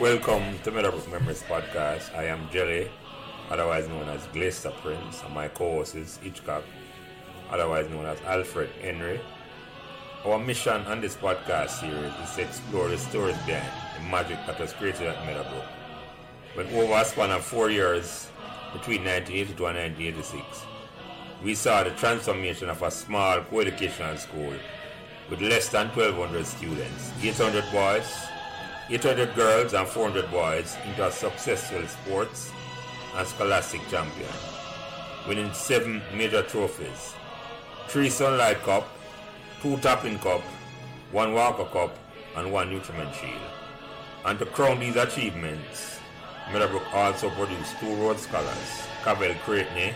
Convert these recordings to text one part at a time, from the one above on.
Welcome to Meadowbrook Memories Podcast. I am Jelly, otherwise known as Glaister Prince, and my co-host is Hitchcock, otherwise known as Alfred Henry. Our mission on this podcast series is to explore the stories behind the magic that was created at Meadowbrook. When over a span of four years, between 1982 and 1986, we saw the transformation of a small co-educational school with less than 1,200 students, 800 boys, 800 girls and 400 boys into a successful sports and scholastic champion, winning seven major trophies, three Sunlight Cup, two Tapping Cup, one Walker Cup, and one Nutriment Shield. And to crown these achievements, Meadowbrook also produced two Rhodes Scholars, Cavell Creighton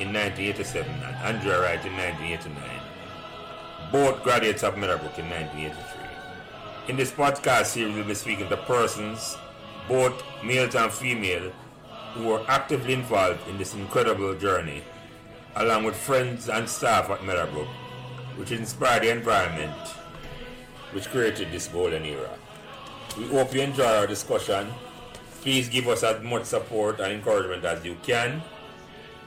in 1987 and Andrea Wright in 1989, both graduates of Meadowbrook in 1983. In this podcast series, we'll be speaking to persons, both males and female, who are actively involved in this incredible journey, along with friends and staff at Meadowbrook, which inspired the environment which created this golden era. We hope you enjoy our discussion. Please give us as much support and encouragement as you can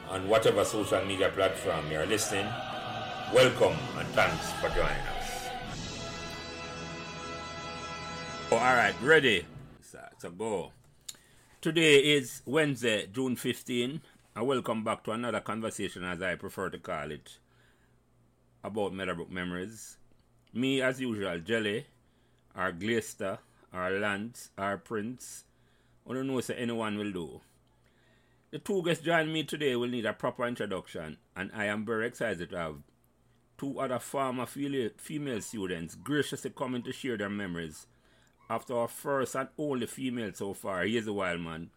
on whatever social media platform you are listening. Welcome and thanks for joining us. Oh, all right, ready? So, go. Today is Wednesday, June 15, and welcome back to another conversation, as I prefer to call it, about Meadowbrook memories. Me, as usual, Jelly, our Glaister, our Lance, our Prince. I don't know if anyone will do. The two guests joining me today will need a proper introduction, and I am very excited to have two other former female students graciously coming to share their memories after our first and only female so far, Hazel Wildman,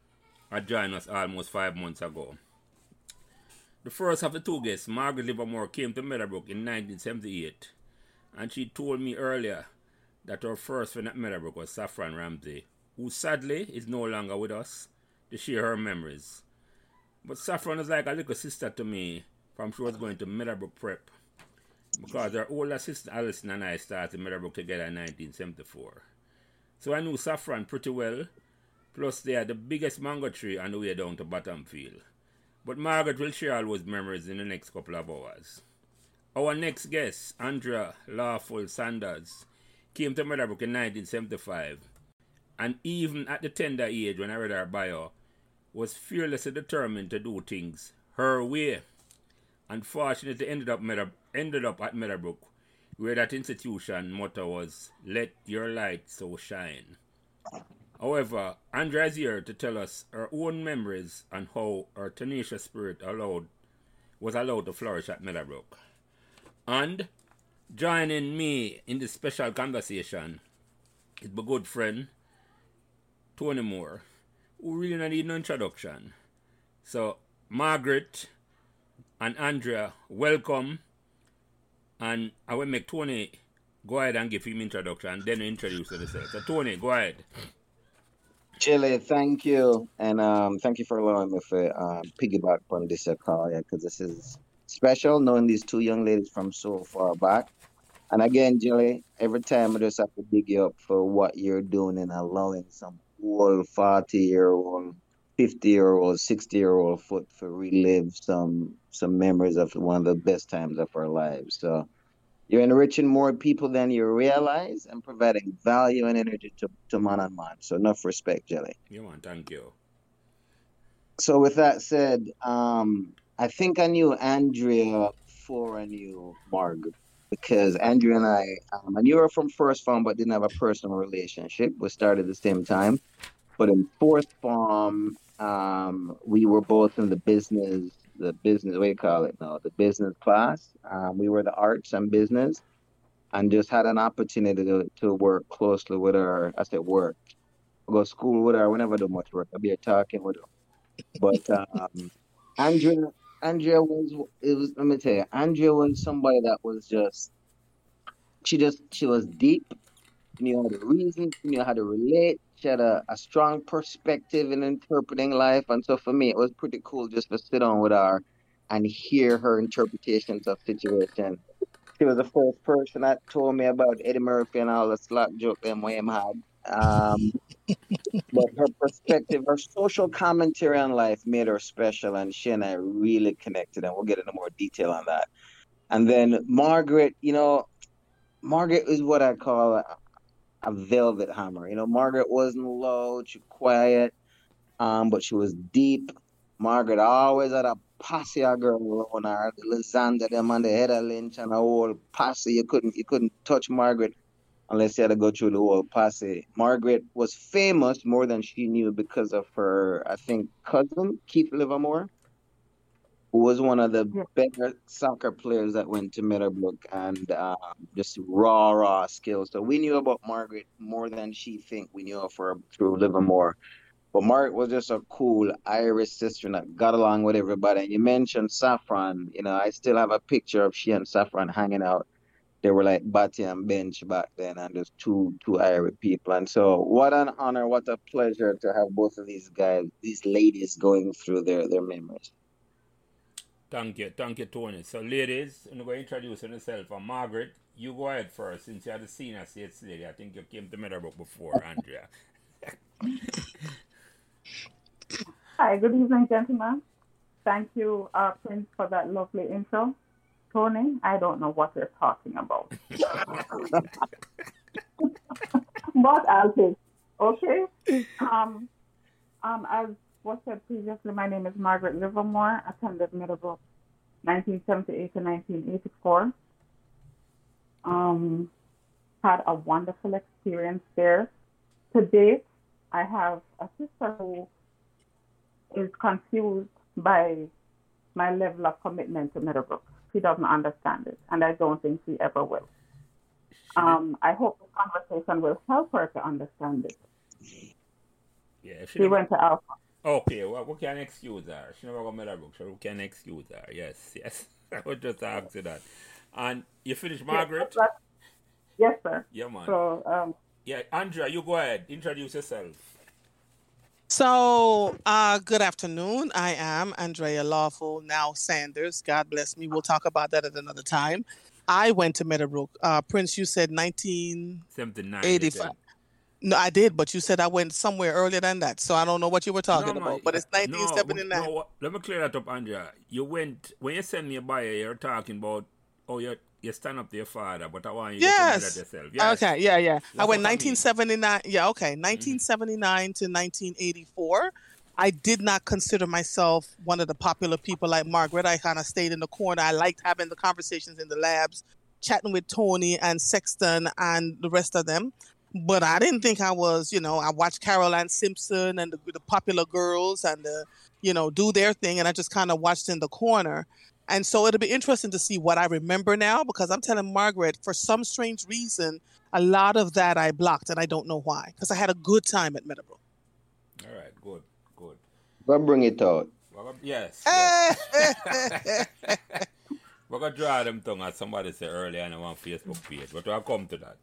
had joined us almost five months ago. The first of the two guests, Margaret Livermore, came to Meadowbrook in 1978, and she told me earlier that her first friend at Meadowbrook was Saffron Ramsey, who sadly is no longer with us to share her memories. But Saffron is like a little sister to me from she was going to Meadowbrook Prep because her older sister Alison and I started Meadowbrook together in 1974. So I knew Saffron pretty well. Plus, they are the biggest mango tree on the way down to Bottomfield. But Margaret will share all those memories in the next couple of hours. Our next guest, Andrea Lawful Sanders, came to Meadowbrook in 1975, and even at the tender age when I read her bio, was fearlessly determined to do things her way. Unfortunately, ended up, ended up at Meadowbrook where that institution motto was let your light so shine. However, Andrea is here to tell us her own memories and how her tenacious spirit allowed was allowed to flourish at Meadowbrook. And joining me in this special conversation is my good friend Tony Moore, who really don't need no introduction. So Margaret and Andrea, welcome and I will make Tony go ahead and give him introduction, and then introduce yourself. So Tony, go ahead. Chile, thank you, and um, thank you for allowing me to um, piggyback on this uh, call, yeah, because this is special knowing these two young ladies from so far back. And again, Jilly, every time I just have to dig you up for what you're doing and allowing some old 40 year old, 50 year old, 60 year old foot to relive some some memories of one of the best times of our lives. So you're enriching more people than you realize and providing value and energy to, to man and man. So enough respect, Jelly. You want, thank you. So with that said, um, I think I knew Andrea before I knew Margaret because Andrea and I, um, I knew her from first form but didn't have a personal relationship. We started at the same time. But in fourth form, um, we were both in the business the business, you call it now, the business class. Um, we were the arts and business and just had an opportunity to, to work closely with her. I said work. Go school with her. We never do much work. I'll be talking with her. But um, Andrea, Andrea was, it was, let me tell you, Andrea was somebody that was just, she just, she was deep. She knew how to reason, she knew how to relate, she had a, a strong perspective in interpreting life. And so for me, it was pretty cool just to sit down with her and hear her interpretations of situation. She was the first person that told me about Eddie Murphy and all the slap joke them him had. Um, but her perspective, her social commentary on life made her special, and she and I really connected, and we'll get into more detail on that. And then Margaret, you know, Margaret is what I call a, velvet hammer. You know, Margaret wasn't loud, she quiet, um, but she was deep. Margaret always had a posse of girl around her, Lysander them on the head of Lynch and a whole posse. You couldn't you couldn't touch Margaret unless you had to go through the whole posse. Margaret was famous more than she knew because of her, I think, cousin, Keith Livermore who was one of the yeah. better soccer players that went to Meadowbrook and um, just raw, raw skills. So we knew about Margaret more than she think we knew of her through Livermore. But Margaret was just a cool Irish sister that got along with everybody. And you mentioned Saffron. You know, I still have a picture of she and Saffron hanging out. They were like Batty and Bench back then, and just two two Irish people. And so, what an honor, what a pleasure to have both of these guys, these ladies, going through their their memories. Thank you, thank you, Tony. So, ladies, I'm going to introduce yourself. And Margaret, you go ahead first since you're the senior states lady. I think you came to Meadowbrook before, Andrea. Hi, good evening, gentlemen. Thank you, uh, Prince, for that lovely intro. Tony, I don't know what you're talking about. but I'll take. Okay. Um, um, as was said previously, my name is Margaret Livermore, attended Meadowbrook 1978 to 1984. Um, had a wonderful experience there. To date, I have a sister who is confused by my level of commitment to Meadowbrook. She doesn't understand it, and I don't think she ever will. Um, I hope the conversation will help her to understand it. Yeah, she, she went to Alpha. Okay, well, we can excuse her. She never got Meadowbrook, so we can excuse her. Yes, yes. I would just ask you that. And you finished, Margaret? Yes, yes sir. Yeah, man. So, um, yeah, Andrea, you go ahead. Introduce yourself. So, uh, good afternoon. I am Andrea Lawful, now Sanders. God bless me. We'll talk about that at another time. I went to Meadowbrook. Uh, Prince, you said 1985. No, I did, but you said I went somewhere earlier than that, so I don't know what you were talking no, about. But it's 1979. No, no, let me clear that up, Andrea. You went when you sent me a bio. You're talking about oh you you stand up to your father, but I want you yes. to yourself. Yes. Okay, yeah, yeah. That's I went 1979. Yeah, okay, 1979 mm-hmm. to 1984. I did not consider myself one of the popular people like Margaret. I kind of stayed in the corner. I liked having the conversations in the labs, chatting with Tony and Sexton and the rest of them but I didn't think I was, you know, I watched Caroline Simpson and the, the popular girls and the, you know, do their thing. And I just kind of watched in the corner. And so it'll be interesting to see what I remember now because I'm telling Margaret, for some strange reason, a lot of that I blocked and I don't know why because I had a good time at Meadowbrook. All right, good, good. But bring it out. Well, yes. yes. We're going to draw them tongue as somebody said earlier on our Facebook page, but I'll come to that.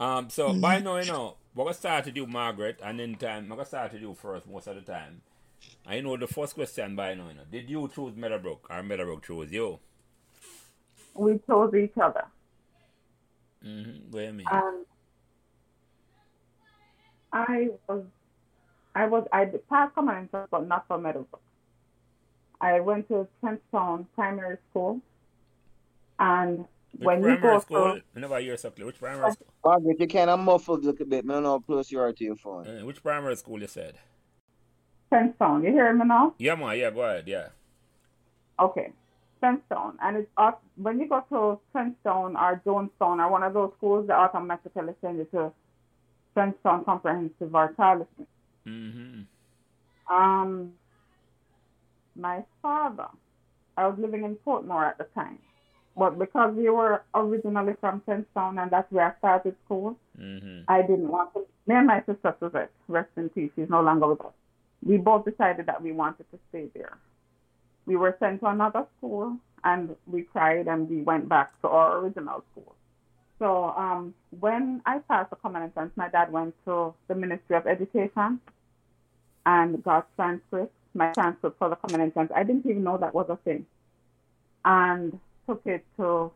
Um, so mm-hmm. by now, you know, what I start to do Margaret, and then time I'm gonna start to do first most of the time. I know the first question by now, you know, did you choose Meadowbrook or Meadowbrook chose you? We chose each other. Mm-hmm. What do you mean? Um, I was, I was, I passed common entrance, but not for Meadowbrook. I went to Trentstown Primary School, and which when you go school, to... Whenever you're so which primary school? Margaret, you kind of muffled a little bit. I don't know how close you are to your phone. Uh, which primary school you said? Trentstown. You hear me now? Yeah, ma. Yeah, go ahead. Yeah. Okay. Trentstown. And it's up, when you go to Trentstown or Jonestown or one of those schools, they automatically send you to Trentstown Comprehensive or Charleston. Mm-hmm. Um, my father, I was living in Portmore at the time. But because we were originally from Trentstown and that's where I started school, mm-hmm. I didn't want to. Me and my sister Suzette, rest in peace, she's no longer with us. We both decided that we wanted to stay there. We were sent to another school and we cried and we went back to our original school. So um, when I passed the common entrance, my dad went to the Ministry of Education and got transcripts, my transcript for the common entrance. I didn't even know that was a thing. And took it to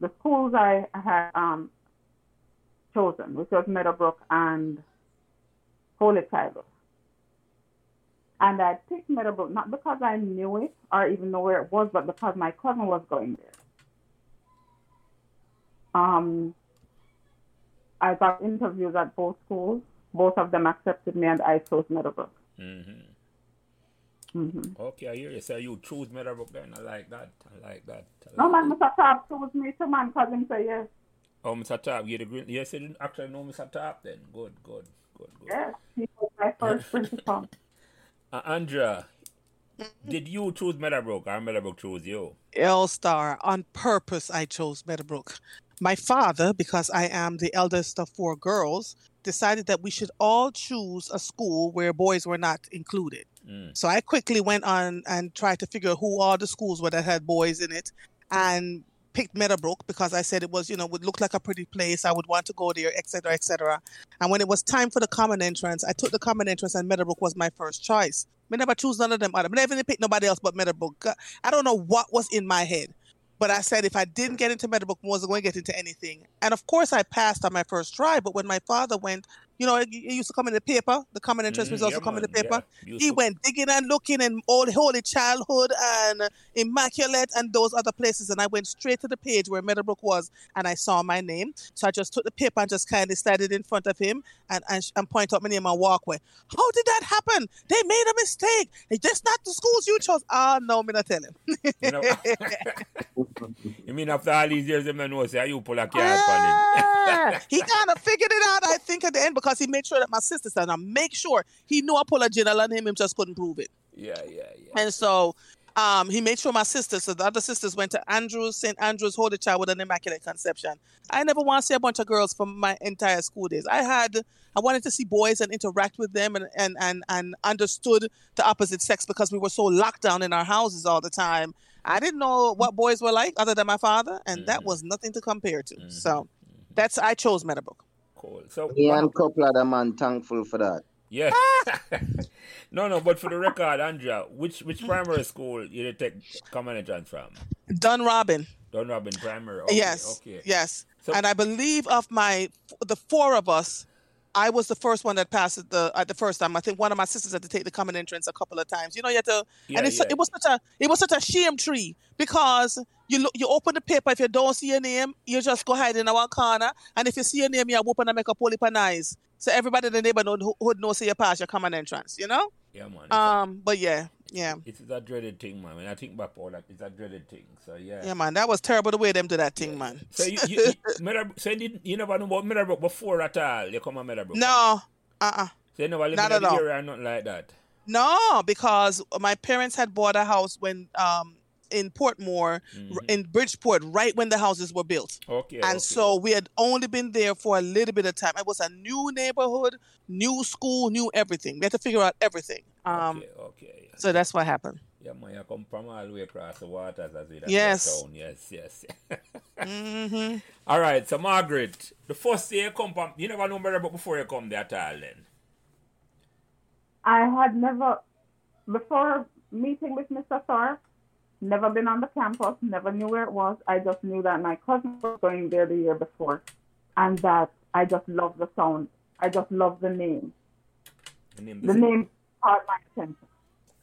the schools I had um, chosen, which was Meadowbrook and Holy Child. And I picked Meadowbrook not because I knew it or even know where it was, but because my cousin was going there. Um, I got interviews at both schools. Both of them accepted me, and I chose Meadowbrook. Mm-hmm. Mm-hmm. Okay, I hear you. So you choose Meadowbrook then. I like that. I like that. I No like man, Mr. Top chose me too, man, because him say yes. Oh, Mr. Top, you the green. Yes, you didn't actually know Mr. Top then. Good, good, good, good. Yes, he was my first principal. Uh, Andrea, did you choose Meadowbrook or Meadowbrook chose you? L Star. On purpose, I chose Meadowbrook. My father, because I am the eldest of four girls, decided that we should all choose a school where boys were not included. Mm. So I quickly went on and tried to figure who all the schools were that had boys in it and picked Meadowbrook because I said it was, you know, would look like a pretty place. I would want to go there, etc., etc. And when it was time for the common entrance, I took the common entrance and Meadowbrook was my first choice. I never choose none of them other. I never picked nobody else but Meadowbrook. I don't know what was in my head. But I said if I didn't get into Meadowbrook, I wasn't going to get into anything. And of course, I passed on my first try. But when my father went, you know, it it used to come in the paper. The common entrance Mhm, results yeah, would come in the paper. yeah. He went digging and looking in old Holy Childhood and Immaculate and those other places. And I went straight to the page where Meadowbrook was and I saw my name. So I just took the paper and just kind of started in front of him and, and, and point out my name and walk away. How did that happen? They made a mistake. That's not the schools you chose. Ah, no, me not tell him. You, know, you mean after all these years, them know, say, you pull a card on him. Ah, he kind of figured it out, I think, at the end because he made sure that my sister said, now make sure he knew I pulled a general on him, him just couldn't prove it. yeah, yeah, yeah. And so um, he made sure my sisters, so the other sisters went to Andrews, St. Andrews, Holy Child with an Immaculate Conception. I never want to see a bunch of girls from my entire school days. I had, I wanted to see boys and interact with them and, and, and, and understood the opposite sex because we were so locked down in our houses all the time. I didn't know what boys were like other than my father, and that Mhm. was nothing to compare to. Mhm. So that's, I chose Meadowbrook. Cool. So, Me and couple of them man thankful for that. yeah. no, no, but for the record, Andrea, which which primary school you did take common entrance from? Dunrobin. Don Robin Primary. Okay, yes. Okay. Yes. So- and I believe of my the four of us, I was the first one that passed it the at the first time. I think one of my sisters had to take the common entrance a couple of times. You know, you had to, Yeah, and it's, yeah. it was such a it was such a shame tree because you look you open the paper if you don't see your name, you just go hide in one corner, and if you see your name, you whoop and make a poly nice. So everybody in the neighborhood who would know say you pass your common entrance. You know. Yeah, man. Um. But yeah. Yeah. a, it's a dreaded thing, man. When I think back all that, it's a dreaded thing. So, yeah. Yeah, man. That was terrible the way them do that thing, man. So, you, you, you, Meadowbrook, so you, didn't, you never know about Meadowbrook before at all? You come on Meadowbrook? no. Uh. uh So, you never lived Not in the area or nothing like that? No, because my parents had bought a house when um in Portmore, Mhm. in Bridgeport, right when the houses were built. Okay. And okay. so we had only been there for a little bit of time. It was a new neighborhood, new school, new everything. We had to figure out everything. Um, okay, okay. Yeah. so that's what happened. Yeah, man, you come from all the way across the waters as we Yes. town. Yes, yes. hmm all right, so Margaret, the first day you come from, you never know Meadowbrook before you come there at all then? I had never, before meeting with Mr. Thorpe, never been on the campus, never knew where it was. I just knew that my cousin was going there the year before, and that I just loved the sound. I just loved the name. The name, The name caught my attention.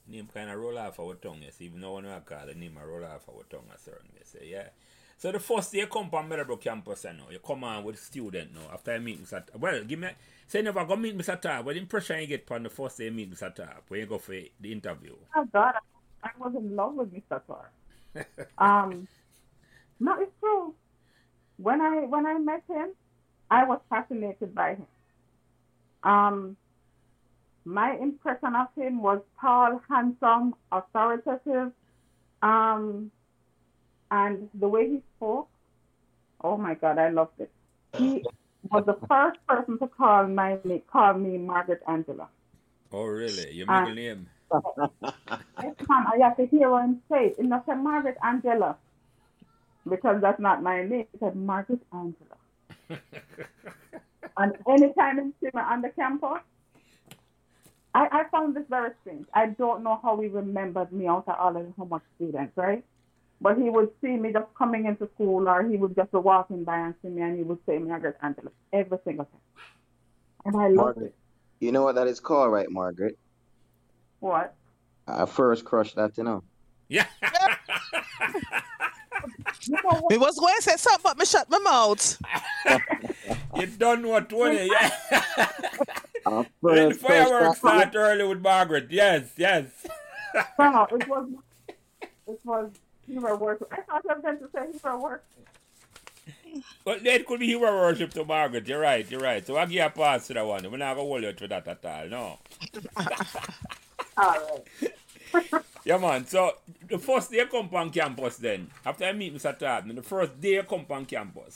name kind of roll off our tongue, yes. Even though when I call the name, I roll off our tongue a certain way. So, yeah. So the first day you come from Meadowbrook campus, you know, you come on with student now, after you meet Mr. Tarp. Well, give me, say never go meet Mr. Tarp, what impression you get from the first day you meet Mr. Tarp, when you go for the interview? Oh God, I was in love with Mr. Thorpe. um, no, it's true. When I when I met him, I was fascinated by him. Um, my impression of him was tall, handsome, authoritative, um, and the way he spoke. Oh my God, I loved it. He was the first person to call my call me Margaret Angela. Oh, really? Your middle name? Yes, ma'am, I have to hear him say it. It's not say Margaret Angela, because that's not my name. He said Margaret Angela. and anytime he see me on the campus, I, I found this very strange. I don't know how he remembered me out of all of the homework students, right? But he would see me just coming into school, or he would just be walking by and see me, and he would say Margaret Angela every single time. And I loved Margaret. it. You know what that is called, right, Margaret? What? A first crush, that you know. Yeah. You know what? Me was going to say something, but me shut my mouth. you done what, Tony? Yeah. A When the fireworks that- start early with Margaret. Yes, yes. No, it was. It was hero worship. I thought I was going to say hero worship. Well, it could be hero worship to Margaret. You're right, you're right. So I'll give you a pass to that one. We're not going to hold you to that at all. No. All right. Yeah, man. So the first day I come on campus then, after I meet Mr. Tardman, the first day I come on campus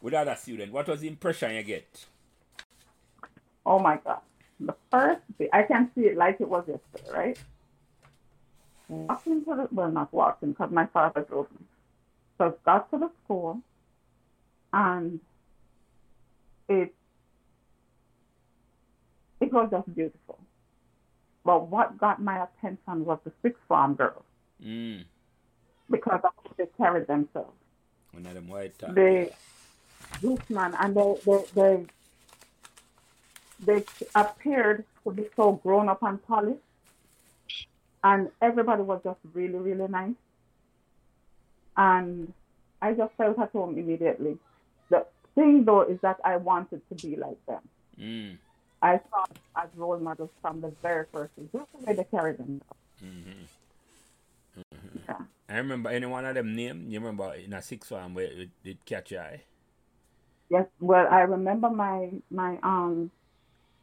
with other students, what was the impression you get? Oh my God. The first day, I can see it like it was yesterday, right? Walking to the, well, not walking because my father drove me. So I got to the school and it, it was just beautiful. But what got my attention was the sixth form girls Mm. because they carried themselves. One of them white top. they this man and they they they they appeared to be so grown up and polished and everybody was just really really nice and i just felt at home immediately the thing though is that i wanted to be like them Mm. I saw as role models from the very first day just the way they carried themselves Mm-hmm. yeah. I remember any one of them name. You remember in a sixth one where it did catch your eye? yes well i remember my my um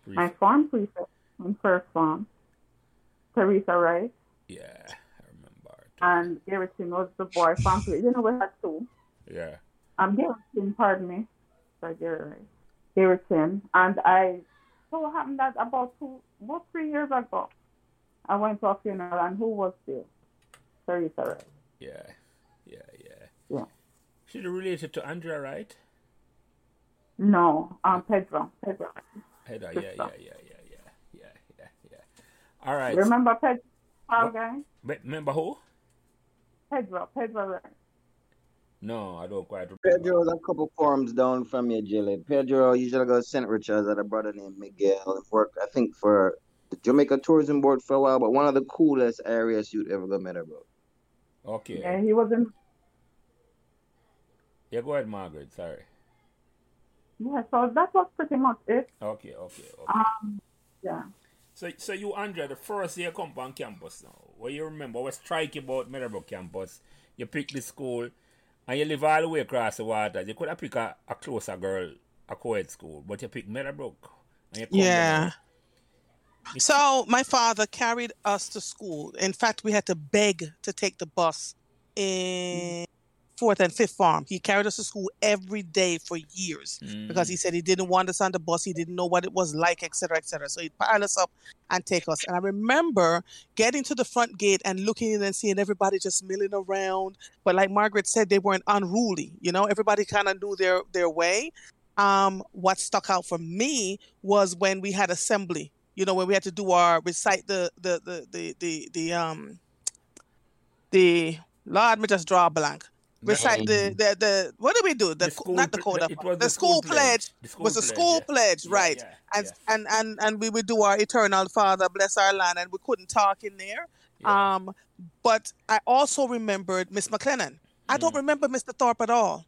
my farm prefect in first farm teresa wright Yeah, I remember. it. and Garrison was the boy farm from You know, we had two. Yeah. Um, Garrison, pardon me. Sorry. Garrison. And I, so what happened that about two, about three years ago, I went to a funeral and who was there? Teresa Wright. Yeah. Yeah, yeah. Yeah. She's related to Andrea, right? No, um, Pedro. Pedro. Heather, yeah, yeah, yeah, yeah, yeah, yeah, yeah, yeah. All right. Remember Pedro? Tall What? guy? But remember who? Pedro. Pedro Wright. No, I don't quite remember. Pedro's a couple forms down from you, Jilly. Pedro usually goes to St. Richard's at a brother named Miguel and work, I think, for the Jamaica Tourism Board for a while, but one of the coolest areas you'd ever go met about. Okay. And he was in. Yeah, go ahead, Margaret. Sorry. Yeah, so that was pretty much it. Okay, okay, okay. Um, yeah. So, so you, Andrea, the first year come on campus now, what you remember was striking about Meadowbrook campus. You pick the school, and you live all the way across the water. You could have picked a, a closer girl, a co-ed school, but you picked Meadowbrook. Yeah. So my father carried us to school. In fact, we had to beg to take the bus in fourth and fifth farm. He carried us to school every day for years because he said he didn't want us on the bus. He didn't know what it was like, et cetera, et cetera. So he'd pile us up and take us. And I remember getting to the front gate and looking in and seeing everybody just milling around. But like Margaret said, they weren't unruly. You know, everybody kind of knew their their way. Um, what stuck out for me was when we had assembly. You know, when we had to do our recite the the the the the, the um the Lord, me just draw a blank. Recite the, the the what did we do? The, The school not the pl- code of it was the, school pledge, The school was a school yeah. pledge, Yeah, right? yeah, and, yeah. and and and we would do our eternal Father bless our land, and we couldn't talk in there. Yeah. Um, but I also remembered Miss McLennan. I don't Mm. remember Mr. Thorpe at all.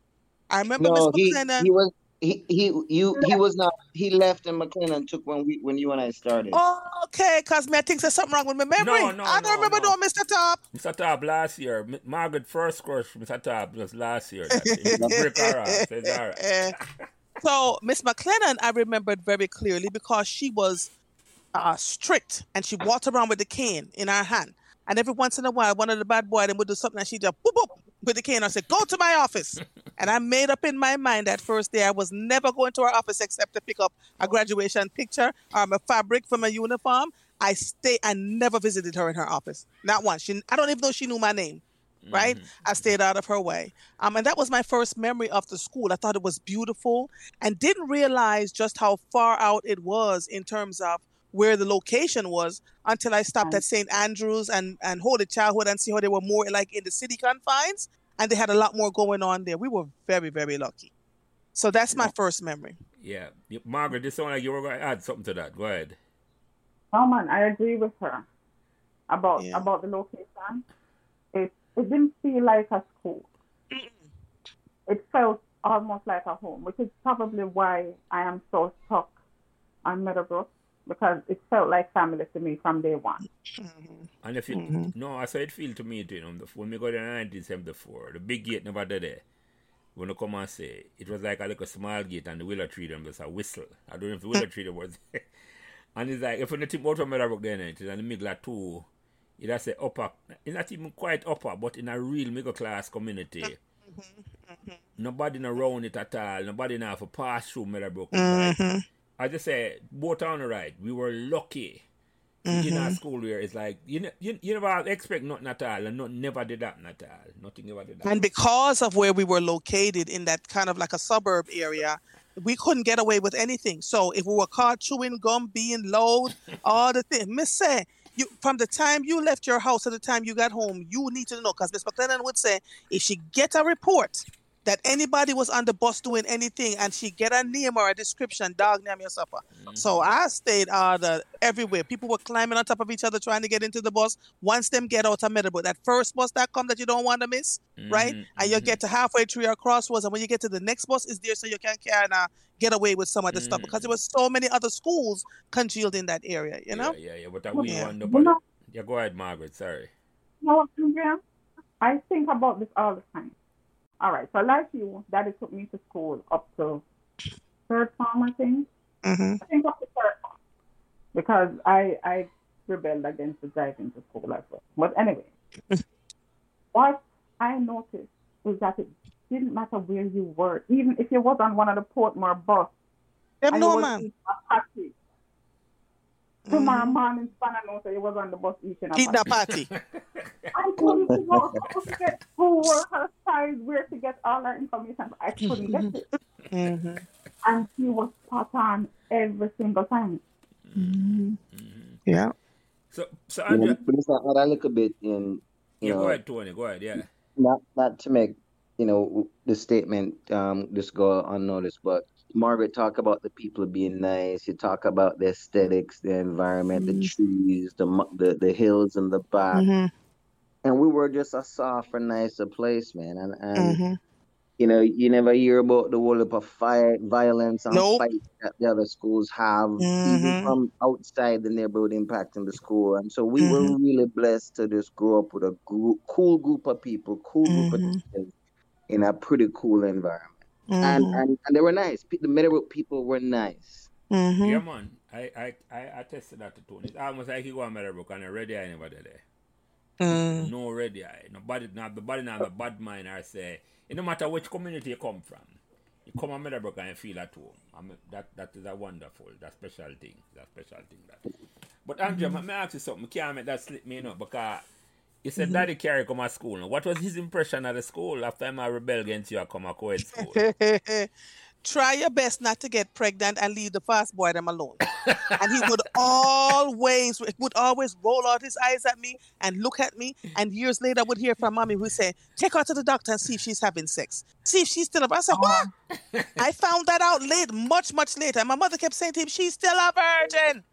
I remember No, Miss he, he was he he you he was not he left and McLennan took when we when you and I started. Oh, okay, cause me I think there's something wrong with my memory. No, no, I don't no, remember no. doing Mr. Top. Mr. Top last year, M- Margaret first crush, Mr. Top was last year. That thing. The break her off. It's all right. so Miss McLennan, I remembered very clearly because she was uh, strict and she walked around with the cane in her hand. And every once in a while, one of the bad boy them would do something and she just boop boop with the cane and say, "Go to my office." and I made up in my mind that first day I was never going to her office except to pick up a graduation picture or my fabric for my uniform. I stay. I never visited her in her office, not once. She, I don't even know she knew my name right? I stayed out of her way. Um, and that was my first memory of the school. I thought it was beautiful and didn't realize just how far out it was in terms of where the location was until I stopped at St. Andrews and, and Holy Childhood and see how they were more like in the city confines and they had a lot more going on there. We were very, very lucky. So that's my first memory. Yeah. Margaret, this sound like you were going to add something to that. Go ahead. No man, I agree with her about Yeah. about the location. It it didn't feel like a school. It felt almost like a home, which is probably why I am so stuck on Meadowbrook because it felt like family to me from day one. And if it, Mhm. no, I saw it feel to me, you know, when we got in 1974, the big gate never did there. When you come and say, it was like a little small gate and the willow tree them was a whistle. I don't know if the willow tree them was And it's like, if you think about Meadowbrook then, it is in the middle of two, it has a upper, it's not even quite upper, but in a real middle class community. Nobody not around it at all. Nobody now have to pass through Meadowbrook. Like, Mhm. I just say, both on the right, we were lucky. In our mm-hmm. school where it's like you, know, you you never expect nothing at all, and nothing never did that at all. Nothing ever did happen. And because of where we were located in that kind of like a suburb area, we couldn't get away with anything. So if we were caught chewing gum, being loud, all the things, Miss say, you from the time you left your house to the time you got home, you need to know because Miss McLennan would say if she get a report that anybody was on the bus doing anything and she get a name or a description, dog name your supper. So I stayed uh, the, everywhere. People were climbing on top of each other trying to get into the bus. Once them get out of Meadowbrook, that first bus that come that you don't want to miss, right? Mhm, And you mhm. get to halfway through your crossroads, and when you get to the next bus, is there so you can kind of get away with some of the stuff because there was so many other schools congealed in that area, you know? Yeah, yeah, yeah. But uh, we Yeah. want the You know, Yeah, go ahead, Margaret. Sorry. you know what, Andrea? I think about this all the time. All right, so like you, Daddy took me to school up to third form, I think. hmm I think up to third form because I I rebelled against the driving to school as well. But anyway, what I noticed is that it didn't matter where you were, even if you was on one of the Portmore bus Them no man. Eating a patty. Tomorrow morning, Spanner knows that you was on the bus eating a Eating patty. a party. I couldn't figure out how to get who were her size, where to get all that information. I couldn't get it. hmm And she was spot on every single time. Yeah. So, so You know, Andrea, but it's not a little bit in, you yeah, know, go ahead, Tony. Go ahead. Yeah. not not to make you know the statement um just go unnoticed, but Margaret talk about the people being nice. You talk about the aesthetics, the environment, the trees, the the the hills in the back, hmm and we were just a softer, nicer place, man. And and hmm you know you never hear about the whole of fire, violence, and Nope. fight that the other schools have, even Mhm. from outside the neighborhood, impacting the school. And so we were really blessed to just grow up with a group, cool group of people, cool group of Mhm. teachers in a pretty cool environment. And, hmm and and they were nice. Pe- The Meadowbrook people were nice. hmm Yeah, man. I, I, I attested that to Tony. It's almost like you go on Meadowbrook and a ready eye never did there. Mm. No ready eye. Nobody, not the body, not the bad mind. I say, it no matter which community you come from, you come on Meadowbrook and you feel at home. I mean, that that is a wonderful, that special thing, that special thing. That. But Andrea, mm-hmm. me ask you something. Can't make that slip me, you know, because you said Daddy Carey come to school. Now, what was his impression of the school after I rebel against you? I come to co-ed school. Try your best not to get pregnant and leave the fast boy them alone. and he would always would always roll out his eyes at me and look at me. And years later, I would hear from mommy who say, "Take her to the doctor and see if she's having sex. See if she's still up." I said, oh. "What?" I found that out late, much much later. And my mother kept saying to him, "She's still a virgin."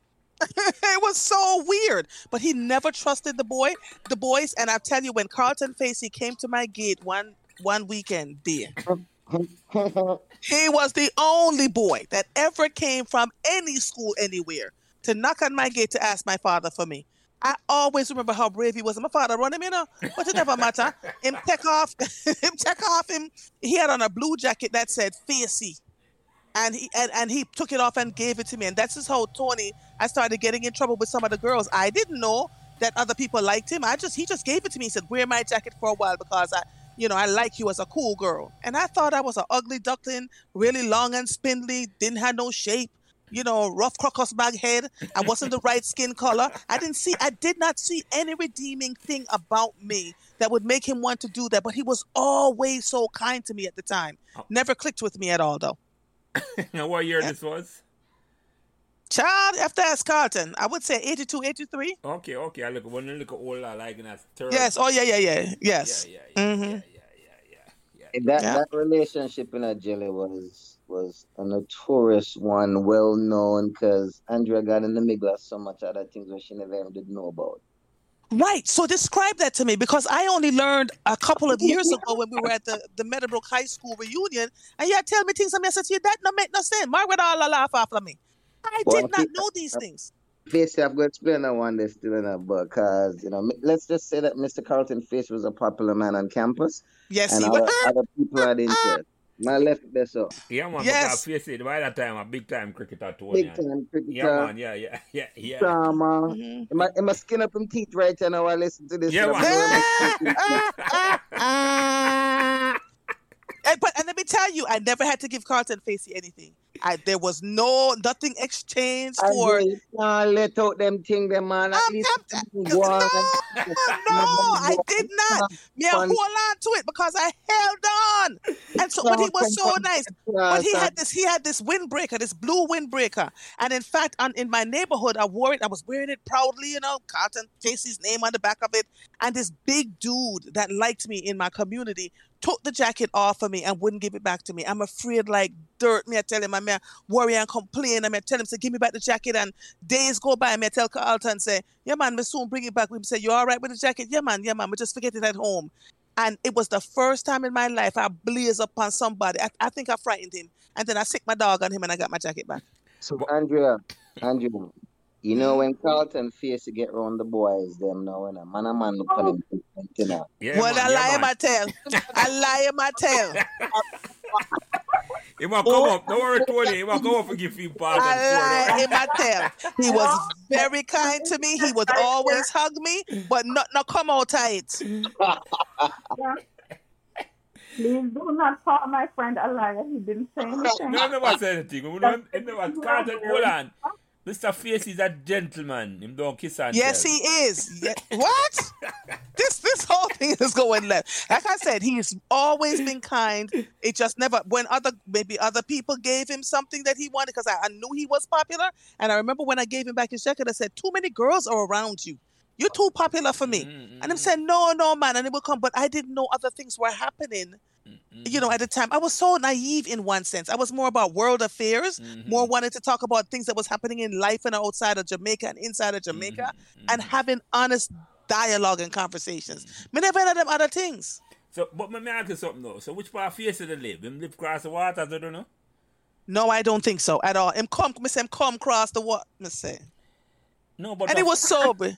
it was so weird. But he never trusted the boy, the boys. And I tell you, when Carlton Facey came to my gate one one weekend, dear, he was the only boy that ever came from any school anywhere to knock on my gate to ask my father for me. I always remember how brave he was. My father run him, you know, but it never matter. Him take off, him take off him. He had on a blue jacket that said "Facey," and he and, and he took it off and gave it to me. And that's just how Tony. I started getting in trouble with some of the girls. I didn't know that other people liked him. I just he just gave it to me. He said, "Wear my jacket for a while because I." you know, I like you as a cool girl. And I thought I was an ugly duckling, really long and spindly, didn't have no shape, you know, rough crocus bag head. I wasn't the right skin color. I didn't see, I did not see any redeeming thing about me that would make him want to do that. But he was always so kind to me at the time. Oh. Never clicked with me at all, though. now, what year this was? Child, after ask Carlton, I would say 82, 83. Okay, okay. I look when you look at all that, like in that third. Yes. Oh, yeah, yeah, yeah. Yes. Yeah, yeah, yeah, Mhm. yeah, yeah, yeah, yeah, yeah. That Yeah. that relationship in a jelly was was a notorious one, well known because Andrea got in the middle of so much other things that she never even did know about. Right. So describe that to me because I only learned a couple of years ago when we were at the, the Meadowbrook High School reunion, and you tell me things. And I said to you, that no make no sense. Margaret all laugh after me. I Well, did I not know these things. Basically, I've got to explain that one day still in a book because, you know, let's just say that Mr. Carlton Facey was a popular man on campus Yes, and he other, was. other people had interest. My left there, so Yeah, man. Yes. Because face it, by that time, a big time cricketer, Tony. big time cricketer. Yeah, man. Yeah, yeah, yeah, yeah. Drama. Mhm. Am I, am I skin up him teeth right now while I listen to this? Yeah, man. I'm gonna- And, but and let me tell you, I never had to give Carlton Facey anything. I there was no nothing exchanged I for. can't let out them thing, them man. At I'm- least I'm- uh, go on No, I did not. Me, I hold on to it because I held on. And so, but he was so nice. But he had this, he had this windbreaker, this blue windbreaker. And in fact, on, in my neighborhood, I wore it. I was wearing it proudly, you know, Carlton Facey's name on the back of it. And this big dude that liked me in my community took the jacket off of me and wouldn't give it back to me. I'm afraid like dirt. Me, I tell him, I'm a worry and complain. I'm tell him, say, give me back the jacket. And days go by, me I tell Carlton, say, yeah, man, me soon bring it back. We say, you all right with the jacket? Yeah, man, yeah, man. We just forget it at home. And it was the first time in my life I blazed upon somebody. I, I think I frightened him. And then I sick my dog on him and I got my jacket back. So Andrea, Andrea, you know when Carlton face to get around the boys, them now when a man a man look at him, you know. Yeah, well, man, I yeah, lie in man. my tail. I lie my tail. He might come up. Don't worry, Tony. He might come up and give you part of the I story. lie in my tail. He was very kind to me. He would always hug me, but not not come out tight. Please do not call my friend a liar. He didn't say anything. No, never say anything. We don't, he never, Carlton, hold on. Mr. Facey is a gentleman. Him don't kiss and Yes, tell. he is. Ye- what? this this whole thing is going left. Like I said, he's always been kind. It just never when other maybe other people gave him something that he wanted because I, I knew he was popular. And I remember when I gave him back his jacket, I said, "Too many girls are around you. You're too popular for me." Mm, And I'm saying, "No, no, man." And it will come, but I didn't know other things were happening. You know, at the time, I was so naive in one sense. I was more about world affairs, Mm-hmm. more wanted to talk about things that was happening in life and outside of Jamaica and inside of Jamaica, mm-hmm. and mm-hmm. having honest dialogue and conversations. Mm-hmm. Me never had them other things. So, but let me ask you something though. So, which part of Face did they live? Him live across the water, I don't know. No, I don't think so at all. Him come, me say him come cross the what? Me say, No, but and the- he was sober.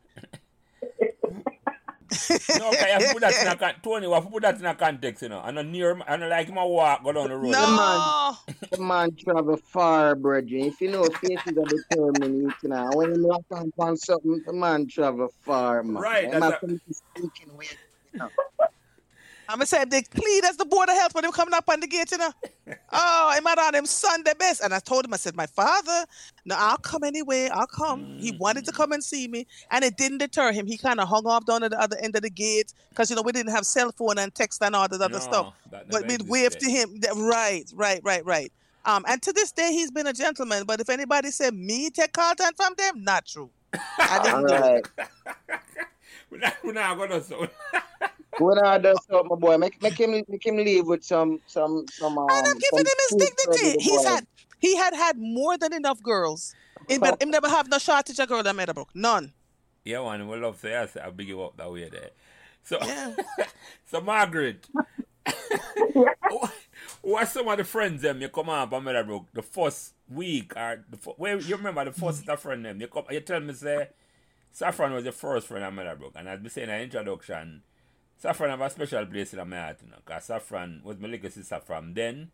no, okay, you have put that in a con- Tony, you put that in a context, you know. And not near him, and not like him a walk go down the road. no, The man travel far, brethren. If you know faces are determined, you know, when you lock on on something, the man travel far, man. Right, that's a- come speaking with, you know. I'm gonna say they clean as the board of health when him coming up on the gate, you know. Oh, I'm out on him Sunday best. And I told him, I said, My father, no, I'll come anyway. I'll come. He wanted to come and see me. And it didn't deter him. He kind of hung off down at the other end of the gate because you know we didn't have cell phone and text and all that other No, stuff. that But we'd wave to him. That- Right, right, right, right. Um, and to this day he's been a gentleman. But if anybody said me take Carlton from them, not true. I didn't All do it. We're not, we're not gonna so. When I do something, my boy, make, make him make him leave with some some some. Um, And I'm giving him his food for the dignity. He's had he had had more than enough girls. Him, him never have no shortage of girl that at Meadowbrook. None. Yeah, one, we love to say, I say, I'll big you up that way there. So, Yeah. so Margaret, who, who are some of the friends them you come on from Meadowbrook the first week or the fir- where you remember the first the friend them you come you tell me say Saffron was the first friend of Meadowbrook and as we say in an introduction Saffron have a special place in my heart you know because Saffron was my little sister from then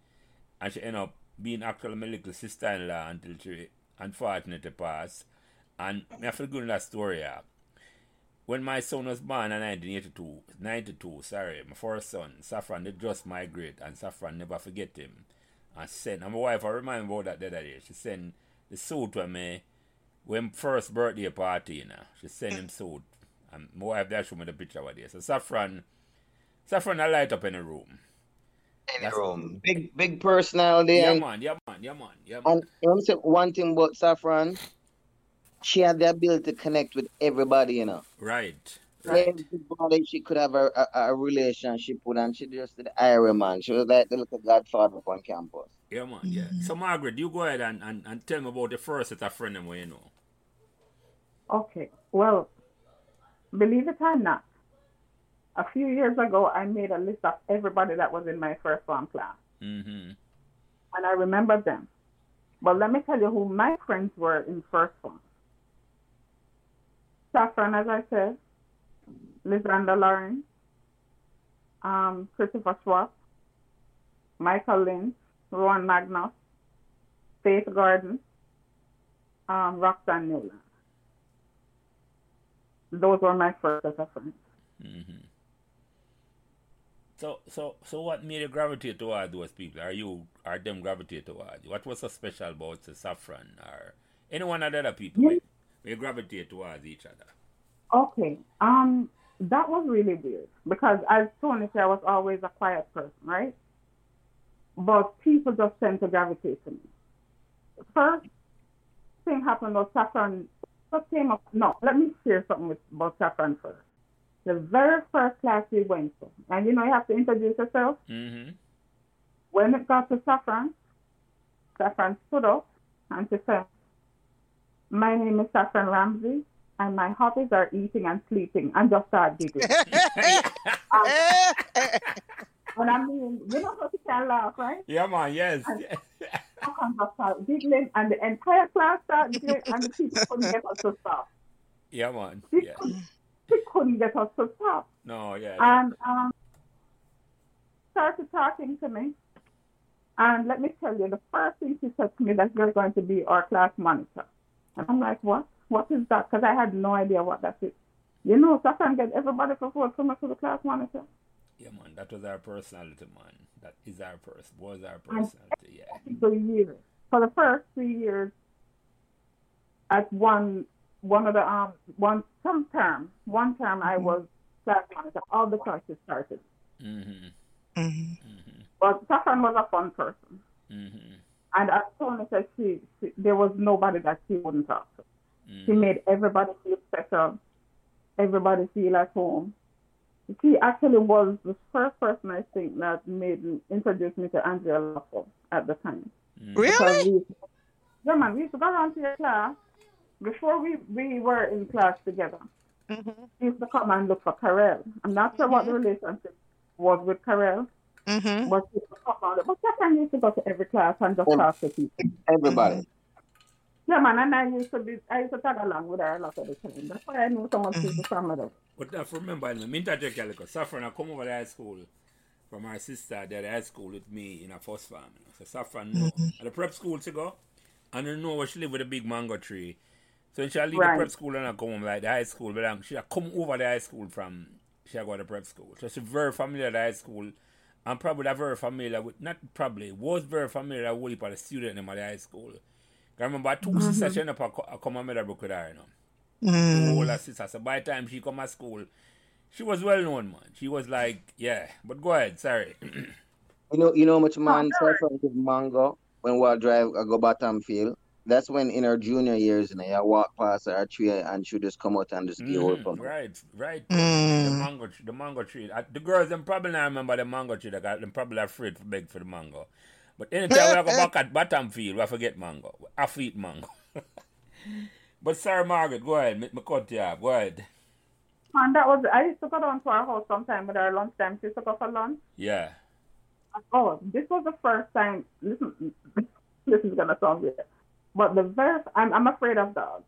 and she ended up being actually my little sister-in-law until she unfortunately passed and me have to go in that story yeah when my son was born in 1982, 92, sorry, my first son, Saffron they just migrate and Saffron never forget him. And send, and my wife, I remind about that the other day. She sent the suit with me when first birthday party, you know. She sent him suit. And my wife there show me the picture over there. So Saffron, Saffron I light up in the room. in the room. Big big personality. Yeah and, man, yeah man, yeah man, yeah man. and you know, say one thing about Saffron, she had the ability to connect with everybody, you know. Right. Right. Everybody she could have a, a, a relationship with, and she just did Ira man. She was like the little godfather on campus. Yeah, man. Yeah. Mm-hmm. So, Margaret, you go ahead and, and, and tell me about the first set of friends you know. Okay. Well, believe it or not, a few years ago, I made a list of everybody that was in my first form class, Mm-hmm. and I remember them. But let me tell you who my friends were in first form. Saffron, as I said, Lysanda Lauren, um, Christopher Schwartz, Michael Lynn, Rowan Magnus, Faith Gordon, um, Roxanne Newland. Those were my first set. Mm-hmm. So, so, so, what made you gravitate toward those people? Are you, are them gravitate toward you? What was so special about the Saffron or any one of the other people? Yeah. where We gravitate towards each other. Okay. Um, that was really weird because as Tony said, I was always a quiet person, right? But people just tend to gravitate to me. First thing happened was Saffron just came up. No, let me share something with, about Saffron first. The very first class we went to, and you know you have to introduce yourself. Mm-hmm. When it got to Saffron, Saffron stood up and she said, My name is Saffron Ramsey, and my hobbies are eating and sleeping, and just start giggling. and I mean, you know how she can laugh, right? yeah, man. Yes. Saffron just start giggling, and the entire class started giggling, and the people couldn't get us to stop. yeah, man. She, Yeah. couldn't, she couldn't get us to stop. No. Yeah. and um, started talking to me. And let me tell you, the first thing she said to me that you're going to be our class monitor. And I'm like, what? What is that? Because I had no idea what that is. You know, Saffron get everybody for forward come to the class monitor. Yeah, man. That was our personality, man. That is our person. Was our personality. Yeah. For years. For the first three years, at one one of the um one some term, one term I was class monitor. All the classes started. Mm-hmm. Mhm. Mm-hmm. But Saffron was a fun person. Mm-hmm. And as Tony said, she, she there was nobody that she wouldn't talk to. She Mm-hmm. made everybody feel special, everybody feel at home. She actually was the first person I think that made introduced me to Andrea Lawful at the time. Mm-hmm. Really? we, yeah, man, we used to go around to your class before we, we were in class together. Mhm. She used to come and look for Karel. I'm not sure what the relationship was with Karel, Mhm. but she used to come around. But Saffron used to go to every class and just Um, talk to people. Everybody. Yeah, man, and I used to be, I used to tag along with her a lot of the time. That's why I knew so much people from her. But I remember, I mean, a little. Saffron, I come over to high school from our sister that high school with me in a first farm. You know. So Saffron know at the prep school to go, and I know where she live with a big mango tree. So when she leave Right. the prep school and I come home like the high school, but um, she come over the high school from she go to prep school. So she's very familiar with the high school. And probably very familiar with not probably was very familiar with the student in the high school. I remember 2 sisters she end up a, co- a come and made book with her, you know Mm. older sister. So by the time she come to school, she was well known, man. She was like, yeah. But go ahead, sorry. You know, you know how much man sure. Saffron give mango when we drive I go Bottom Field. That's when in her junior years, you know, you walk past her tree and she just come out and just give her Mhm, from Right, right. Mm. The mango, tree, the mango tree. Uh, the girls them probably not remember the mango tree. They got them probably afraid to beg for the mango. But anytime we go back at bottom field, we forget mango. I eat mango. but sorry, Margaret, go ahead. Me, me cut you off. Go ahead. And that was, I used to go down to our house sometime with our lunchtime. She used to go for lunch. Yeah. Oh, this was the first time. Listen, this is gonna sound weird, but the very I'm I'm afraid of dogs.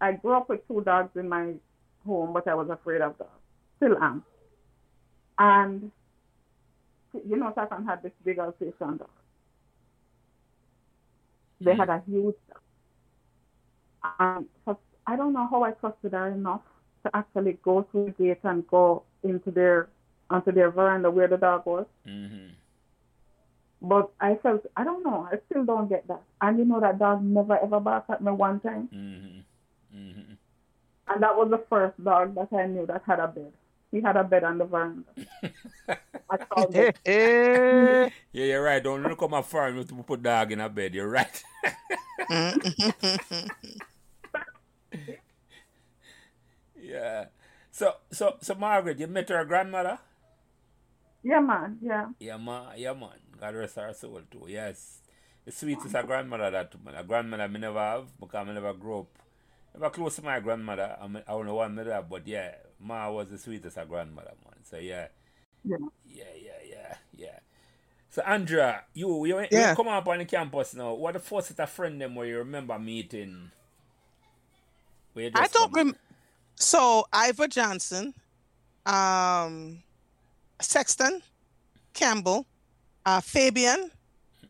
I grew up with two dogs in my home, but I was afraid of dogs. Still am. And you know, Saffron had this big Alsatian dog. They had a huge for, I don't know how I trusted her enough to actually go through the gate and go into their onto their veranda where the dog was. Mm-hmm. But I felt, I don't know, I still don't get that. And you know, that dog never ever barked at me one time. Mm-hmm. Mm-hmm. And that was the first dog that I knew that had a bed. He had a bed on the veranda. I called it. Eh. Yeah, you're right. Don't look at my farm to put dog in a bed. You're right. Yeah. So, so, so, Margaret, you met her grandmother? Yeah, man. Yeah. Yeah, man. Yeah, man. God rest her soul too. Yes. The sweetest a grandmother that a grandmother me never have because I never grew up. Never close to my grandmother. I, mean, I don't know one me have, but yeah, Ma was the sweetest a grandmother, man. So yeah. Yeah. Yeah, yeah, yeah, yeah. So Andrea, you you, Yeah. you come up on the campus now. What the first set of friend them where you remember meeting? Where I don't come- rem. So Ivor Johnson, um, Sexton, Campbell, uh, Fabian.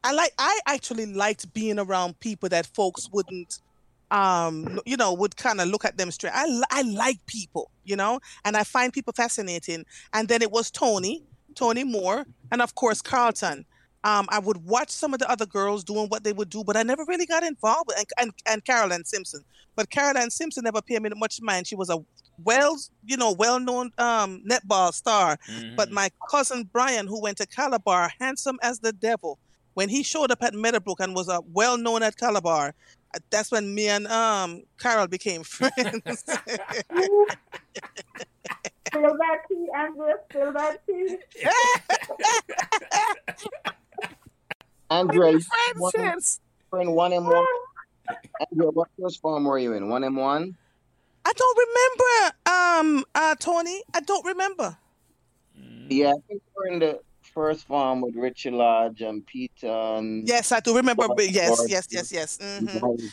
I like. I actually liked being around people that folks wouldn't, um, you know, would kind of look at them straight. I I like people, you know, and I find people fascinating. And then it was Tony, Tony Moore, and of course Carlton. Um, I would watch some of the other girls doing what they would do, but I never really got involved with and and, and Carolyn Simpson. But Caroline Simpson never paid me much mind. She was a well, you know, well-known um, netball star. But Mhm. my cousin Brian, who went to Calabar, handsome as the devil, when he showed up at Meadowbrook and was uh, well-known at Calabar, that's when me and um, Carol became friends. Spill that tea, Andrea. Spill that tea. Andrea, you friends one, in one M one. Andrea, what first farm were you in? One M one. I don't remember, um, uh, Tony. I don't remember. Yeah, I think we're in the first farm with Richie Lodge and Peter and Yes, I do remember. Yes, yes, yes, yes. hmm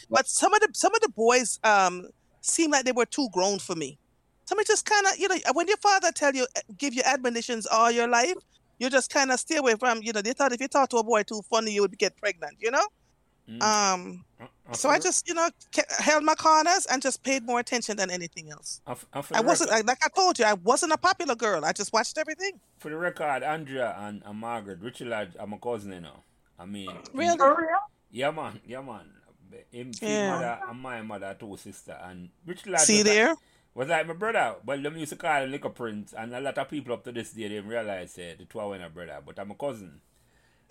But some of the some of the boys um seemed like they were too grown for me. Some just kind of you know when your father tell you give you admonitions all your life, you just kind of stay away from you know they thought if you talk to a boy too funny you would get pregnant, you know. Mm. Um, And- and so I just you know ke- held my corners and just paid more attention than anything else. and f- I wasn't record- like I told you I wasn't a popular girl. I just watched everything. for the record, Andrea and, and Margaret, Richard Lodge, I'm a cousin, you know. I mean, Really? For real? yeah, man, yeah, man. Him, his Yeah. mother and my mother, two sister, and Richard Lodge See was there? Like, was like my brother. Well, them used to call him Liquor Prince, and a lot of people up to this day didn't realize uh, the two are a brother, but I'm a cousin.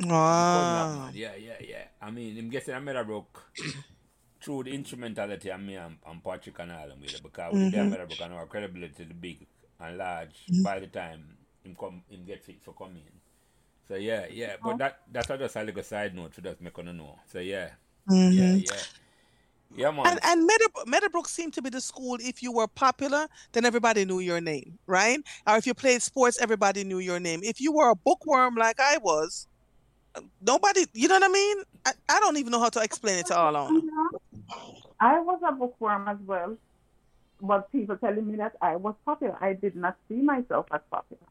Wow. Yeah, yeah, yeah. I mean, him getting a Meadowbrook through the instrumentality of me and, and Patrick and all them with it, because with the Mhm. Meadowbrook and our credibility is big and large Mm-hmm. by the time him come him get fit for coming. So yeah, yeah. But that that's just a little side note to just make on know. So yeah. Mhm. Yeah, yeah. Yeah man. And and Meadowbrook, Meadowbrook seemed to be the school. If you were popular, then everybody knew your name, right? Or if you played sports, everybody knew your name. If you were a bookworm like I was, nobody. You know what I mean? I, I don't even know how to explain it to all on. I was a bookworm as well, but people telling me that I was popular. I did not see myself as popular,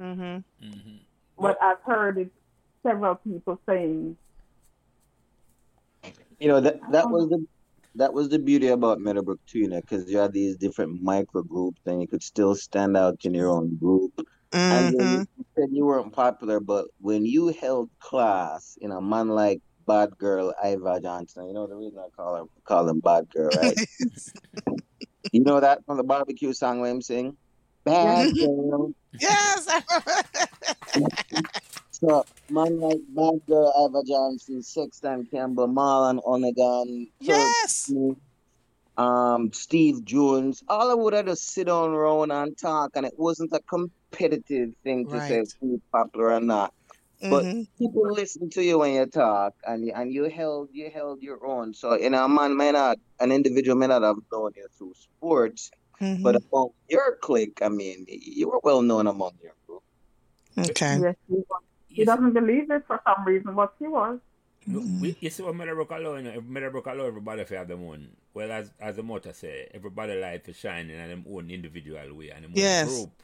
Mm-hmm. hmm but I've heard it several people saying, You know that that was the that was the beauty about Meadowbrook too, you know, because you had these different micro groups and you could still stand out in your own group. And Mm-hmm. then you said you weren't popular, but when you held class, you know, man like Bad Girl Ivor Johnson, you know the reason I call her call him Bad Girl, right? you know that from the barbecue song him sing? Bad Girl. yes. So man like Bad Girl Ivor Johnson, Sexton Campbell, Marlon Onegan, yes. um, Steve Jones, all I would have just sit on around and talk, and it wasn't a competitive thing to say Right. who's popular or not. But Mhm. people listen to you when you talk, and you- and you held you held your own. So you know, a man may not, an individual may not have known you through sports, Mhm. but among your clique, I mean, you were well known among your group. okay. yes, he, was. he doesn't believe it for some reason, but he was. Look, we, you see what Meadowbrook allow, you know, if Meadowbrook allow everybody to have them own. Well, as as the motto say, everybody life is shining and them own individual way and them Yes. own group.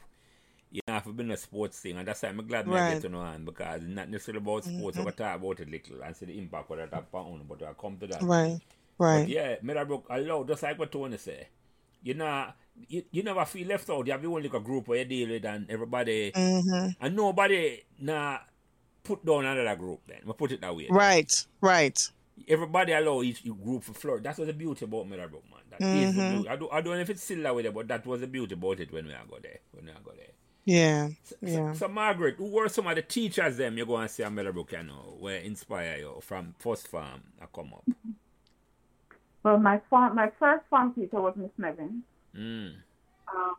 You know, if it's been a sports thing, and that's why I'm glad I Right. get to know on because it's not necessarily about sports. Mhm. I talk about it little and see the impact what it have on, but I come to that. Right. But Right. yeah, Meadowbrook allow, just like what Tony say. You know, you, you never feel left out. You have your own little group where you deal with and everybody, hmm and nobody nah put down another group then. We put it that way. Right. Right. everybody allow each group to flourish. That's what the beauty about Meadowbrook, man. That is Mhm. beauty. I, do, I don't know if it's still that way, there, but that was the beauty about it when we are go there. When we are go there. Yeah. So, Yeah. so, so Margaret, who were some of the teachers them you go and see at Meadowbrook, you know, where inspire you from first farm I come up? Well, my farm, my first farm teacher was Miss Nevin. Mm. Um,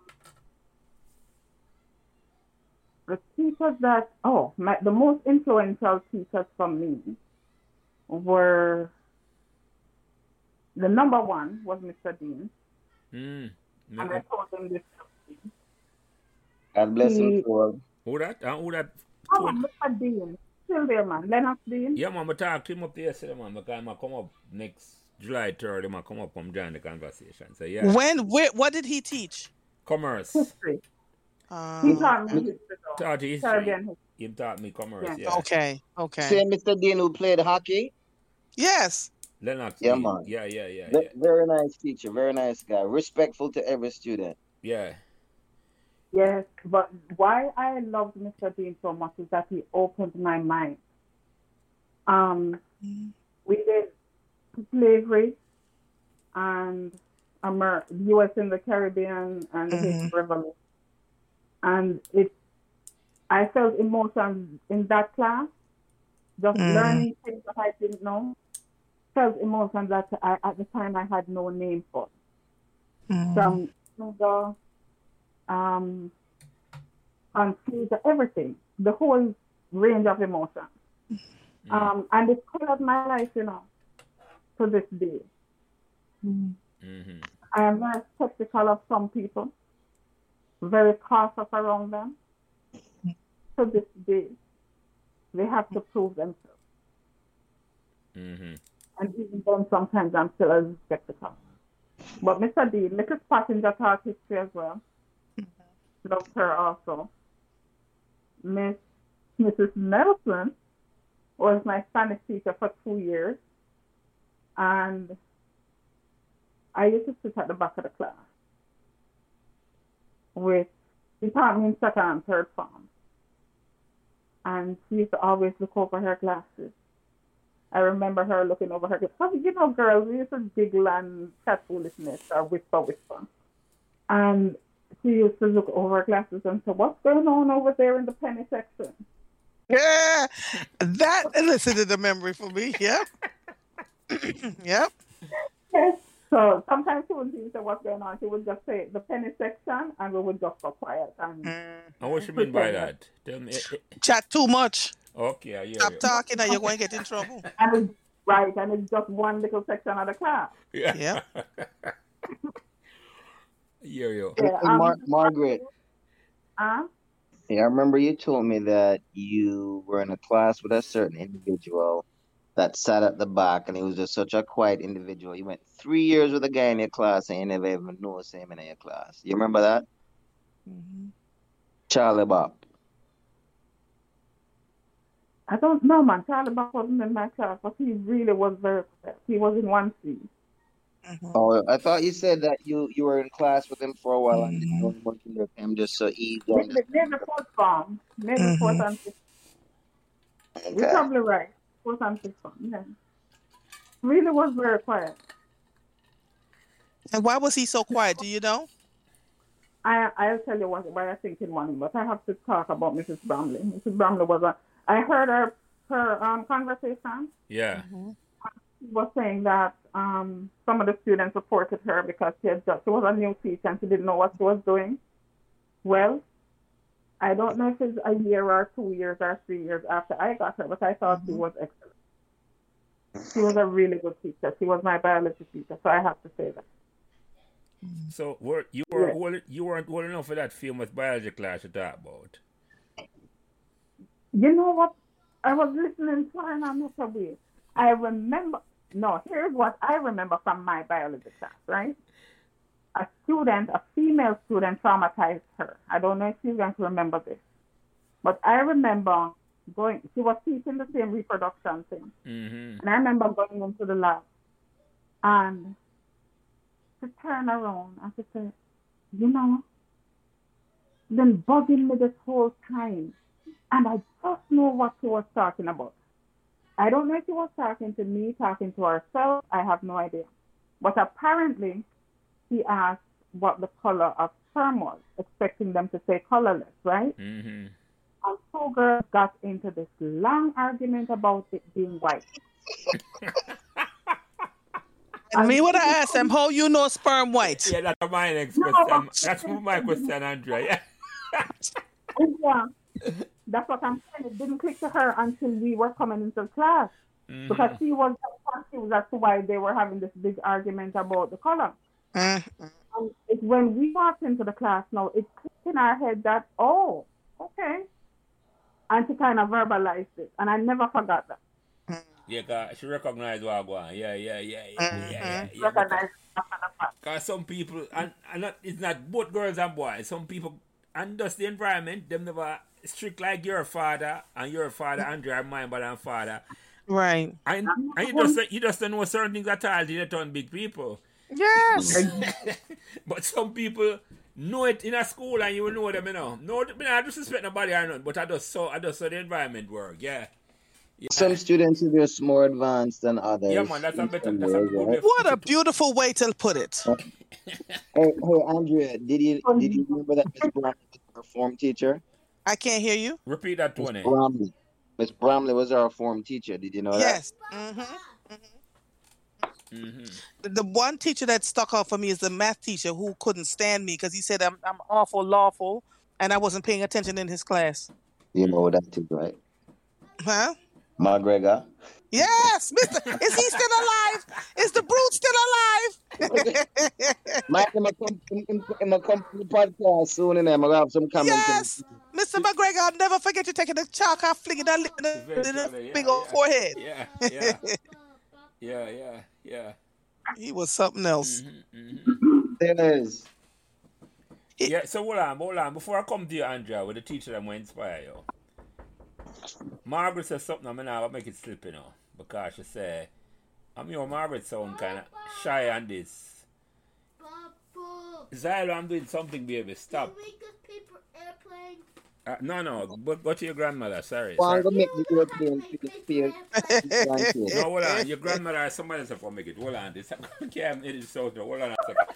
the teachers that oh my, the most influential teachers for me were the number one was Mr. Dean. Mm. And I told him this. God bless him He- for Who that? Uh, who that? Oh, Mr. Dean. Still there, man. Lennox Dean. Yeah, man, I talked to him up yesterday, man, because I come up next July 3rd, I come up and join the conversation. So, yeah. When? Where? What did he teach? Commerce. History. He Um, taught me history. though. Taught history. Caribbean history. He taught me commerce, Yeah. yeah. okay. Okay. same Mr. Dean who played hockey. Yes. Lennox. Yeah, Dean. man. Yeah, yeah, yeah, yeah. Very nice teacher, very nice guy, respectful to every student. Yeah. Yes, but why I loved Mr. Dean so much is that he opened my mind. Um, we did slavery and Amer- U.S. in the Caribbean and the Haitian Revolution, and it. I felt emotions in that class, just Mhm. learning things that I didn't know. Felt emotions that I, at the time I had no name for Mhm. from sugar, um, and confused, everything, the whole range of emotions. Mm. Um, and it colored my life, you know, to this day. Mm-hmm. I am very skeptical of some people, very cautious around them. To this day, they have to prove themselves. Mm-hmm. And even then, sometimes I'm still a little skeptical. But Mr. D, Mrs. Passenger taught history as well. Loved her also. Miss Mrs. Nelson was my Spanish teacher for two years. And I used to sit at the back of the class with, in second and third form. And she used to always look over her glasses. I remember her looking over her glasses. You know, girls, we used to giggle and chat foolishness or whisper, whisper. And she used to look over her glasses and say, What's going on over there in the penny section? Yeah. That elicited a memory for me. Yep. yep. Yes. So sometimes she wouldn't even say what's going on. She would just say the penny section and we would just go quiet. And Mm. And what you mean by that? Tell me. eh, eh, Chat too much. Okay, I hear Stop you. talking, or you're going to get in trouble. and it's right, and it's just one little section of the class. Yeah. I hear you. Yeah, And Mar- um, Margaret, Huh? yeah, I remember you told me that you were in a class with a certain individual that sat at the back, and he was just such a quiet individual. You went three years with a guy in your class, and you never even noticed him in your class. You remember that? Mhm. Charlie Bob. I don't know, man. Charlie Buck wasn't in my class, but he really was very quiet. He was in one C. Mhm. Oh, I thought you said that you you were in class with him for a while and Mhm. you were working with him just so easy. Maybe, maybe fourth form. Maybe fourth and fifth. You're probably right. Fourth and fifth form. Yeah. Really was very quiet. And why was he so quiet? Do you know? I I'll tell you what why I think in morning, but I have to talk about Mrs. Bramley. Mrs. Bramley was a I heard her her um conversation. Yeah. She was saying that um some of the students supported her because she had just she was a new teacher and she didn't know what she was doing. Well, I don't know if it's a year or two years or three years after I got her, but I thought she was excellent. She was a really good teacher. She was my biology teacher, so I have to say that. So were you were Yeah. old, you weren't old enough for that famous biology class you talk about? You know what? I was listening to her and I'm not aware. I remember, no, here's what I remember from my biology class, right? A student, a female student, traumatized her. I don't know if she's going to remember this. But I remember going, she was teaching the same reproduction thing. Mm-hmm. And I remember going into the lab and to turn around and to say, you know, been bugging me this whole time. And I just know what she was talking about. I don't know if he was talking to me, talking to ourselves. I have no idea. But apparently, he asked what the color of sperm was, expecting them to say colorless, right? Mm-hmm. And two girls got into this long argument about it being white. And me would I asked them how you know sperm white? Yeah, that's my next No, question. but- That's my question, Andrea. Yeah. Yeah. That's what I'm saying. It didn't click to her until we were coming into class Mhm. because she was confused as to why they were having this big argument about the color. Mm. And it's when we walked into the class now, it clicked in our head that, oh, okay. And she kind of verbalized it. And I never forgot that. Yeah, 'cause she recognized what I want. Yeah, yeah, yeah, yeah, yeah, yeah. yeah. Recognize after the fact. Cause some people and, and not, it's not both girls and boys. Some people and just the environment, them never strict like your father and your father Andrea and my mother and father. Right. And, and you just you just don't know certain things at all they turn big people. Yes. but some people know it in a school and you will know them, you know. No I don't disrespect nobody or nothing, but I just saw I just saw the environment work, yeah. Yeah, Some students are just more advanced than others. yeah man, that's a better that's a good right? way What a beautiful way to put it. Hey, hey, Andrea, did you did you remember that Miss Bromley was our form teacher? I can't hear you. repeat that Miss Tony. Bromley. Miss Bromley was our form teacher. Did you know that? Yes. hmm hmm The, the one teacher that stuck out for me is the math teacher who couldn't stand me because he said I'm, I'm awful lawful and I wasn't paying attention in his class. You know that too, right? Huh? McGregor. Yes, Mister. Is he still alive? Is the brute still alive? Mike, I'm gonna come, I'm, I'm gonna the podcast soon, and I'm gonna have some comments. yes, Mr. McGregor. I'll never forget you taking the chalk off, flinging that lick in the, in the yeah, big old yeah. forehead. Yeah, yeah. yeah, yeah, yeah. He was something else. hmm hmm There's Yeah, so hold on, hold on. Before I come to you, Andrea, with the teacher that will inspire you. Margaret says something I'm gonna make it slip, you know. Because she say, I'm your Margaret sound kinda shy on this. Papa, Zylo, I'm doing something, baby. Stop. Can we get paper airplane? Uh, no, no, go, go to your grandmother. Sorry. one sorry. gonna make the door plane Paper. No, hold on. Your grandmother or somebody else will make it. Hold on. This I can't edit this out. Hold on a second.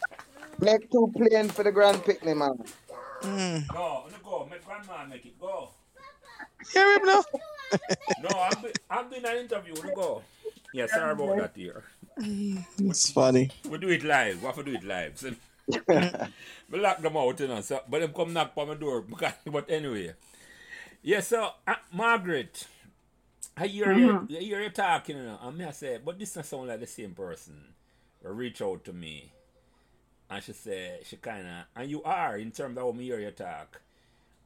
Make two plane for the grand picnic, man. Mm. Go, no, go. Make grandma make it. Go. Hear him now? No, I'm, do- I'm doing an interview. No, go. Yeah, sorry about that here. It's funny. We do it live. We have to do it live. So, we lock them out, you know. So, but them come knock on my door. Because, but anyway. Yeah, so, uh, Margaret, I hear, you, I hear you talking, you know. And me I say, but this doesn't sound like the same person. Will reach out to me. And she say, she kind of, and you are in terms of how me hear you talk.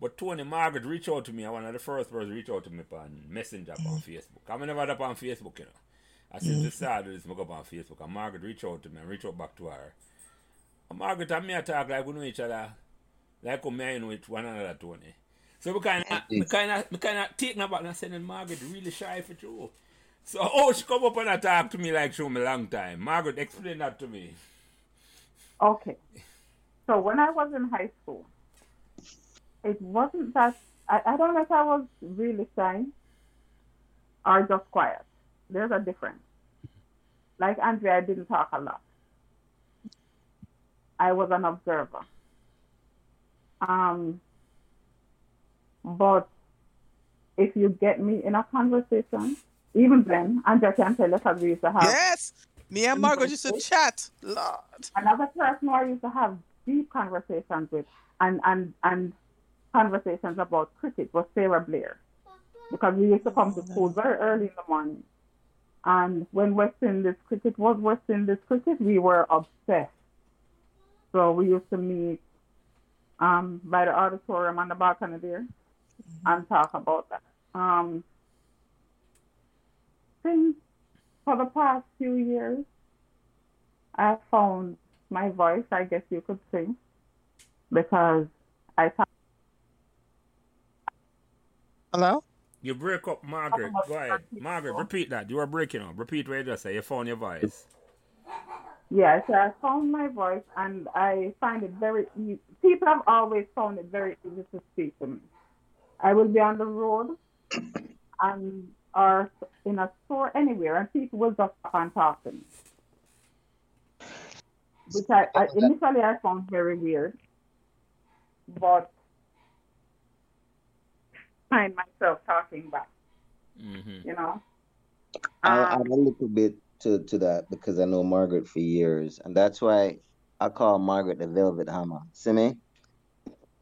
But Tony Margaret reached out to me. I one of the first person to reach out to me on Messenger on mm. Facebook. I'm never up on Facebook, you know. I since the mm. start of this, I up on Facebook. And Margaret reached out to me and reached out back to her. And Margaret and me I talk like we know each other, like we may know each one another, Tony. So we kind of, we kind of, we kind of taking about and saying, Margaret really shy for you. So, oh, she come up and I talk to me like she me a long time. Margaret, explain that to me. Okay. So when I was in high school, it wasn't that I, I don't know if I was really shy or just quiet. There's a difference. Like Andrea, I didn't talk a lot. I was an observer. Um, but if you get me in a conversation, even then, Andrea can tell us how we used to have Yes. Me and Margaret used to chat. Lord. another person who I used to have deep conversations with and, and, and conversations about cricket was Sarah Blair. Because we used to come to school very early in the morning. And when West Indies cricket was West Indies cricket, we were obsessed. So we used to meet um, by the auditorium on the balcony there and talk about that. Um, since for the past few years, I found my voice, I guess you could say, because I talk Hello? You break up, Margaret. Go ahead. Margaret, repeat that. You are breaking up. Repeat what you just said. You found your voice. Yes, I found my voice, and I find it very easy. People have always found it very easy to speak to me. I will be on the road, and or in a store anywhere, and people will just stop and talk to me, which I, I initially I found very weird, but find myself talking back. Mm-hmm. You know. I'll Um, add a little bit to, to that because I know Margaret for years, and that's why I call Margaret the Velvet Hammer. See me?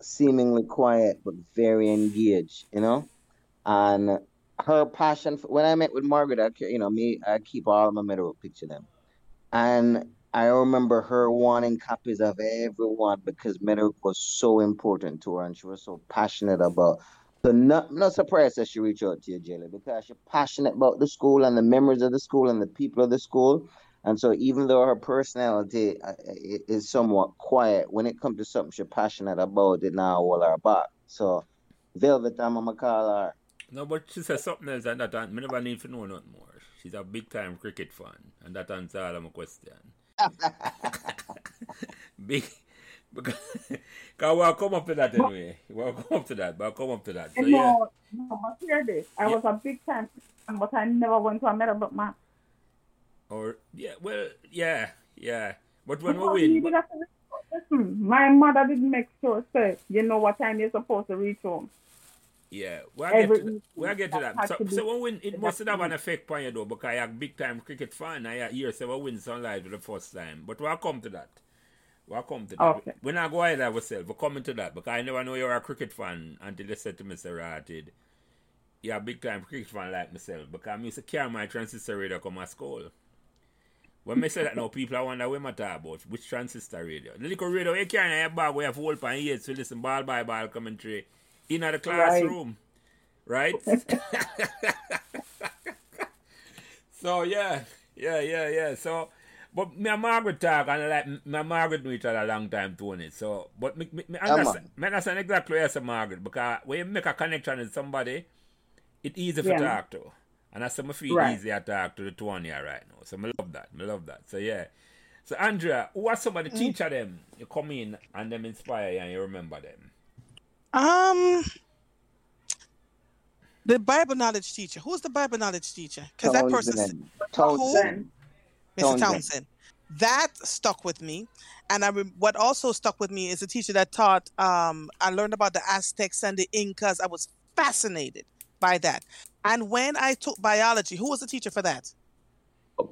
seemingly quiet but very engaged, you know. And her passion for, when I met with Margaret, I, ca- you know, me, I keep all of my Meadowbrook picture them. And I remember her wanting copies of everyone because Meadowbrook was so important to her and she was so passionate about. So not not surprised that she reached out to you, Jelly, because she's passionate about the school and the memories of the school and the people of the school. And so even though her personality uh, is somewhat quiet, when it comes to something she's passionate about, it now all her back. So Velvet, I'm gonna call her. No, but she said something else, and that I never need to know nothing more. She's a big time cricket fan, and that answers all of my question. big, because cause we'll come up to that anyway. We'll come up to that, but I'll come up to that. So no, yeah, no, but hear this. I Yeah. was a big fan, fan, but I never went to a Meadowbrook match. or yeah, well, yeah, yeah. But when we Because he win, but, have to reach home. Listen, hmm, my mother didn't make sure, say, you know what time you're supposed to reach home. yeah, we'll Every get to that. We'll get to that that. So, to so when win, it must have an effect on you though, because I'm a big time cricket fan. I hear say we win sunlight for the first time, but we'll come to that. We'll come to that. Okay. We're not going to ourselves. We're coming to that because I never know you're a cricket fan until they said to me, Sir Ratted, you're a big time cricket fan like myself because I used to carry my transistor radio come to school. When I say that now, people I wonder what I talk about. Which transistor radio? The little radio you carry in your bag where you have hold on ears to listen ball by ball commentary in the classroom. Right? so yeah, yeah, yeah, yeah. So but me and Margaret talk and like me and Margaret know each other a long time Tony. So but me, me, me Yeah, understand, me understand exactly what you say Margaret because when you make a connection with somebody, it's easy to talk to. And that's me feel Right. easy to talk to the two on right now. So I love that. I love that. So yeah. So Andrea, who are some of the teacher them you come in and them inspire you and you remember them? Um, the Bible knowledge teacher. Who's the Bible knowledge teacher? Because that person, Townsend. Townsend. Then, Mr. Townsend. Townsend. That stuck with me, and I rem- what also stuck with me is a teacher that taught. Um, I learned about the Aztecs and the Incas. I was fascinated by that. And when I took biology, who was the teacher for that?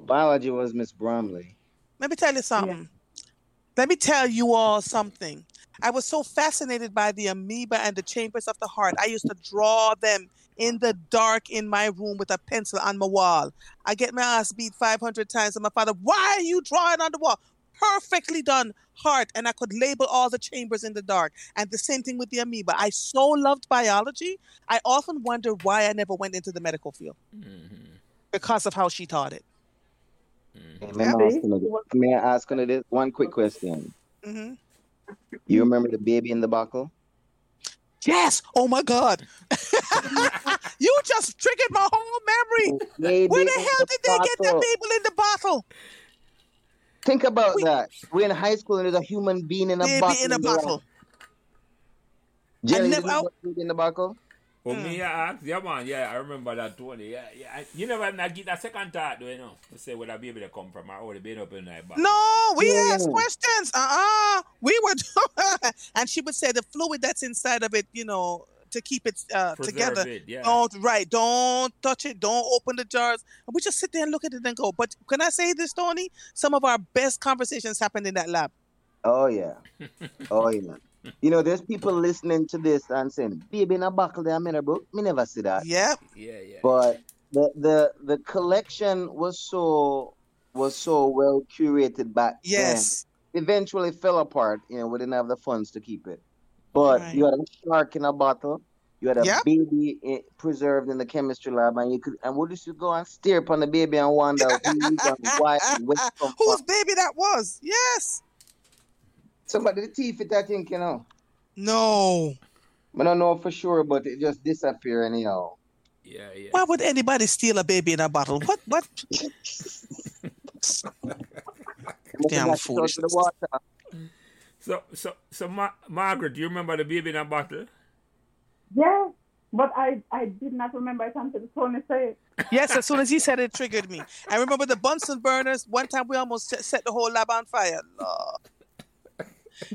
Biology was Miss Bromley. Let me tell you something. Let me tell you all something. I was so fascinated by the amoeba and the chambers of the heart. I used to draw them in the dark in my room with a pencil on my wall. I get my ass beat 500 times, and my father, why are you drawing on the wall? Perfectly done heart, and I could label all the chambers in the dark. And the same thing with the amoeba. I so loved biology. I often wonder why I never went into the medical field Mm-hmm. because of how she taught it. Hey, may, I ask you, may I ask this one quick question? hmm You remember the baby in the buckle? Yes. Oh my God. you just triggered my whole memory. Baby Where the hell did they get the people in the bottle? Think about We- that. We're in high school and there's a human being in a bottle. in a bottle. Jelly, never- know baby in the buckle? Oh, Hmm. me yeah, ask, yeah man, yeah, I remember that Tony. Yeah, yeah. You never not get a second thought, though, you know. To say where that able to come from, or oh, they been up in that box. No, we Yeah. asked questions. Uh-uh. We were and she would say the fluid that's inside of it, you know, to keep it uh, together. it, yeah. Don't right, don't touch it, don't open the jars. And we just sit there and look at it and go. But can I say this, Tony? Some of our best conversations happened in that lab. Oh yeah. Oh yeah. You know, there's people listening to this and saying, baby in a buckle there, Meadowbrook. Me never see that. Yep. Yeah, yeah. But the the the collection was so was so well curated back Yes. then. Eventually fell apart, you know, we didn't have the funds to keep it. But Right. you had a shark in a bottle, you had a Yep. baby i preserved in the chemistry lab, and you could and we used to go and stare upon the baby and wonder who is and why and where it come Whose baby that was? Yes. Somebody the teeth it, I think, you know. No. I don't know for sure, but it just disappear anyhow. Yeah, yeah. Why would anybody steal a baby in a bottle? What? What? Damn Must have got thrown to the foolishness. water. So, so, so, Ma- Margaret, do you remember the baby in a bottle? yes, but I, I did not remember it until Tony said it. Yes, as soon as he said it, triggered me. I remember the Bunsen burners. One time we almost set- set the whole lab on fire. Lord.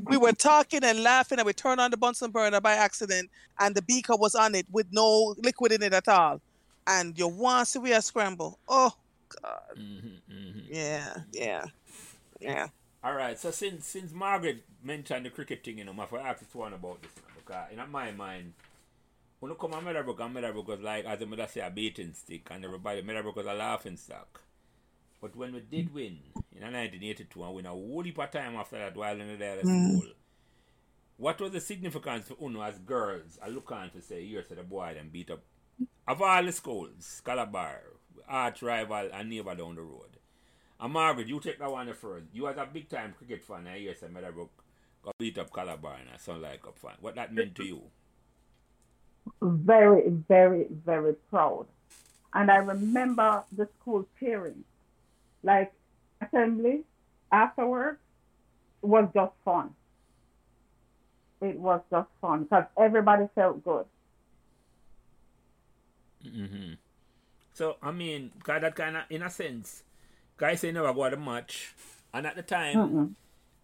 We were talking and laughing, and we turned on the Bunsen burner by accident, and the beaker was on it with no liquid in it at all. And you want to see we are scramble. Oh, God. Mm-hmm, mm-hmm. Yeah, yeah, yeah. All right. So since since Margaret mentioned the cricket thing, you know, I have to one about this now, because in my mind, when you come to Meadowbrook, and Meadowbrook was like, as the mother say, a beating stick, and everybody, Meadowbrook was a laughing stock. But when we did win in 1982 and win a whole heap of time after that while in the Mm. school, what was the significance for Uno as girls? I look on to say, here's the boy and beat up of all the schools, Calabar, arch rival and neighbor down the road. And Margaret, you take that one first. You as a big time cricket fan, I hear say Meadowbrook got beat up Calabar and a like Cup fan. What that meant to you? very, very, very proud. And I remember the school cheering. Like assembly afterwards was just fun. It was just fun because everybody felt good. hmm So I mean, cause that kind of, in a sense, guys say never go to the match, and at the time, Mm-mm.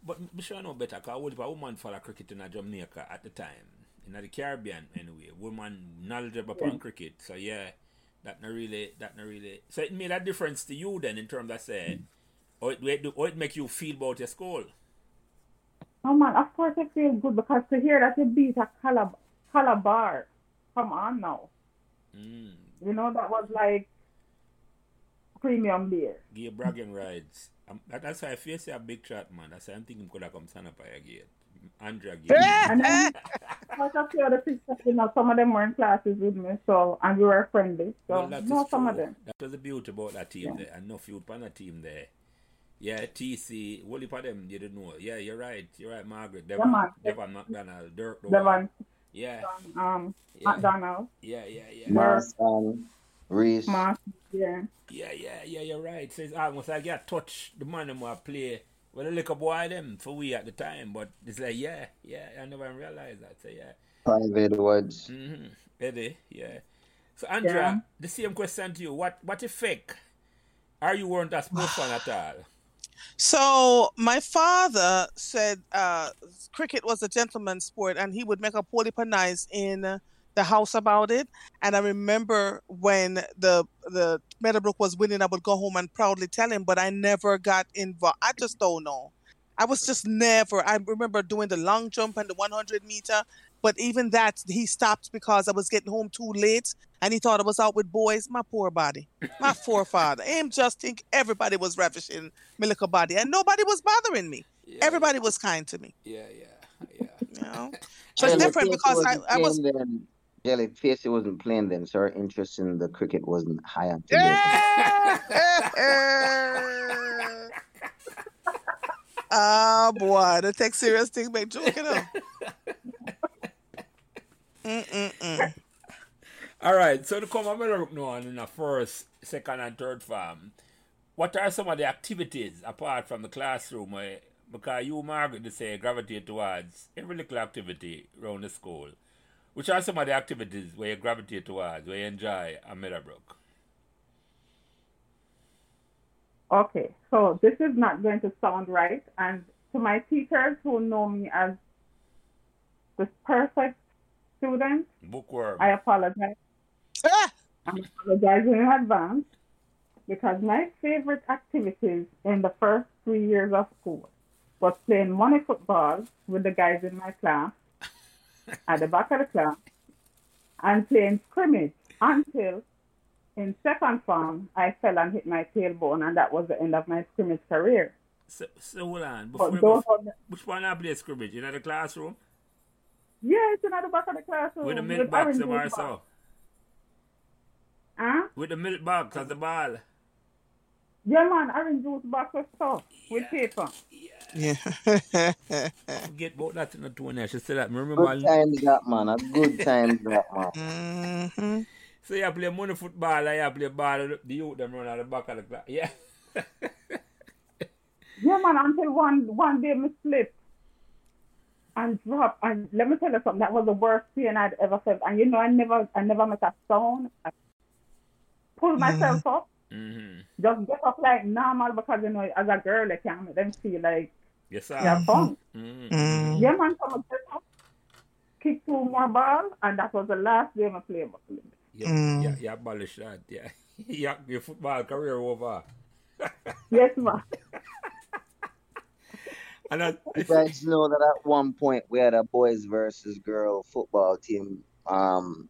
but me sure I know better. Cause what if a woman follow cricket in a Jamaica at the time, in the Caribbean anyway, woman knowledgeable upon cricket. So yeah, that not really, that not really. So it made a difference to you then in terms of say, or it, or it make you feel about your school. Oh man, of course I feel good because to hear that you beat a Calab- Calabar, come on now. Mm. You know, that was like premium beer. Give bragging rights. Um, that, that's why I say a big chat, man. That's why I'm thinking could have come stand up again. Andrea again. And then quite a few other pictures, you know, some of them were in classes with me, so and we were friendly. So Well, no, some true. of them. That was the beauty about that team Yeah. there. And no youth on that team there. Yeah, TC, whole heap of them you didn't know. Yeah, you're right. You're right, Margaret. Devon, man. Devon McDonald, Dirk Devon, Yeah, um, yeah, McDonald, yeah, yeah, yeah. Marston, Reese. Mark, yeah. Yeah, yeah, yeah, you're right. So it's almost like you touch the man who play well a little boy them for we at the time, but it's like yeah, yeah, I never realized that. So yeah. Private words. Mm-hmm. Eddie, yeah. So Andrea, Yeah. the same question to you. What what effect are you weren't a sports fan at all? So my father said uh, cricket was a gentleman's sport, and he would make a poly nice in the house about it. And I remember when the the Meadowbrook was winning, I would go home and proudly tell him, but I never got involved. I just don't know. I was just never. I remember doing the long jump and the 100 meter, but even that he stopped because I was getting home too late, and he thought I was out with boys. My poor body, my forefather. Him just think everybody was ravishing my little body, and nobody was bothering me. Yeah, Everybody was kind to me. Yeah, yeah, yeah. You know, so Jelly it's different because I, wasn't I was. playing Then, Jelly Facey wasn't playing then, so her interest in the cricket wasn't high on today. Ah, boy, the take serious thing make joke, you know. Mm-mm-mm. All right, so to come on look now in the first, second, and third farm, what are some of the activities apart from the classroom? Where, because you, Margaret, say gravitate towards every little activity around the school. Which are some of the activities where you gravitate towards, where you enjoy at Meadowbrook? Okay, so this is not going to sound right. And to my teachers who know me as the perfect student, Bookworm. I apologize. Ah, I'm apologizing in advance because my favorite activities in the first three years of school was playing money football with the guys in my class at the back of the class and playing scrimmage until in second form I fell and hit my tailbone and that was the end of my scrimmage career. So, so hold on. Before, before, the, which one I play scrimmage? In the classroom? yeah, it's in the back of the classroom. With the milk box orange them or juice so? Huh? With the milk box as the ball? Yeah, man, orange juice box of stuff with paper. yeah. Forget about that in the tone. I should say that. Remember, Good times that man, a good times that man. hmm So you play money football and you play ball, the youth them run at the back of the class. Yeah. Yeah, man, until one one day me slipped and dropped. And let me tell you something, that was the worst pain I'd ever felt. And you know, I never I never met a sound. I pulled myself up, mm-hmm. just get up like normal because you know, as a girl, I can't make them feel like Yes, sir. you have fun. Mm-hmm. Mm. Yeah, man, so I get up, kick two more ball, and that was the last game I played. Yeah, Mm. yeah, you abolish that. Yeah. yeah, your football career over. Yes, man. And I, You guys know that at one point we had a boys versus girl football team. Um,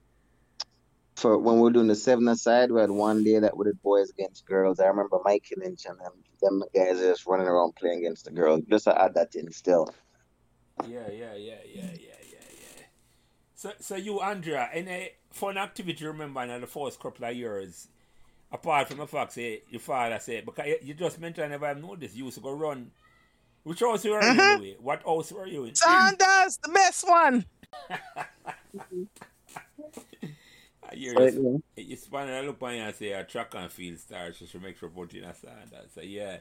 for when we were doing the seven aside, we had one day that we did boys against girls. I remember Mikey Lynch and them, them guys just running around playing against the girls. Just to add that in still. yeah, yeah, yeah, yeah, yeah, yeah, yeah. So, so you, Andrea, any fun activity you remember in the first couple of years, apart from the fact say your father said because you- you just mentioned I never have noticed you used to go run. Which house were you in mm-hmm. anyway? What house were you in? Sanders, the best one. I hear you, you span and look on you and say a track and field star, so she make sure put in a standard. So yeah.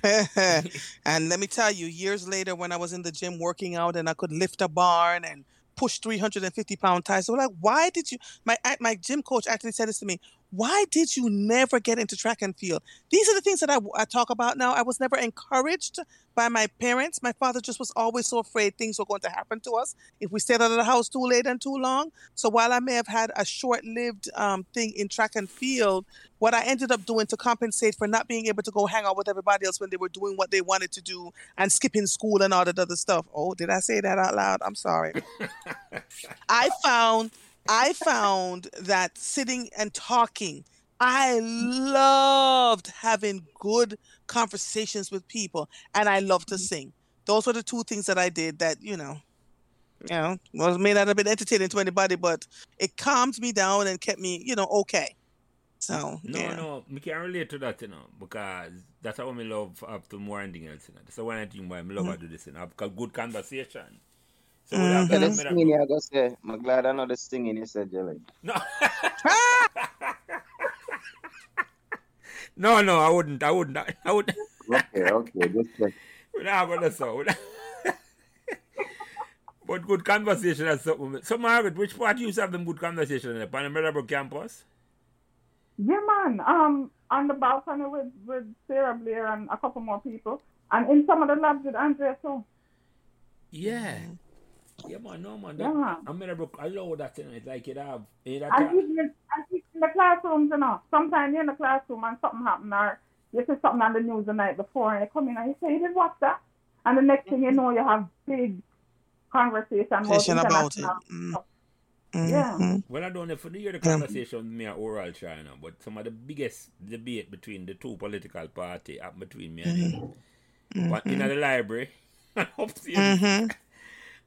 and let me tell you, years later, when I was in the gym working out and I could lift a barn and push 350 pound ties, were like, "Why did you?" My my gym coach actually said this to me. Why did you never get into track and field? These are the things that I, I talk about now. I was never encouraged by my parents. My father just was always so afraid things were going to happen to us if we stayed out of the house too late and too long. So while I may have had a short-lived um, thing in track and field, what I ended up doing to compensate for not being able to go hang out with everybody else when they were doing what they wanted to do and skipping school and all that other stuff. Oh, did I say that out loud? I'm sorry. I found I found that sitting and talking, I loved having good conversations with people and I loved to mm-hmm. sing. Those were the two things that I did that, you know, you know, well, may not have been entertaining to anybody, but it calmed me down and kept me, you know, okay. So No, yeah. no, me can relate to that, you know, because that's how me love up to more anything else, you know. That's one the things why I love mm-hmm. to do this, you know, because good conversation. So we have Yeah, that- the singing, I gotta say, I'm glad I know the singing you said, Jelly. No. no, no, I wouldn't. I wouldn't. I wouldn't. Okay, okay, just check. We're not going to so. But good conversation is something. So, Margaret, which part you have them good conversation in? On the Meadowbrook campus? Yeah, man. Um, on the balcony with with Sarah Blair and a couple more people, and in some of the labs with Andrea too. Yeah. Yeah, man, no, man. That, Yeah, man. And Meadowbrook, I love that, you know. It's like it have. It have And even, and even in the classrooms, you know, sometimes you're in the classroom and something happened, or you see something on the news the night before, and you come in and you say, you didn't watch that? And the next thing you know, you have big conversation about, Conversation about it. international mm. Mm-hmm. Yeah. Well, I don't know if you hear the conversation with me and Oral China, but some of the biggest debate between the two political party happened between me and him. Mm-hmm. But in the mm-hmm. library, upstairs, mm-hmm.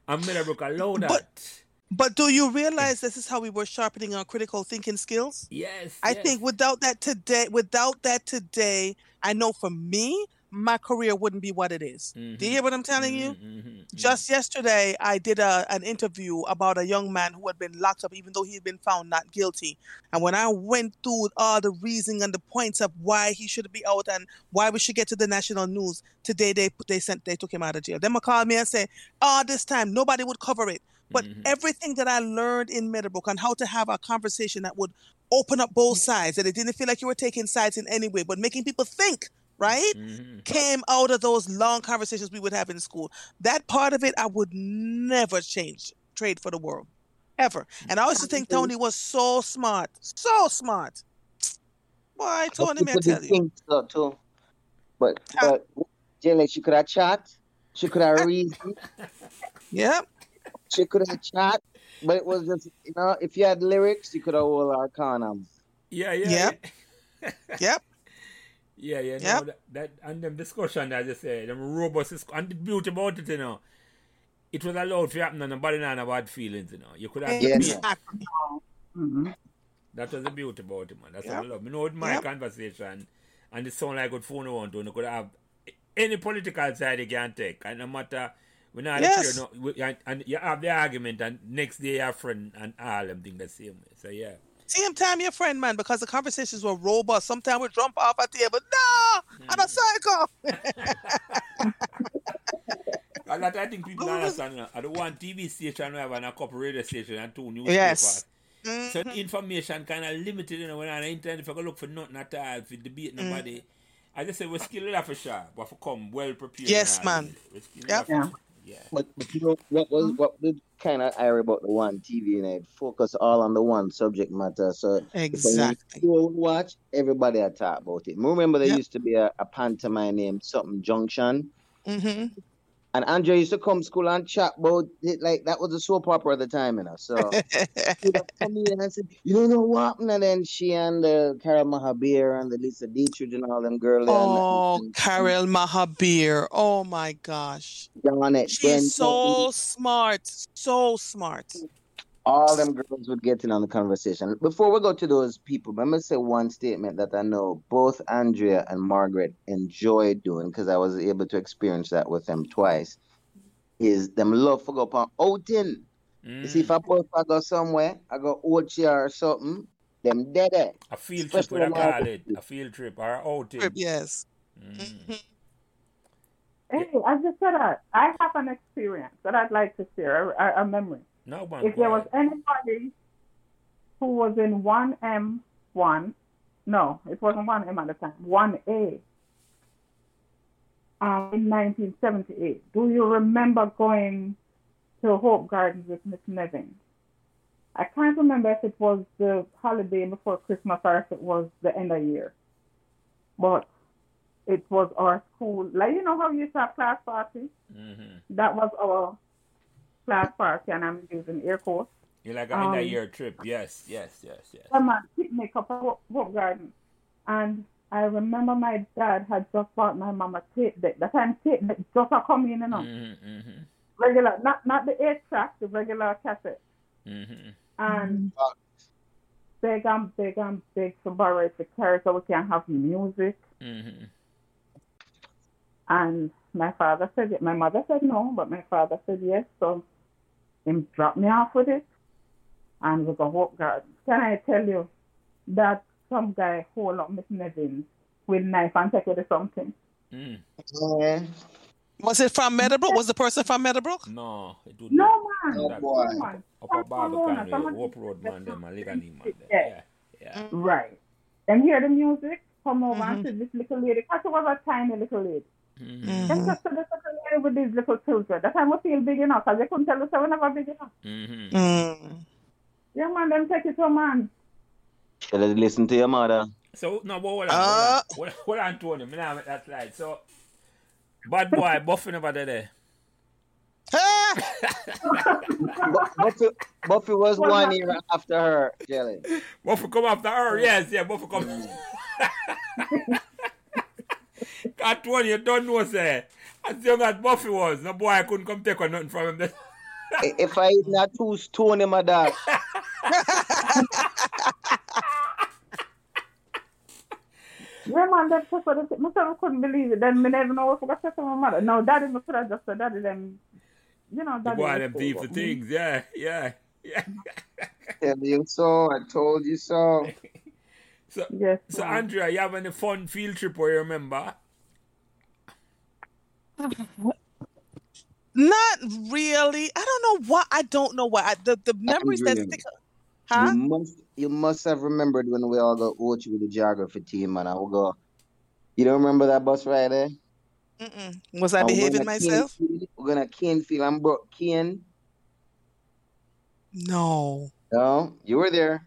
Meadowbrook allow that. But- But do you realize this is how we were sharpening our critical thinking skills? yes, I yes. think without that today, without that today, I know for me, my career wouldn't be what it is. Do Mhm. you hear what I'm telling you? Mhm, mhm, Just yesterday, I did a, an interview about a young man who had been locked up, even though he had been found not guilty. And when I went through all the reasoning and the points of why he should be out and why we should get to the national news, today they they sent they took him out of jail. Then they called me and say, "Oh, this time nobody would cover it." But Mhm. everything that I learned in Meadowbrook on how to have a conversation that would open up both sides, that it didn't feel like you were taking sides in any way, but making people think, right? mhm. came out of those long conversations we would have in school. That part of it, I would never change, trade for the world, ever. And I also think Tony was so smart, so smart. Boy, Tony, But may I people tell did you. think so too. But Huh? but Jelly, she could have chat, she could have reason, Yep. she could have chat. But it was just you know, if you had lyrics, you could have all our condoms. Yeah, yeah. Yep. Yeah, Yep. Yeah. yeah no, Yep. that, that and them discussion, as I say, them robust dis- and the beauty about it, you know, it was allowed to happen and nobody not have bad feelings, you know. You could have Yeah. debate. Exactly. hmm That was the beauty about it, man. That's Yep. what I love. You know, with my Yep. conversation, and it sound like good phone you want to, you could have any political side you can take, and no matter when I Yes. no, we- and, and you have the argument, and next day your friend and all them think the same way. So yeah, Same time, your friend, man, because the conversations were robust. Sometimes we jump off a table. No, I'm a psycho. and that I think people Oh, understand. You know, I don't want TV station we have and a couple radio station and two newspapers. Yes. So Mhm. information kind of limited, you know, when on the internet, if I go look for nothing at all, for debate Mm. nobody. I just say we're skilled enough for sure, but for come well prepared. Yes, and all man. this. We're skilled Yep. enough for- Yeah. But, but you know what was what did kind of ire about the one TV and it focus all on the one subject matter. So if Exactly. you would watch, everybody had talk about it. Remember there Yep. used to be a, a pantomime named something Junction. hmm And Andrea used to come to school and chat about it like that was a soap opera at the time, you know. So come in and said, You don't know what happened? And then she and the Carol Mahabir and the Lisa Dietrich and all them girls there, and- oh, and- Carol Mahabir. Oh my gosh. She's so smart. So smart. All them girls would get in on the conversation. Before we go to those people, let me say one statement that I know both Andrea and Margaret enjoyed doing because I was able to experience that with them twice. Is them love for go up on outing. You see, if mm. I put I go somewhere, I go Ochi or something, them dead. A field trip, Especially what I when call it. A field trip or outing. Yes. Mm. Mm-hmm. Hey, I just said that. I have an experience that I'd like to share, a, a memory. No one. If there was anybody who was in 1M1, no, it wasn't 1M at the time, 1A, um, in 1978, do you remember going to Hope Gardens with Miss Nevin? I can't remember if it was the holiday before Christmas or if it was the end of year. But it was our school, like you know how you used to have class party? hmm That was our class party, and I'm using air quotes. You like on end of Um, year trip. Yes, yes, yes, yes. a man picnic up at Hope- Hope Garden. And I remember my dad had just bought my mom a tape deck. That time tape deck just a come in, you know. Mm-hmm, mm-hmm, Regular, not not the eight track, the regular cassette. mm-hmm. And beg and beg and beg to borrow it to carry so we can have music. Mm-hmm. And my father said it. My mother said no, but my father said yes. So him drop me off with it. And we go Hope Garden. Can I tell you that some guy hold up Miss Nevins with knife and take her to something? Mm. Yeah. Was it from Meadowbrook? Was the person from Meadowbrook? No, it do No not. man. Oh, That- boy. No man. Upper Some Barbican corner, Way, someone- Road man, them, and Liguanea man, them. Yeah. Yeah, yeah. Right. Then hear the music, come over and Mhm. see this little lady. Because she was a tiny little lady. Mm-hmm. Mhm. Then just see this little lady with these little children. That time we feel big enough because they couldn't tell us they were never big enough. Mm-hmm. Mm. Yeah, man, them take it to a man. Should have listened to your mother. So, no, but hold on. Uh. hold on. Hold on, Tony. Me now make that slide. So, bad boy, Buffy never did it. Ah! Buffy, Buffy was Well, one year after her, Jelly. Buffy come after her. Yes, yeah, Buffy come. God, Tony, you don't know, say. As young as Buffy was, no boy I couldn't come take on nothing from him. If I eat not two stone in my dog. Yeah, man, them took for the myself couldn't believe it. Then me never know what I said to my mother. No, daddy me could have just said daddy them you know, daddy boy, them cool, thief but the me- things. Yeah, yeah, yeah. Tell you so. I told you so. So, Yes. so man. Andrea, you have any fun field trip where you remember? Not really. I don't know why. I don't know why. I, the the memories that stick. Huh? You must you must have remembered when we all go Ochi with the geography team and I will go. You don't remember that bus ride eh? Mm-mm. Was I And behaving myself? Canefield- We're gonna Canefield and Brook Kane. No. No, you were there.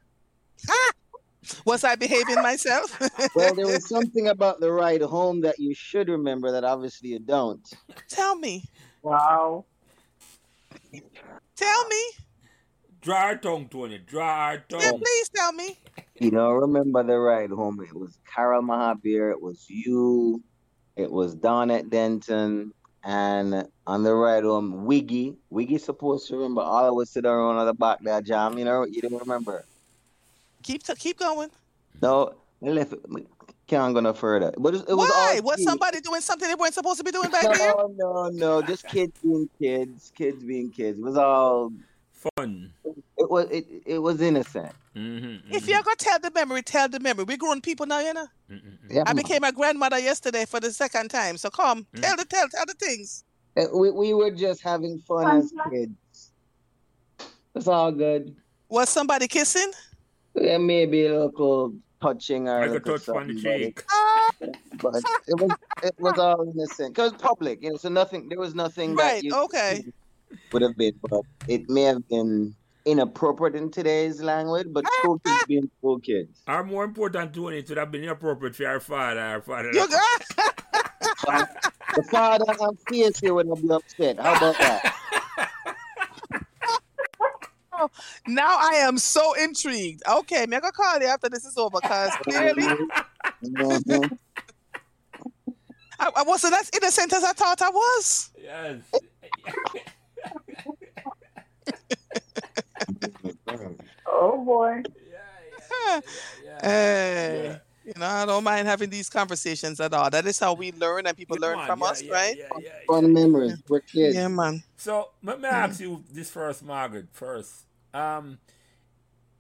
Was I behaving myself? Well, there was something about the ride home that you should remember that obviously you don't. Tell me. Wow. Tell me. Draw our tongue, Tony. Draw our Yeah, tongue. please tell me. You know, remember the ride home. It was Carol Mahabir, it was you, it was Donnet Denton, and on the ride home, Wiggy. Wiggy supposed to remember all of us sit around on the back there, jam, you know, you don't remember. Keep t- keep going. No, we left it. Can't go no further. But it, it was Why? all Was somebody doing something they weren't supposed to be doing back there? No, no, no. Just kids being kids, kids being kids. It was all. Fun. It was. It, it was innocent. Mm-hmm, If you're gonna tell the memory, tell the memory. We're grown people now, you know. mm-hmm. Yeah, I became a grandmother yesterday for the second time. So come, Mm. tell the tell tell the things. We we were just having fun as kids. It's all good. Was somebody kissing? Yeah, maybe a little touching or I a could little touch on the but cheek. it- But it was it was all innocent because public, you know. So nothing. There was nothing Right, that you okay. would have been, but it may have been inappropriate in today's language. But ah, school kids ah. being school kids. Or more important, Tony, it would have been inappropriate for our father. Our father. You got The father and face here would not be upset. How about that? Now I am so intrigued. Okay, me I gonna call you after this is over because clearly Mhm. I, I wasn't as innocent as I thought I was. Yes. Oh boy. yeah, yeah, yeah, Hey, yeah. you know, I don't mind having these conversations at all. That is how we learn and people Come learn on, from yeah, us, yeah, right? Yeah, yeah, yeah. Fun memories. We're kids. Yeah, man. So let me ask you this first, Margaret. First, um,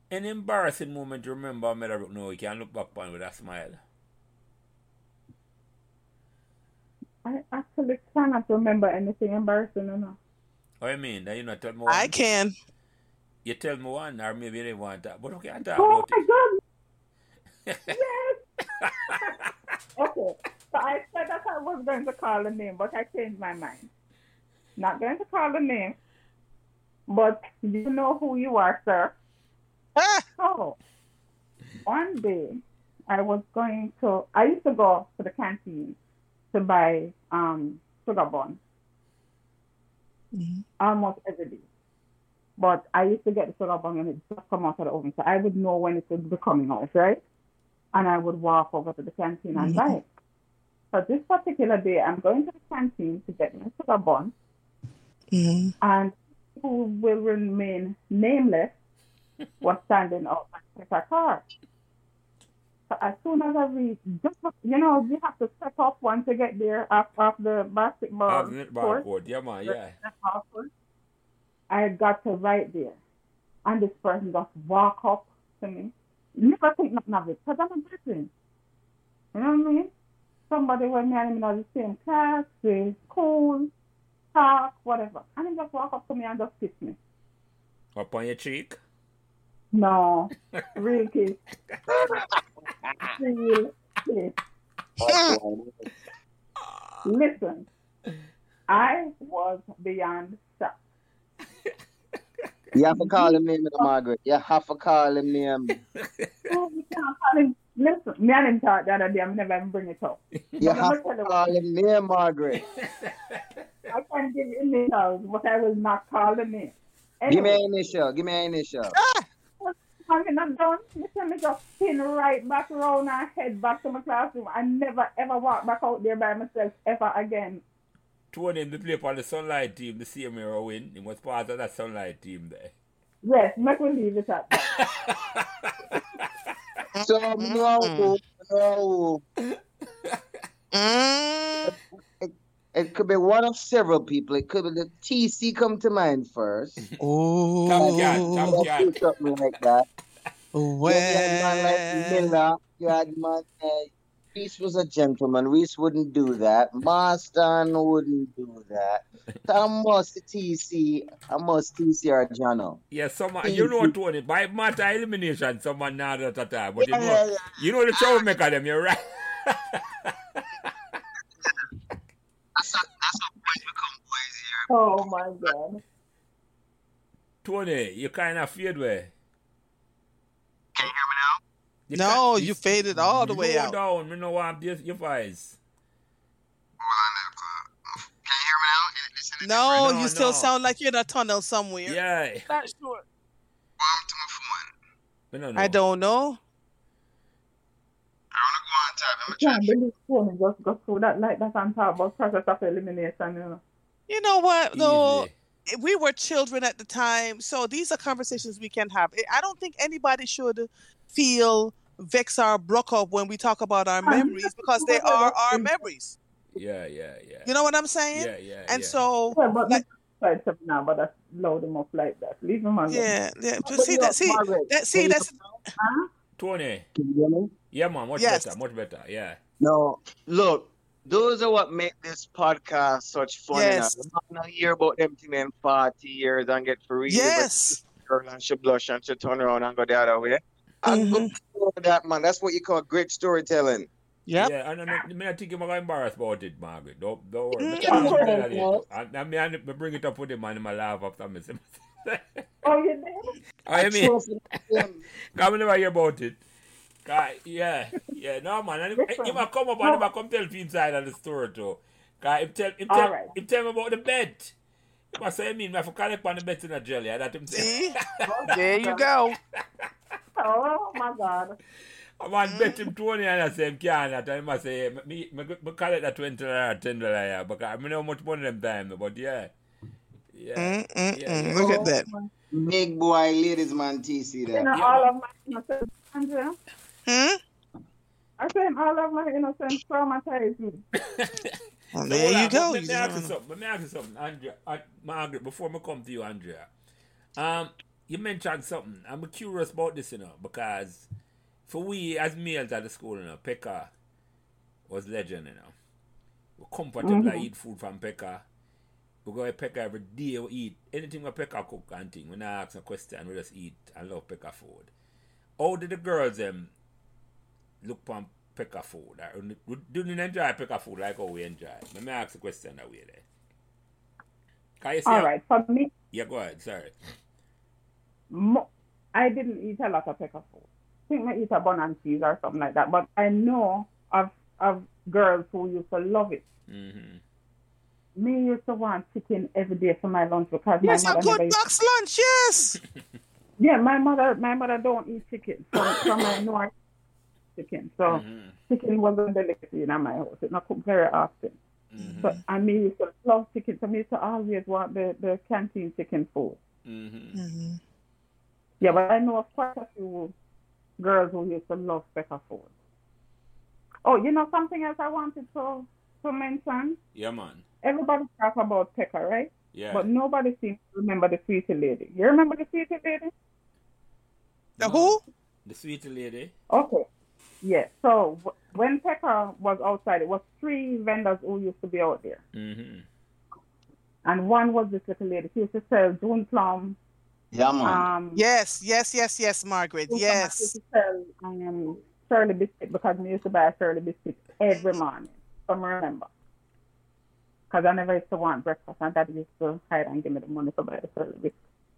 an embarrassing moment you remember, I don't know, you can look back on with a smile. I actually cannot remember anything embarrassing enough. Oh, you mean that you not tell me one? I can. You tell me one, or maybe you didn't want that, but okay, I talk Oh about my it. god! Yes. okay. So I said that I was going to call the name, but I changed my mind. Not going to call the name, but you know who you are, sir. Ah, So one day I was going to I used to go to the canteen to buy um sugar bun Mhm. almost every day. But I used to get the sugar bun and it just come out of the oven. So I would know when it would be coming out, right? And I would walk over to the canteen and buy it. So this particular day I'm going to the canteen to get my sugar bun mhm. and who will remain nameless was standing out with a car. So as soon as I reach, just you know, you have to step up once you get there off, off the basketball Off the court. barcode, yeah, man, yeah. I got to right there, and this person just walk up to me. Never think nothing of it, because I'm a Christian. You know what I mean? Somebody when me and him in the same class, we cool, talk, whatever. And he just walk up to me and just kiss me. Up on your cheek. No, real kiss. real kiss. Listen, I was beyond shocked. You have to call him name, Mr. Margaret. You have to call him name. Oh, you can't call him- Listen, me and him talked the other day, I'm never even bring it up. You But have let to me tell you what, call him name, Margaret. I can't give you initials, but I will not call the name. Give me Anyway, an initial. Give me an initial. Ah! I'm not done. Listen, me just spin right back around and head back to my classroom. I never ever walk back out there by myself ever again. Tony him to play for the Sunlight team the same year I win. He was part of that Sunlight team there. Yes, make we leave it at that. So, no, no. Mm. It could be one of several people. It could be the TC come to mind first. Ooh. Top cat, top Or something like that. Then you had man like Well. Miller. You had man. Uh, Reese was a gentleman. Reese wouldn't do that. Marston wouldn't do that. So I must TC. I must TC or Jono. Yeah, someone, you know, Tony, by matter elimination, someone not at a time. But you know, yeah, yeah. you know the troublemaker, them, you're right. That's how, that's how boys become boys here. Oh my god. Tony, you kind of feared way. Can you hear me now? You No, can't- you faded all the way Slow out. down, me know what your, your voice. Hold on there, Cla- uh, Can you hear me now? Is it listening No, No, you still no. sound like you're in a tunnel somewhere. Yeah. Not sure. Warm to my phone. Me no. I don't know. I want to go on top. I'm I can't believe Tony just go through that like that and talk about process of elimination, you know. You know what? though? Easy. Eh, we were children at the time, so these are conversations we can have. Eh, I don't think anybody should feel vexed or broke up when we talk about our memories because they are our memories. Yeah, yeah, yeah. You know what I'm saying? Yeah, yeah. And yeah. so, Yeah, but Like- like, now, but that's load him up like that. Leave him alone. yeah, yeah. But Just see that. See that. See when you that's. Huh? Tony. Can you hear me? Yeah, man, much Yes. better, much better. Yeah. No, look, those are what make this podcast such fun. Yes. You know? I'm not hear about them thing in 40 years and get for real. Yes. Girl and she blush and she turn around and go the other way. I'm good for that, man. That's what you call great storytelling. Yep. Yeah, and I, me not think you're going embarrassed about it, Margaret. Don't, don't worry. Mm. Me tell you Yeah. something later. And, and me, bring it up with him and I laugh after me. Oh, you did? I mean, Trust him. come never hear about it. God, yeah, yeah, no man. And he, he might come up and he might come tell people inside of the story too. Cause him tell, him tell, right. him tell me about the bet. He must say, I mean, I have to collect on the bet in a jelly. That him say. See? There you go. Oh my God. I want bet him 20 and I say, him can't. And I must say, me, me, me, me collect that 20 or 10 dollar, yeah. Because I don't know how much money them time, but yeah. Yeah. Mm, mm, Yeah, mm. yeah. Look at that. Big boy, ladies man, TC You know, Yeah, all but- of my innocence, Andrea. Hmm? I said all of my innocence traumatized me. Well, there hold you on, go. Let me ask you You something. Let me ask you something, Andrea. Uh, Margaret, before I come to you, Andrea. Um, you mentioned something. I'm curious about this, you know, because for we as males at the school, you know, Pekka was legend, you know. We comfortable Mhm. eat food from Pekka. We go to Pekka every day. We eat anything we Pekka cook and thing. We not ask a question. We just eat and love Pekka food. How did the girls um look upon Pekka food? Or do do you enjoy Pekka food like how we enjoy? it? Let me ask the question that way there. Can you see All how- right. For me, Yeah, go ahead. Sorry. mo- I didn't eat a lot of Pekka food. I think I eat a bun and cheese or something like that. But I know of of girls who used to love it. Mm-hmm. Me used to want chicken every day for my lunch because Yes, my mother never good used- box lunch. Yes. Yeah, my mother my mother don't eat chicken. From from my north chicken. So Mm-hmm. chicken wasn't delicacy in my house. It not cooked very often. Mm-hmm. But I me used to love chicken. So me used to always want the, the canteen chicken food. Mm-hmm. hmm Yeah, but I know of quite a few girls who used to love Pekka food. Oh, you know something else I wanted to to mention? Yeah, man. Everybody talk about pepper, right? Yeah. But nobody seems to remember the sweetie lady. You remember the sweetie lady? The who? The sweetie lady. Okay. Yeah. So w- when Pekka was outside, it was three vendors who used to be out there, Mm-hmm. and one was this little lady. She used to sell June plum. Yeah, man. Um, Yes, yes, yes, yes, Margaret. June plum. She used Yes. to sell um, Shirley biscuit because we used to buy Shirley biscuit every morning. Some remember. Because I never used to want breakfast, and Dad used to hide and give me the money to buy the Shirley biscuit.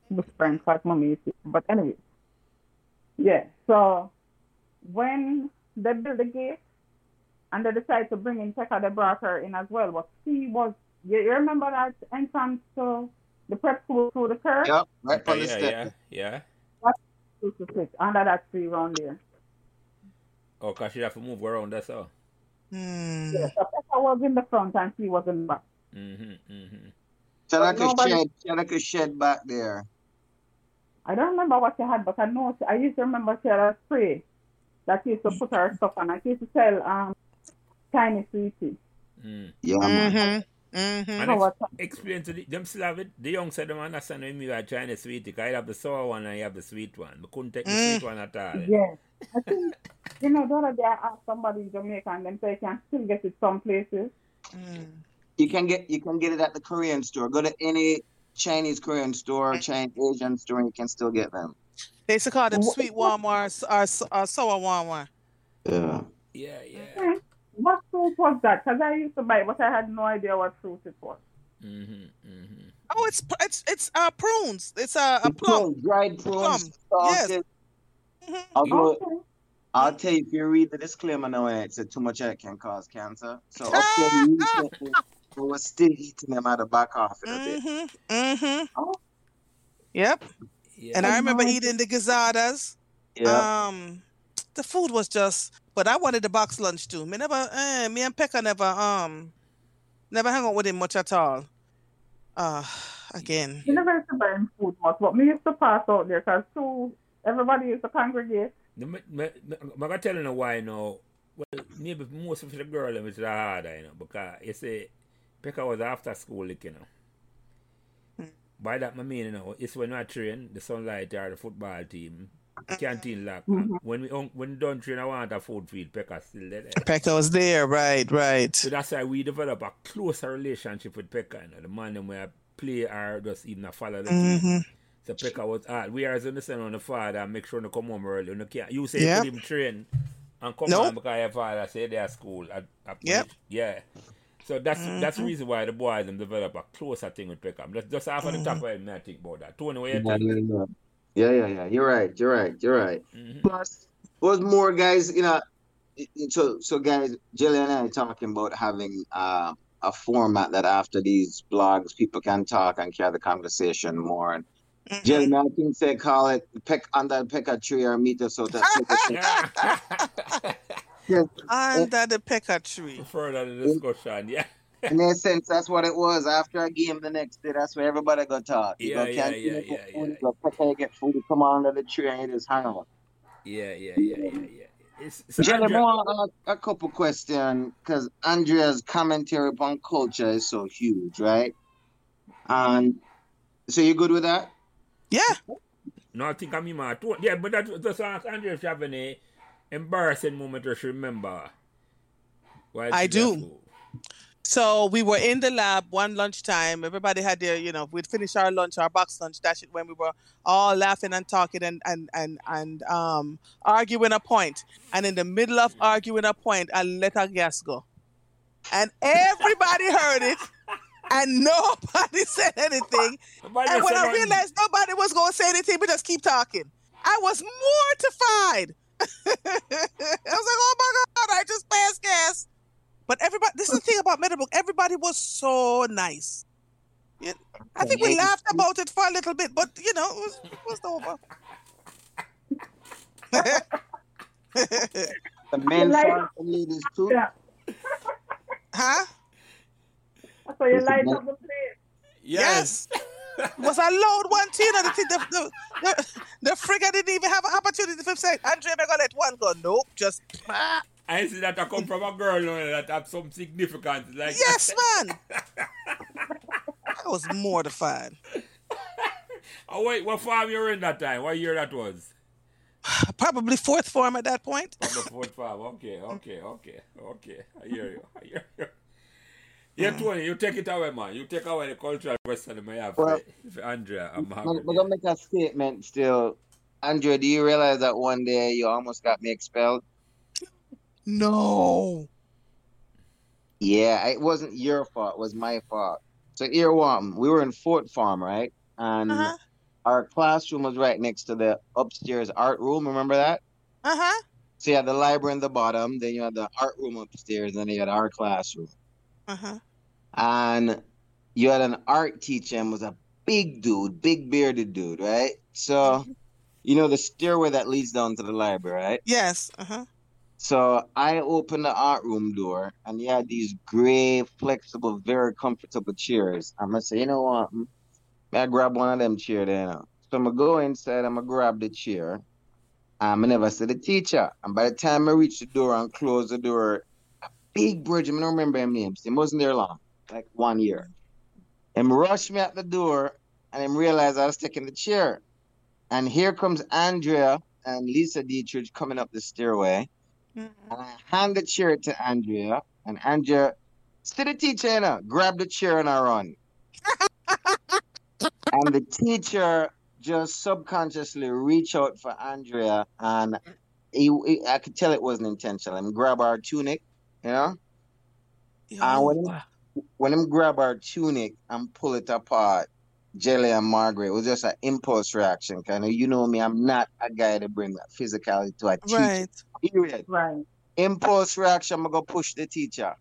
With friends, because mommy used to. But anyway, yeah. So when they built the gate and they decided to bring in Pekka, they brought her in as well. But she was, you, you remember that entrance to the prep school through the curve? Yep, right Yeah, on the yeah, step. yeah, yeah. Used to sit under that tree around there. Oh, cause she have to move around. That's all. Hmm. Yeah, so Pekka was in the front and she was in the back. Mm-hmm. Mm-hmm. So like a Nobody- shed, so like a shed back there. I don't remember what she had, but I know she, I used to remember she had a spray that she used to put her stuff on. And she used to sell um tiny sweeties. Mm. Yeah, man. Mm-hmm. You Mm-hmm. know And what? Explain to the, them still have it. The young said them understand when you are trying to sweet. I have the sour one and you have the sweet one. But couldn't take the Mm. sweet one at all. Yeah. I think, you know, the other day I asked somebody in Jamaica and them say you can still get it some places. Mm. You can get you can get it at the Korean store. Go to any Chinese Korean store, Chinese Asian store, and you can still get them. They used to call them Wha- sweet warm or, s- or, s- or sour warm one. Yeah. Yeah, yeah. What fruit was that? Because I used to buy it, but I had no idea what fruit it was. Mm-hmm. Mm-hmm. Oh, it's it's it's uh prunes. It's uh, a plum. dried Plum, prunes, salted. Mhm. Although Okay. I'll tell you, if you read the disclaimer now, it said too much of it can cause cancer. So up we were still eating them out the back half of a bit. Mm-hmm. Mm-hmm. Oh. Yep. Yeah. And I remember no eating the gizzadas. Yeah. Um, the food was just, but I wanted the box lunch too. Me never, eh, me and Pekka never, um, never hang out with him much at all. Uh, again. We never used to buy him food much, but we used to pass out there because too, everybody used to congregate. The- me- me- me- I'm gonna tell you now why now. Well, maybe most of the girl them is harder, you know, because you see, Pekka was after school, like, you know. By that, I mean, you know, it's when I train, the sunlight or the football team, the canteen lock. Mhm. When we un- when we don't train, I want a food feed, Pekka still there. Pekka was there, right, right. So that's why we develop a closer relationship with Pekka, you know, the man them where play or just even a follow the team. Mm-hmm. So Pekka was hard. We are as understand on the father and make sure to come home early. You, can't, you say Yep. you put him train and come Nope. on because your father say they are school. At, at Yep. Yeah. So that's that's the reason why the boys them develop a closer thing with Pekka. Just, just half of the top of it, I think about that. Tony, what you Yeah, think? yeah, yeah, yeah, yeah. You're right. You're right. You're right. Mhm. Plus, was more guys, you know. it- it- So, so guys, Jelly and I are talking about having uh, a format that after these blogs, people can talk and carry the conversation more. And Mhm. Jeremy, I think say call it pick under the a tree or meet us out at yeah. Under the Pekka tree. Further the discussion, yeah. In a sense, that's what it was. After a game the next day, that's where everybody go talk. You Yeah, go yeah, canteen, yeah, yeah, food, yeah. you go Pekka, get food, you come under the tree and you just hang out. Yeah, yeah, yeah, yeah, yeah. It's, so Jeremy, Andrea- I want a, a couple questions because Andrea's commentary upon culture is so huge, right? And so you good with that? Yeah. No, I think I'm in my tw- Yeah, but that just ask Andrea if you have eh? any embarrassing moment just remember. I do. So we were in the lab one lunchtime. Everybody had their, you know, we'd finish our lunch, our box lunch. That's shit when we were all laughing and talking and and and and um arguing a point. And in the middle of arguing a point, I let our gas go, and everybody heard it, and nobody said anything. Nobody And when I realized nobody was going to say anything, we just keep talking. I was mortified. I was like, oh my God, I just passed gas. But everybody, this is the thing about Meadowbrook. Everybody was so nice. Yeah, I think we laughed about it for a little bit, but you know, it was, it was over. The men like- for the ladies too. Yeah. huh? So you light up the place. Yes. Yes. Was a loud one too. You know, the, the, the, the, frigga didn't even have an opportunity to say, Andre, I'm gonna let one go. Nope, just ah. I see that I come from a girl you know, that have some significance. Like Yes, man. I was mortified. oh wait, what farm you were in that time? What year that was? Probably fourth form at that point. On the fourth farm. Okay, okay, okay, okay. I hear you. I hear you. Yeah, Tony, you take it away, man. You take away the cultural question I have Well- for, for Andrea. I'm I'm, happy. I'm gonna make a statement still. Andrea, do you realize that one day you almost got me expelled? No. Yeah, it wasn't your fault, it was my fault. So here one, we were in Fort Farm, right? And Uh-huh. our classroom was right next to the upstairs art room. Remember that? Uh-huh. So you had the library in the bottom, then you had the art room upstairs, and then you had our classroom. Uh-huh. And you had an art teacher and was a big dude, big bearded dude, right? So you know the stairway that leads down to the library, right? Yes. Uh-huh. So I opened the art room door and you had these gray, flexible, very comfortable chairs. I'm gonna say, you know what? mm, May I grab one of them chairs there now. So I'm gonna go inside, I'm gonna grab the chair. I'm gonna never see the teacher. And by the time I reach the door and close the door, a big bridge, I'm don't remember him names. He wasn't there long, like one year. Him rushed me at the door and him realized I was taking the chair. And here comes Andrea and Lisa Dietrich coming up the stairway. Mhm. And I hand the chair to Andrea, and Andrea, see the teacher, you know, grab the chair and I run. and the teacher just subconsciously reach out for Andrea, and he, he- I could tell it wasn't intentional. Him grab our tunic, you know, Yo. and when when him grab our tunic and pull it apart, Jelly and Margaret, it was just an impulse reaction. Kind of, you know me, I'm not a guy to bring that physicality to a teacher. right. Period Right. impulse reaction, I'm gonna push the teacher.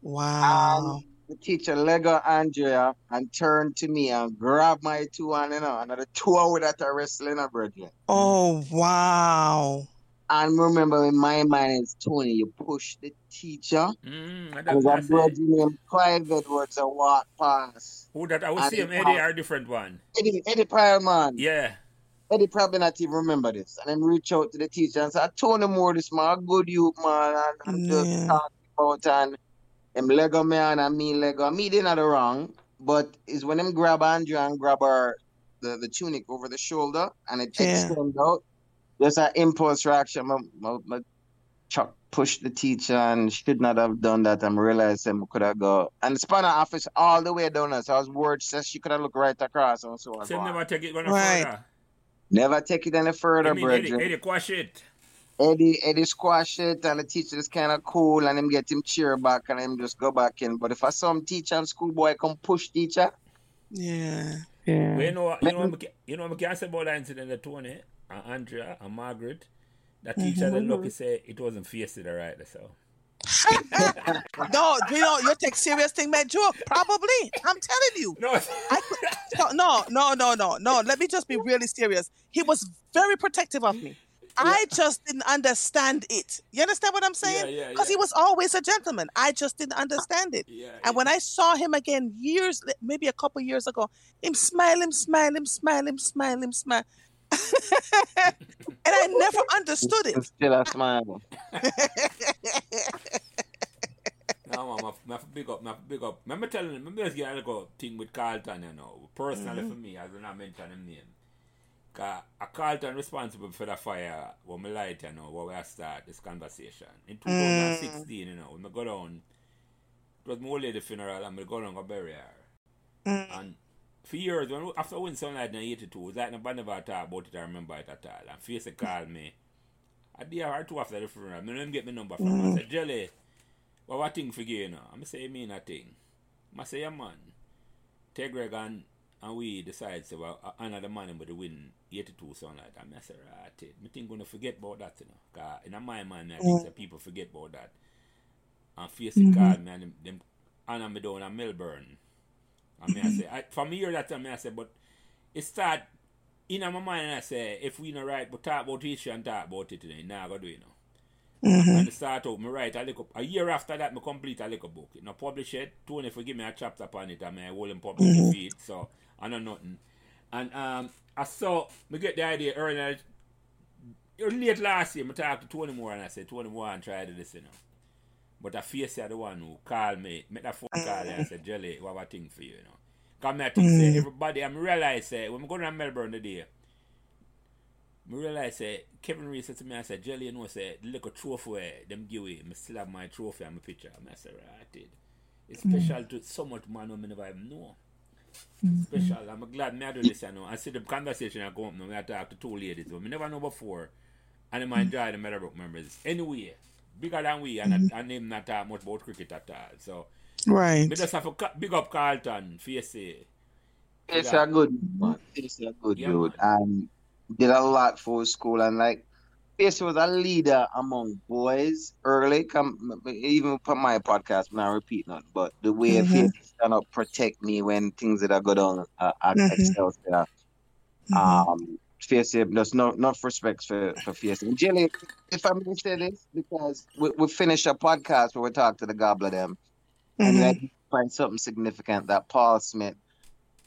Wow. And the teacher Lego Andrea and turned to me and grabbed my two and you know, another two hour that I wrestling a brethren. oh wow. And remember in my mind is Tony, you push the teacher. Mm, and There's that's a it. brethren named Clive Edwards a walk past. Who that? I will And see him, Eddie, was- or a different one. Eddie Eddie Pileman. Yeah. Eddie probably not even remember this. And then reach out to the teacher and say, I told him more this man, a good youth man, and, and just Yeah. talk about and him Lego man and me Lego. Me did not wrong, but it's when him grab Andrew and grab her the, the tunic over the shoulder and it Yeah. extend out. Just an impulse reaction. My, my, my chuck pushed the teacher and should not have done that and realized him could have go and span her office all the way down there. So I was worried says she could have looked right across and so on. So never take it one Right. further. Never take it any further, I mean, Eddie, brethren. Eddie, quash it. Eddie Eddie squash it and the teacher is kind of cool and him get him cheer back and him just go back in. But if I saw him teacher and schoolboy come push teacher, Yeah. But Yeah. you know, what- you know, what we ca- you know, what we can say about that incident that Tony and Andrea and Margaret. That teacher, Mm-hmm. the lucky say it wasn't faced it right. So no, you know, you take serious thing, man. Joke, probably. I'm telling you. no, I could, no, no, no, no, no. Let me just be really serious. He was very protective of me. I just didn't understand it. You understand what I'm saying? Yeah, yeah, Because he was always a gentleman. I just didn't understand it. yeah, And when I saw him again years, maybe a couple years ago, him smile, him smile, him smile, him smile, him smile. And I never understood it. Still a smile. No, man, I have to big up, I have to big up. Remember telling him, remember just get a little thing with Carlton, you know, personally Mm-hmm. for me, as when I mention him name. Cause a Carlton responsible for the fire when we light, you know, when we start this conversation. In Mm. 2016, you know, when I go down, it was my old lady funeral and we go down go bury her. Mm. And for years, when after Win Sunlight in 82, it was like nobody never talk about it, I remember it at all. And Face called me. A day or two after the funeral, I know him get my number from him. I said, Jelly, what what thing for you, know? I'm say, you mean a thing. I say, yeah, man. Take Greg and, and we decide, so well, honor the man with the win 82 Sunlight. And I say, right, it. Me think gonna forget about that, you know. Cause in my mind, I think mm. that people forget about that. And Face called me and them, them honor me down in Melbourne. I mean, I say, I, from here that time, I say, but it start in my mind, I say, if we not right, but talk about history and talk about it, know, now go do it, you know. And it start out, me write a little, a year after that, me complete a little book. You know, publish it. Tony forgive me a chapter upon it, and I hold him public feed, so I know nothing. And um, I saw, me get the idea earlier, late last year, me talk to Tony Moore, and I said, Tony Moore, and try to you know. But I face the one who called me, make that phone call and I said, Jelly, what a thing for you, you know. Come I think say mm. everybody I'm realize say when we go to Melbourne today, I realize say Kevin Reese said to me, I said, Jelly, you know, say the little trophy them give away, I still have my trophy and my picture. I said, right, it. It's mm. special to so much man who me never even know. Mm-hmm. Special. I'm glad me I do this, you know. I see the conversation I go up now, I talk to two ladies who me never know before. And I enjoy mm. the Meadowbrook members. Anyway, bigger than we, and I, I name not talk much about cricket at all. So, Right. we just have to ca- big up Carlton, Facey. It's a good man. It's a good Yeah, dude. And did a lot for school and like Pace was a leader among boys early. Come even for my podcast, I'm not repeat nothing, but the way Mhm. mm stand up protect me when things that are go down uh, at Mhm. Excelsior. Um Face there's no enough respect for for Face. And Jilly, if I may say this, because we we finish a podcast where we talk to the gobbler them and Mhm. then find something significant that Paul Smith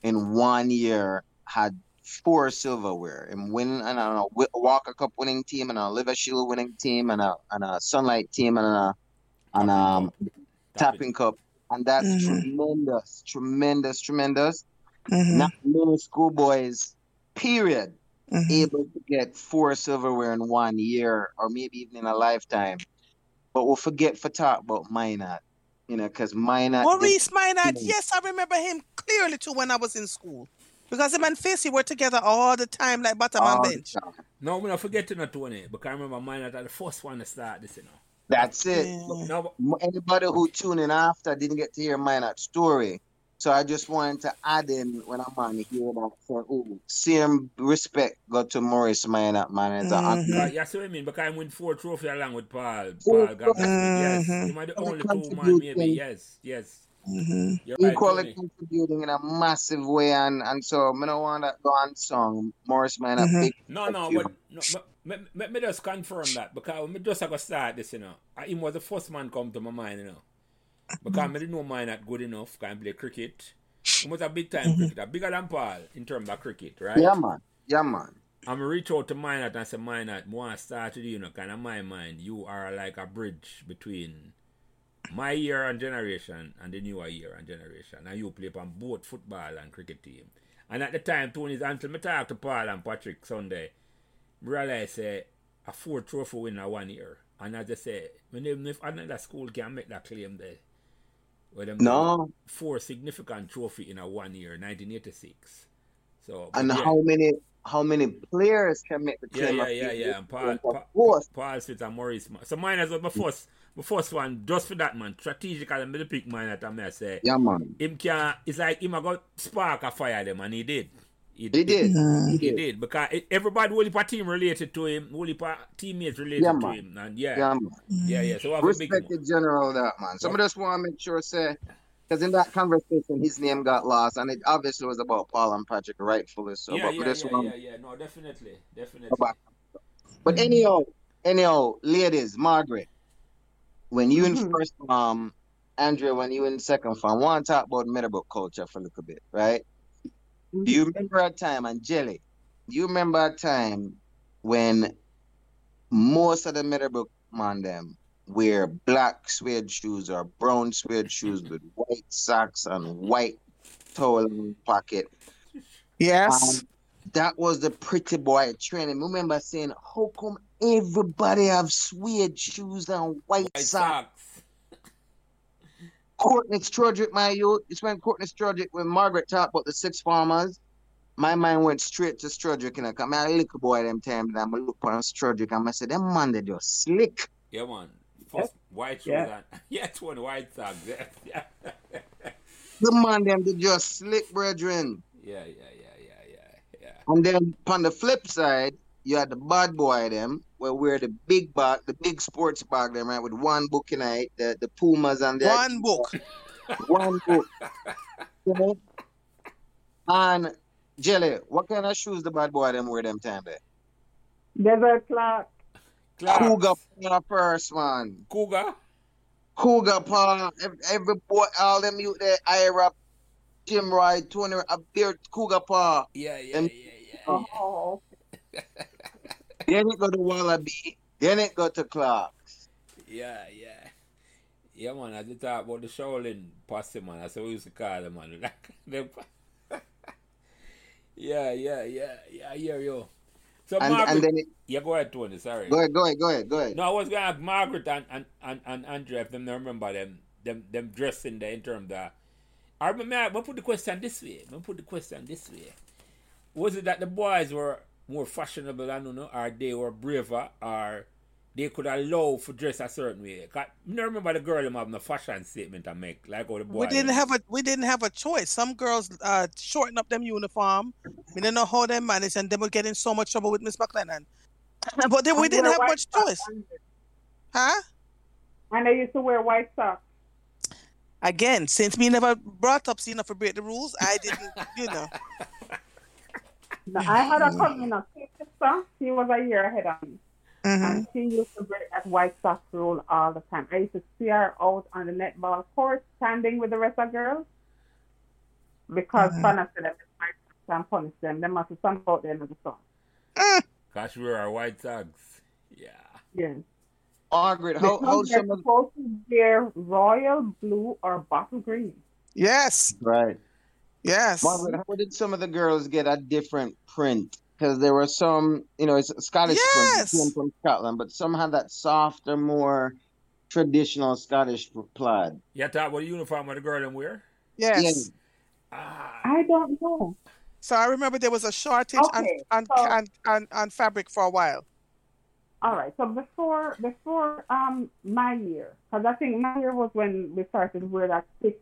in one year had four silverware and win and a Wi- Walker Cup winning team and a Olivier Shield winning team and a and a Sunlight team and a and um tapping cup and that's Mhm. tremendous, tremendous, tremendous. Mhm. Not many schoolboys, period, Mhm. able to get four silverware in one year or maybe even in a lifetime. But we'll forget for talk about Minot, you know, because Minot. Maurice Minot, Mm. yes, I remember him clearly too when I was in school. Because him and Facey were together all the time, like bottom all and the bench. time. No, we not forget to not Tony, because I remember mine at the first one to start this, you know. That's it. Yeah. No, but- M- Anybody who tuned in after didn't get to hear Minot's story. So I just wanted to add in when I'm on here that for oh, same respect go to Maurice Minot, man. It's Mhm. a Right, yeah, so I mean, because I win four trophy along with Paul. Four Paul got yes. You might the only two man, contributing. maybe. Yes, yes. Mhm. You're right, equally Tony. contributing in a massive way and and so I don't want that go on song. Maurice Minot Mhm. big No, no, but no, but me, me, me just confirm that because me just have to start this, you know. I, him was the first man come to my mind, you know. Because me didn't know mine not good enough, can play cricket. He was a big time mm-hmm. cricketer, bigger than Paul in terms of cricket, right? Yeah man. Yeah man. I'm reach out to Minot and say, Minot, I want to start with you, you know, kind of my mind, you are like a bridge between my year and generation and the newer year and generation. And you play on both football and cricket team. And at the time, Tony's until me talk to Paul and Patrick Sunday, me realize say a four trophy winner one year. And as I say, when even if another school can make that claim there, them No. four significant trophy in a one year, 1986. So, And yeah. how many how many players can make the Yeah, claim yeah, of yeah, yeah. And Paul, Paul. Paul Smith and Maurice. Ma- So mine as well, uh, my first, my first one, just for that man, strategically, I'm to pick Minot I say, eh? Yeah man. him can, it's like him a got spark a fire them, and he did. He, He did. He He did. did because it, everybody, whole heap of team related to him, whole heap of teammates related Yeah, to man. him, and yeah, Yeah, yeah, man. yeah. So I have a big Respected general that man. Some of us want to make sure say because in that conversation his name got lost and it obviously was about Paul and Patrick rightfully so. yeah, but yeah, this yeah, one yeah, yeah. No, definitely, definitely. go back. But anyhow, anyhow, ladies, Margaret, when you in Mhm. first um Andrea, when you in second farm, want to talk about Meadowbrook culture for a little bit, right? Do you remember a time and Jelly? Do you remember a time when most of the Meadowbrook man them wear black suede shoes or brown suede shoes with white socks and white towel in pocket? Yes. Um, that was the pretty boy training. Remember saying, "How come everybody have suede shoes and white White socks?" socks. Courtney Strodrick, my youth. It's when Courtney Strodrick, when Margaret talked about the six farmers, my mind went straight to Strodrick and I come out a little boy them time and I'm look on Strodrick and I said, them man they just slick. Yeah, man. First white shoes Yeah. and yeah, it's one white socks. Yeah, yeah, The man them they just slick, brethren. yeah, yeah, yeah, yeah, yeah, yeah. And then on the flip side, you had the bad boy them where wear the big bag, the big sports bag them right with one book in it, the the Pumas and the One book. one book. You know? And Jelly, what kind of shoes the bad boy them wear them time there? Desert Clark. Clarks. Cougar Paw first, man. Cougar. Cougar Paw. Every, every boy, all them you there, Ira, Jim Roy, Tony, a beard, Cougar Paw. Yeah, yeah, Them- yeah, yeah. yeah. Oh, Then it go to Wallaby. Then it go to Clarks. Yeah, yeah. Yeah, man, as you talk about the Shaolin posse, man, that's what we used to call them, man. Like, them- yeah, yeah, yeah, yeah, I hear you. So, And, Margaret, and then it, yeah, go ahead, Tony, sorry. go ahead, go ahead, go ahead, go ahead. No, I was going to have Margaret and, and, and, and Andrea if them don't remember them, them, them dressing there in terms of. I remember, I put the question this way. I put the question this way. Was it that the boys were more fashionable, I don't know, or they were braver, or they could allow for dress a certain way? 'Cause I don't remember the girl them having a fashion statement I make, like all the boys. We didn't have a we didn't have a choice. Some girls uh shorten up them uniform. We didn't know how they managed, and they would get in so much trouble with Miss McLennan. But then we And didn't have much socks, choice, huh? And I used to wear white socks. Again, since me never brought up Cena for break the rules, I didn't, you know. Now, I had a cousin, a sister. She was a year ahead of me. Mhm. And she used to break that white sock rule all the time. I used to see her out on the netball court standing with the rest of girls because Mhm. Fana said that the white socks and punish them. They must have some out there in the song. Because we were white socks. Yeah. Yeah. Margaret, how, how Because they're some of supposed to wear royal blue or bottle green. Yes, right? Yes. Margaret, how did some of the girls get a different print? Because there were some, you know, it's a Scottish print Yes. came from Scotland, but some had that softer, more traditional Scottish plaid. Yeah, talk about the uniform of the girl them wear? Yes. Ah. I don't know. So I remember there was a shortage on, Okay, on, so- on, on, on fabric for a while. All right. So before before um my year, because I think my year was when we started to wear that thick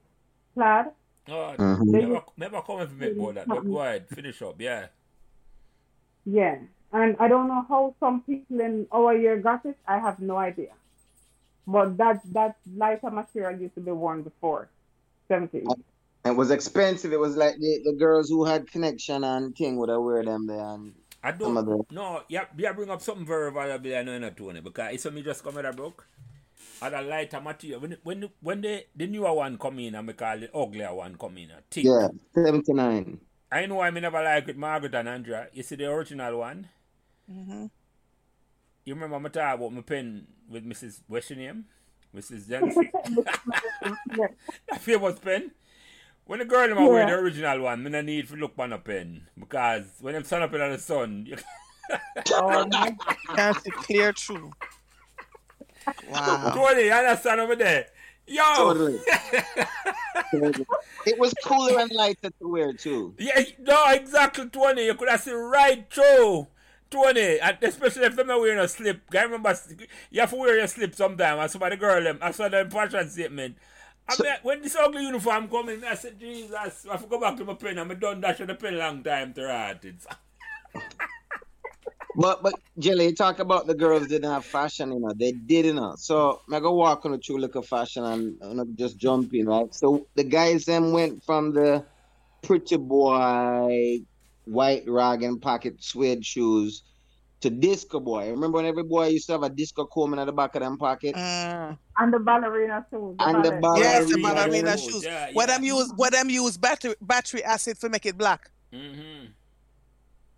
plaid. Oh, Mhm. never, never come and make about that. But go ahead, finish up. Yeah. Yeah. And I don't know how some people in our year got it. I have no idea. But that that lighter material used to be worn before. 70. It was expensive. It was like the, the girls who had connection and thing would have wear them there. And I Some of don't. No, yeah, yeah, bring up something very valuable. I know you're not doing it because it's me just come with a book. And a lighter material. When when when the the newer one come in, and we call the uglier one come in, thick. yeah, 79. I know I may never like it, Margaret and Andrea. You see the original one. hmm You remember me talk about my pen with Mrs. What's your name? Mrs. Jensen. yeah. that famous pen. When the girl them a wear the original one, me no need to look on a pen because when them stand up in the sun, you Oh my Can't see clear through. Wow. Tony, you understand over there? Yo! Totally. it was cooler and lighter to wear too. Yeah, no, exactly, Tony. You could have seen right through. Tony, and especially if them not wearing a slip. I remember you have to wear your slip sometime. I saw the girl them, I saw the fashion statement. I So- mean, when this ugly uniform come in, I said, Jesus, I have to go back to my pen. I'm done dash with the pen a long time to write it. But but Jelly, you talk about the girls didn't have fashion, you know. They did, you know. So I go walk on the true look of fashion and you know, just jump in, right? So the guys then went from the pretty boy white rag and pocket suede shoes to disco boy. Remember when every boy used to have a disco comb in the back of them pocket? Mm. And the ballerina too. And the ballet. Yes, the Ballerina ballerina shoes. shoes. Yeah, What them use? What them use battery battery acid to make it black? mm-hmm.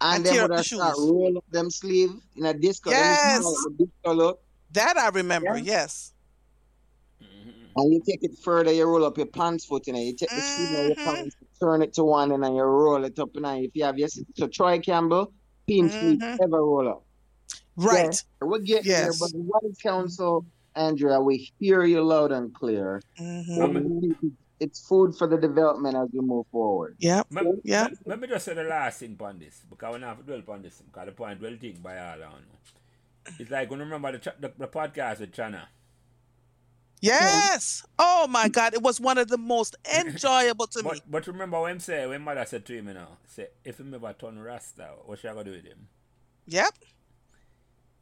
And And then tear would up start roll up them sleeve in a disco. Them Yes. small, disco look. That I remember. Yeah. Yes. Mm-hmm. And you take it further, you roll up your pants foot in it. You take the sleeve of your pants, turn it to one, and then you roll it up. And then if you have yes, so Troy Campbell, pin sleeve Mhm. ever roll up. Right. We're getting Yes. there, but the White Council, Andrea, we hear you loud and clear. hmm And we think It's food for the development as we move forward. Yep. Me- Yeah. me- Let me just say the last thing on this, because we don't have to dwell on this, because the point well taken by all on. It's like when you remember the, the, the podcast with China. Yes. Oh my God! It was one of the most enjoyable to me. But, but remember when him say, when mother said to him, you know, say, if him ever turn Rasta, what shall I go do with him? Yep.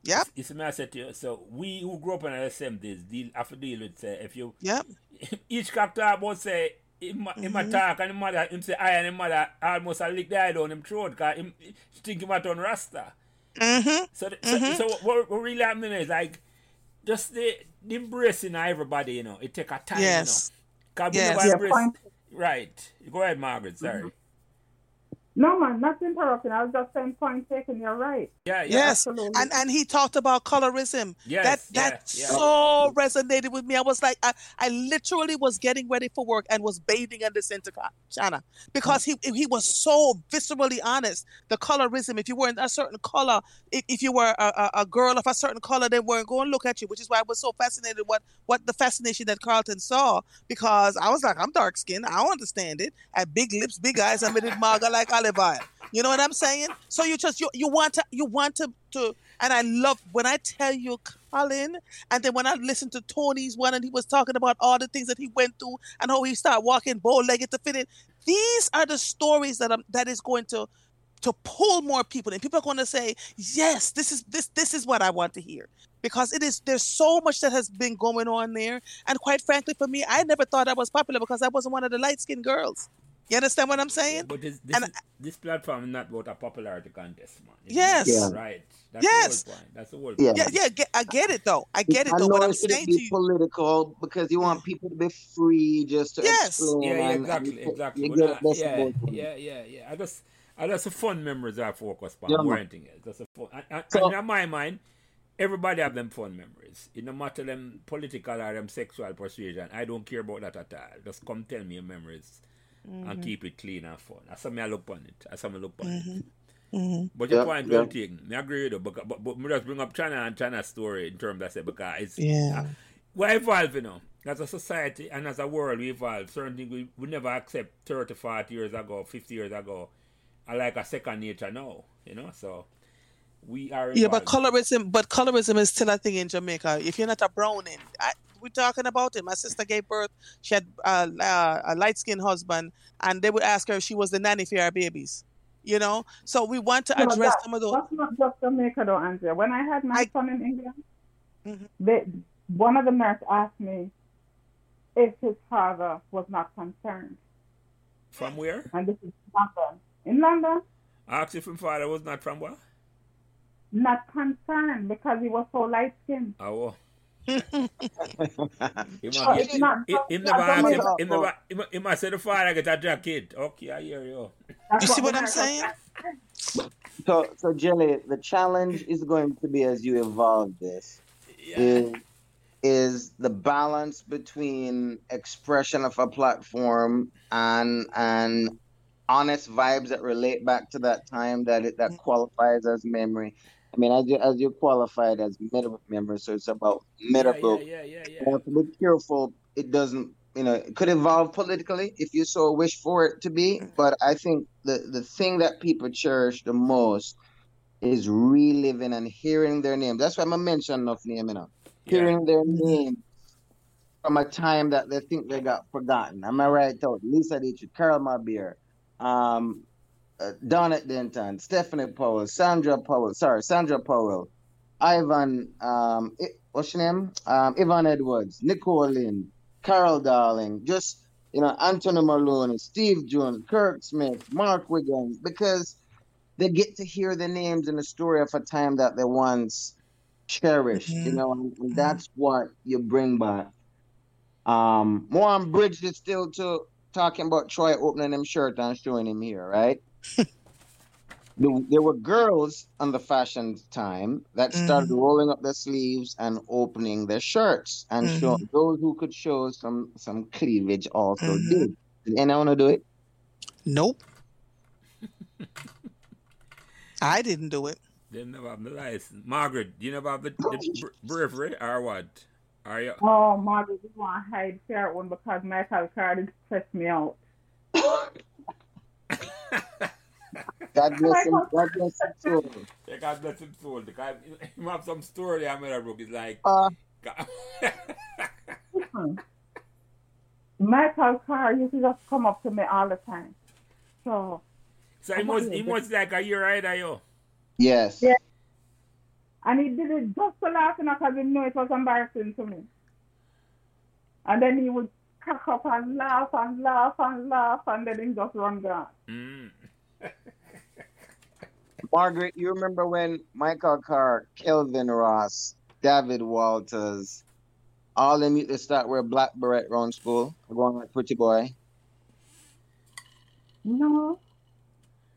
Yep. You see me, I said to you, so we who grew up in the same days deal, have to deal with, say, if you, Yep. each character about say, him, him Mhm. attack and him mother, him say, I and him mother almost a lick the eye down him throat, because him he think him a turn Rasta. Mm-hmm. So, th- so, Mhm. so what, what really happening is like just the, the embracing of everybody, you know. It take a time, Yes. you know. 'Cause we Yes. never Yeah, embrace- point. Right. Go ahead, Margaret. Sorry. No, man, not interrupting. I was just saying point taken. You're right. Yeah, yeah. Yes. Absolutely. And and he talked about colorism. Yes, that yeah, that yeah. so resonated with me. I was like, I, I literally was getting ready for work and was bathing in the center channel because he he was so viscerally honest. The colorism, if you were in a certain color, if, if you were a, a, a girl of a certain color, they weren't going to look at you, which is why I was so fascinated what what the fascination that Carlton saw because I was like, I'm dark skinned, I don't understand it. I had big lips, big eyes, I made it maga like olive oil. You know what I'm saying? So you just you you want to you want to to and I love when I tell you Colin, and then when I listened to Tony's one and he was talking about all the things that he went through and how he started walking bow legged to fit in. These are the stories that I'm that is going to to pull more people in. People are going to say, "Yes, this is this this is what I want to hear." Because it is there's so much that has been going on there, and quite frankly, for me, I never thought I was popular because I wasn't one of the light skinned girls. You understand what I'm saying? But this this, And- is, this platform is not about a popularity contest, man. It's Yes. not- Yeah. Right. That's Yes. the whole point. That's the whole point. Yeah, yeah, get, I get it though. I get it I though. But know I'm it shouldn't saying be to you, political because you want people to be free just to Yes. explain. Yeah, yeah, exactly, and exactly. You But get it best yeah, yeah, yeah, yeah. I just, I just a fun memories I focus on. Yeah, more man. anything else. That's a fun. And, and, So- in my mind, everybody have them fun memories. It no matter them political or them sexual persuasion. I don't care about that at all. Just come tell me your memories Mm-hmm. and keep it clean and fun. That's how me I look on it. That's how me look on it. Mhm. But your Yeah, point yeah. well taken. Me agree with you. But, but, but me just bring up China and China's story in terms of say because it's Yeah. we're evolving now. As a society and as a world, we evolve. Certain things we, we never accept 30, 40 years ago, 50 years ago, are like a second nature now, you know? So we are. Yeah, but colorism, but colorism is still a thing in Jamaica. If you're not a browning, I, we're talking about it. My sister gave birth. She had uh, uh, a light skinned husband, and they would ask her if she was the nanny for our babies. You know, so we want to Yeah, but address that- some of those. That's not just Jamaica, though, Andrea. When I had my I- son in England, Mhm. they, one of the nurses asked me if his father was not concerned. From where? And this is London. In London, I asked if my father was not from where? Not concerned because he was so light skinned. Ah, oh, he Oh, might it's get, not- he, he, he not never asked him, Jamaica. he never, he, mu- he must say the father get a jacket. Okay, I hear you. That's You see what the I'm saying? So, so Jelly, the challenge is going to be as you evolve this Yeah. is is the balance between expression of a platform and and honest vibes that relate back to that time that it, that mm. qualifies as memory. I mean, as you as you qualified as meta member, so it's about meta yeah, book. yeah, yeah, yeah, You have to be careful. It doesn't, you know, it could evolve politically if you so wish for it to be. But I think the the thing that people cherish the most is reliving and hearing their name. That's why I'm mentioning enough name, you know. yeah. Hearing their name from a time that they think they got forgotten. Am I right? Out? Lisa Dietrich, Carol Mahabir, um, uh, Donnet Denton, Stephanie Powell, Sandra Powell, sorry, Sandra Powell, Ivan, um, what's your name? Um, Ivan Edwards, Nicole Lynn, Carol Darling, just, you know, Anthony Maloney, Steve Jones, Kirk Smith, Mark Wiggins, because they get to hear the names and the story of a time that they once cherished, you Mhm. know, and, and that's what you bring back. Um, more on Bridge is still to talking about Troy opening him shirt and showing him here, right? There- there were girls on the fashion time that started rolling up their sleeves and opening their shirts and show Mhm. those who could show some some cleavage also Mhm. did. Did anyone want to do it? Nope. I didn't do it. They never have the license. Margaret, do you know about the, the br- bravery or what? Are you? Oh, Margaret, you want to hide that one because my Michael Carter stressed me out. God bless him. God bless him soul. Yeah, God bless him soul. Because he have some story I made a book. It's like, Uh, Listen, Michael Carr used to just come up to me all the time. So, so he must, he must like a year either, yo. yes. Yeah. and he did it just to laugh because he knew it was embarrassing to me. And then he would crack up and laugh and laugh and laugh, and then he just run gone. Mm. Margaret, you remember when Michael Carr, Kelvin Ross, David Walters, all them used to start wear black beret around school, going like pretty boy. No.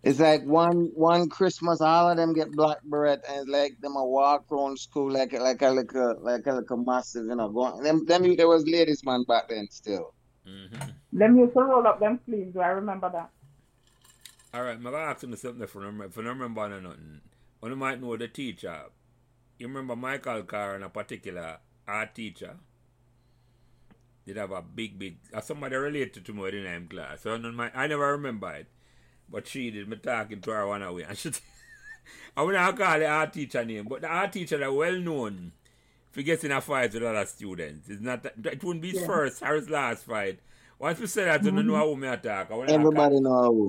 It's like one one Christmas, all of them get black beret, and it's like them a walk around school like like a like a like a, like a massive, you know. Going them them there was ladies man back then still. Mm-hmm. Them used to roll up them sleeves, do I remember that. All right, I'm ask him something if I remember, if I don't remember or nothing. One might know the teacher. You remember Michael Carr in a particular art teacher? Did have a big, big, uh, somebody related to me in him class. So none my, I never remember it. But she did me talking to her one away. And she, I would not call the art teacher name, but the art teacher that well known for getting a fight with other students. It's not it wouldn't be his Yeah. first or his last fight. Once we say that, you don't know how me attack. I wouldn't call- Everybody know who.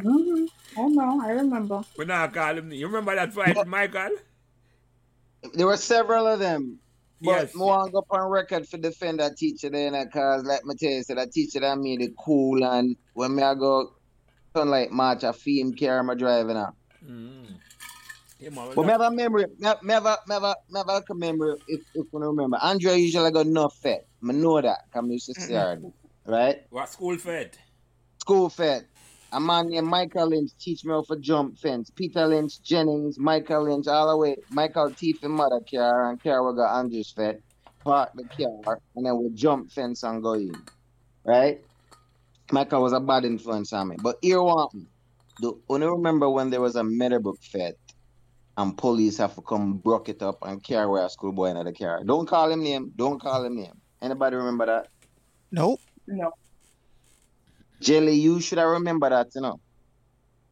hmm Oh, no, I remember. We not call him. You remember that fight, with Michael? There were several of them. But Yes. more on go up on record for defend that teacher then because like me tell you, so that teacher that made it cool and when me I go sunlight march I feel him carry my driving up. Mm. But me have a memory, me have, me have, a- me have, a- me have a memory if, if you remember. Andrea usually got no fed. I know that I used to see her. Right? what school fed? School fed. A man named Michael Lynch teach me how to jump fence. Peter Lynch, Jennings, Michael Lynch, all the way. Michael teeth and mother car and car we got Andrews fed. Park the car and then we jump fence and go in. Right? Michael was a bad influence on me. But here one, do only remember when there was a Meadowbrook fed and police have to come broke it up and carry a schoolboy in the car. Don't call him name. Don't call him name. Anybody remember that? Nope. No. Jelly, you should have remember that, you know.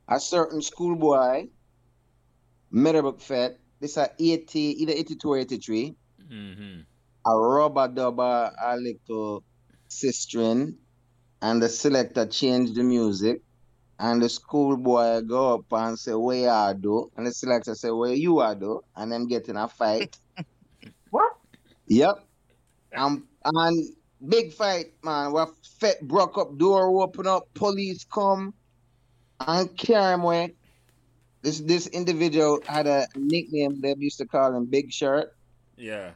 A certain schoolboy, Meadowbrook Fed, this are 80, either 82 or 83, Mm-hmm. a rubber dubber, a little sistren, and the selector changed the music, and the schoolboy go up and say, where you are do? And the selector say, where you are do? And them get in a fight. What? Yep. Um, and big fight, man. We fet broke up, door open up, police come and carry him away. This this individual had a nickname they used to call him Big Shirt. Yeah.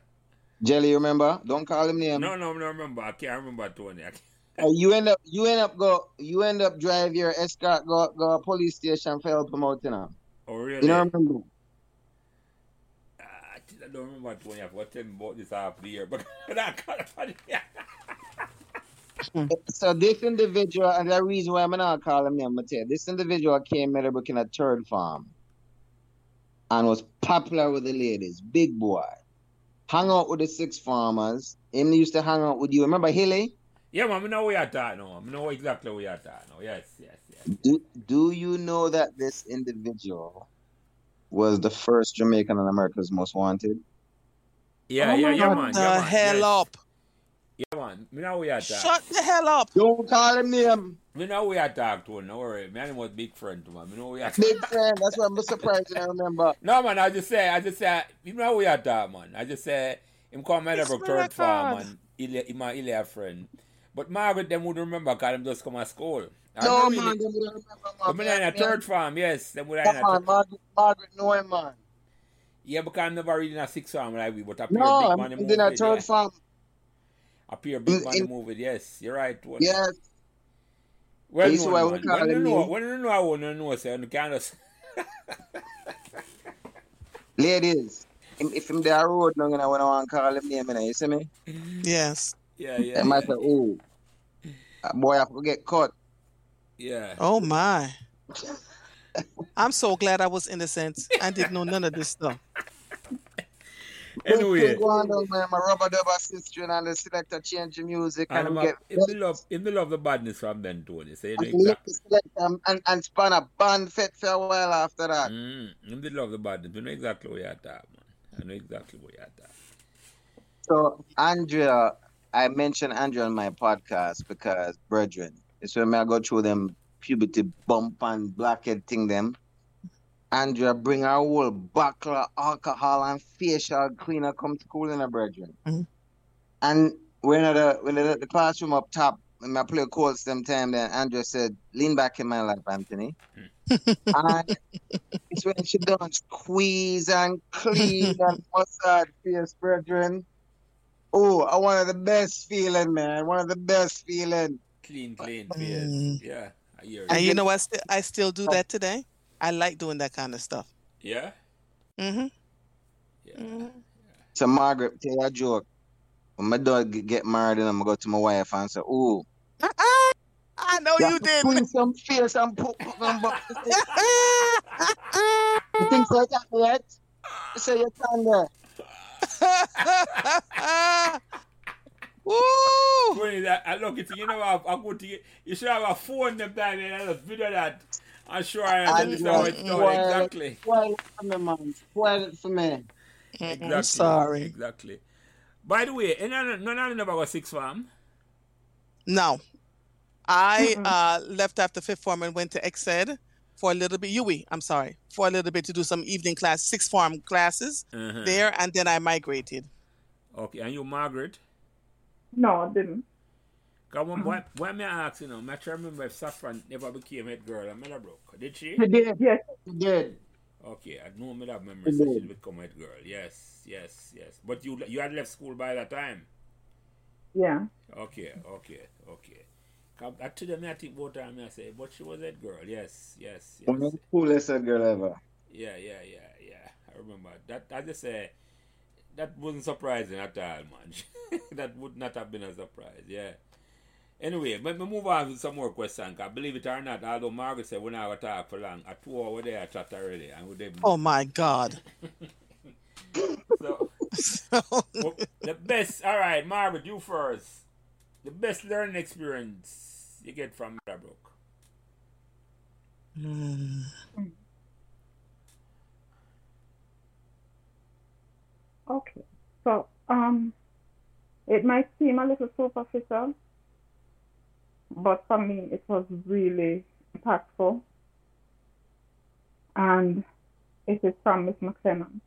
Jelly, remember? Don't call him name. No, no, no, remember. I can't remember Tony. I can't- you end up you end up go you end up drive your escort go go police station for help him out, you know. Oh, really? You know remember? Ah, I think I don't remember Tony. I forgot tell me about this half the year. But I can't So this individual, and the reason why I'm not calling him name, tell you, this individual came Meadowbrook in a third farm and was popular with the ladies, big boy. Hung out with the six farmers. Him used to hang out with you. Remember Hilly? Yeah, man, I know where you're talking now. I know exactly where you're talking now. Yes, yes, yes. Do, do you know that this individual was the first Jamaican on America's Most Wanted? Yeah, Oh yeah, my yeah, God. man. the yeah, man. hell yes. up. Yeah, man. Me know we are talk. Shut the hell up. Don't call him name. Me know we are talk to him. No worry. Man, he was big friend to man. Me know we are Big friend. That's why I'm surprised I remember. No, man. I just say, I just say, you know we are talk, man. I just say, him come Meadowbrook It's third record. farm, man. Ile, him a Ile a friend. But Margaret, them would remember because them just come to school. I No, man. really- They would remember, Them in a third farm, yes. Them would in Come a on, third. Margaret, Margaret know him, man. Yeah, because I'm never reading a six farm like we, but appear No, big I'm man in in the a third Yeah. farm. Appear big In- man in in- the movie, yes. You're right. Well, Yes. well This is known, why we man. When you him know, you. when you know, I want to know, so you can't just... Ladies, him- if him there road, no gonna wanna want to call him name, you see me? Yes. Yeah, yeah, They might say, oh, that boy I to get caught. yeah. Oh my. I'm so glad I was innocent. I didn't know none of this stuff. Anyway, Go on man. My rubber dub sister and the selector change the music and, and I'm get a, if they love, if they love the badness from Ben Tony, so you know and he exactly. selector and, and, and span a band fit for a while after that. Mm, if they love the badness, you know exactly what you're talking, man. I know exactly what you're talking. So Andrea, I mentioned Andrea on my podcast because brethren, it's when I go through them puberty bump and blackhead thing them. Andrea bring her whole bottle of alcohol and facial cleaner come to school in her brethren. Mhm. And when at the when at the classroom up top, when I play chords them time, then Andrea said, Lean back in my lap, Anthony. and it's when she done squeeze and clean and massage face, brethren. Oh, I one of the best feeling, man. One of the best feeling. Clean, clean face. Mm. Yeah, I hear And you. you know what? St- I still do that today. I like doing that kind of stuff. Yeah? Mm-hmm. Yeah. So Margaret, tell you a joke. When my dog get married and I'm gonna go to my wife and say, oh, I know you did. Clean some face and put, put some bu- You think so that yet? You say you can there. Woo! When is that? I look, it's, you know, I, I go to get, you should have a phone them time and I just video that. I'm sure I I understand how it's know. Exactly. Spoil it for me, man. Spoil it for me. Exactly. I'm sorry. Exactly. By the way, and none, none of them never got six farm. No. I uh, left after fifth form and went to XED for a little bit. UE, I'm sorry, for a little bit to do some evening class, six form classes Uh-huh. there, and then I migrated. Okay, and you, Margaret? No, I didn't. Come on, why, why me ask, you know, I'm trying to remember if Saffron never became head girl at Meadowbrook. Did she? You did. Yes. You did. Okay, I know me that memory She that she did. become head girl. Yes, yes, yes. But you you had left school by that time. Yeah. Okay, okay, okay. Come I to them I think both time I say, but she was that girl. Yes, yes, yes. One of the coolest girl ever. Yeah, yeah, yeah, yeah. I remember that. I just say that wasn't surprising at all, man. that would not have been a surprise. Yeah. Anyway, let me move on to some more questions. Cause believe it or not, although Margaret said we're not gonna talk for long, at two hours there I chat already, and with them. Oh my God. So, well, the best. All right, Margaret, you first. The best learning experience you get from Meadowbrook. Hmm. Okay. So, um, it might seem a little superficial, but for me, it was really impactful. And it is from Miss McLennan.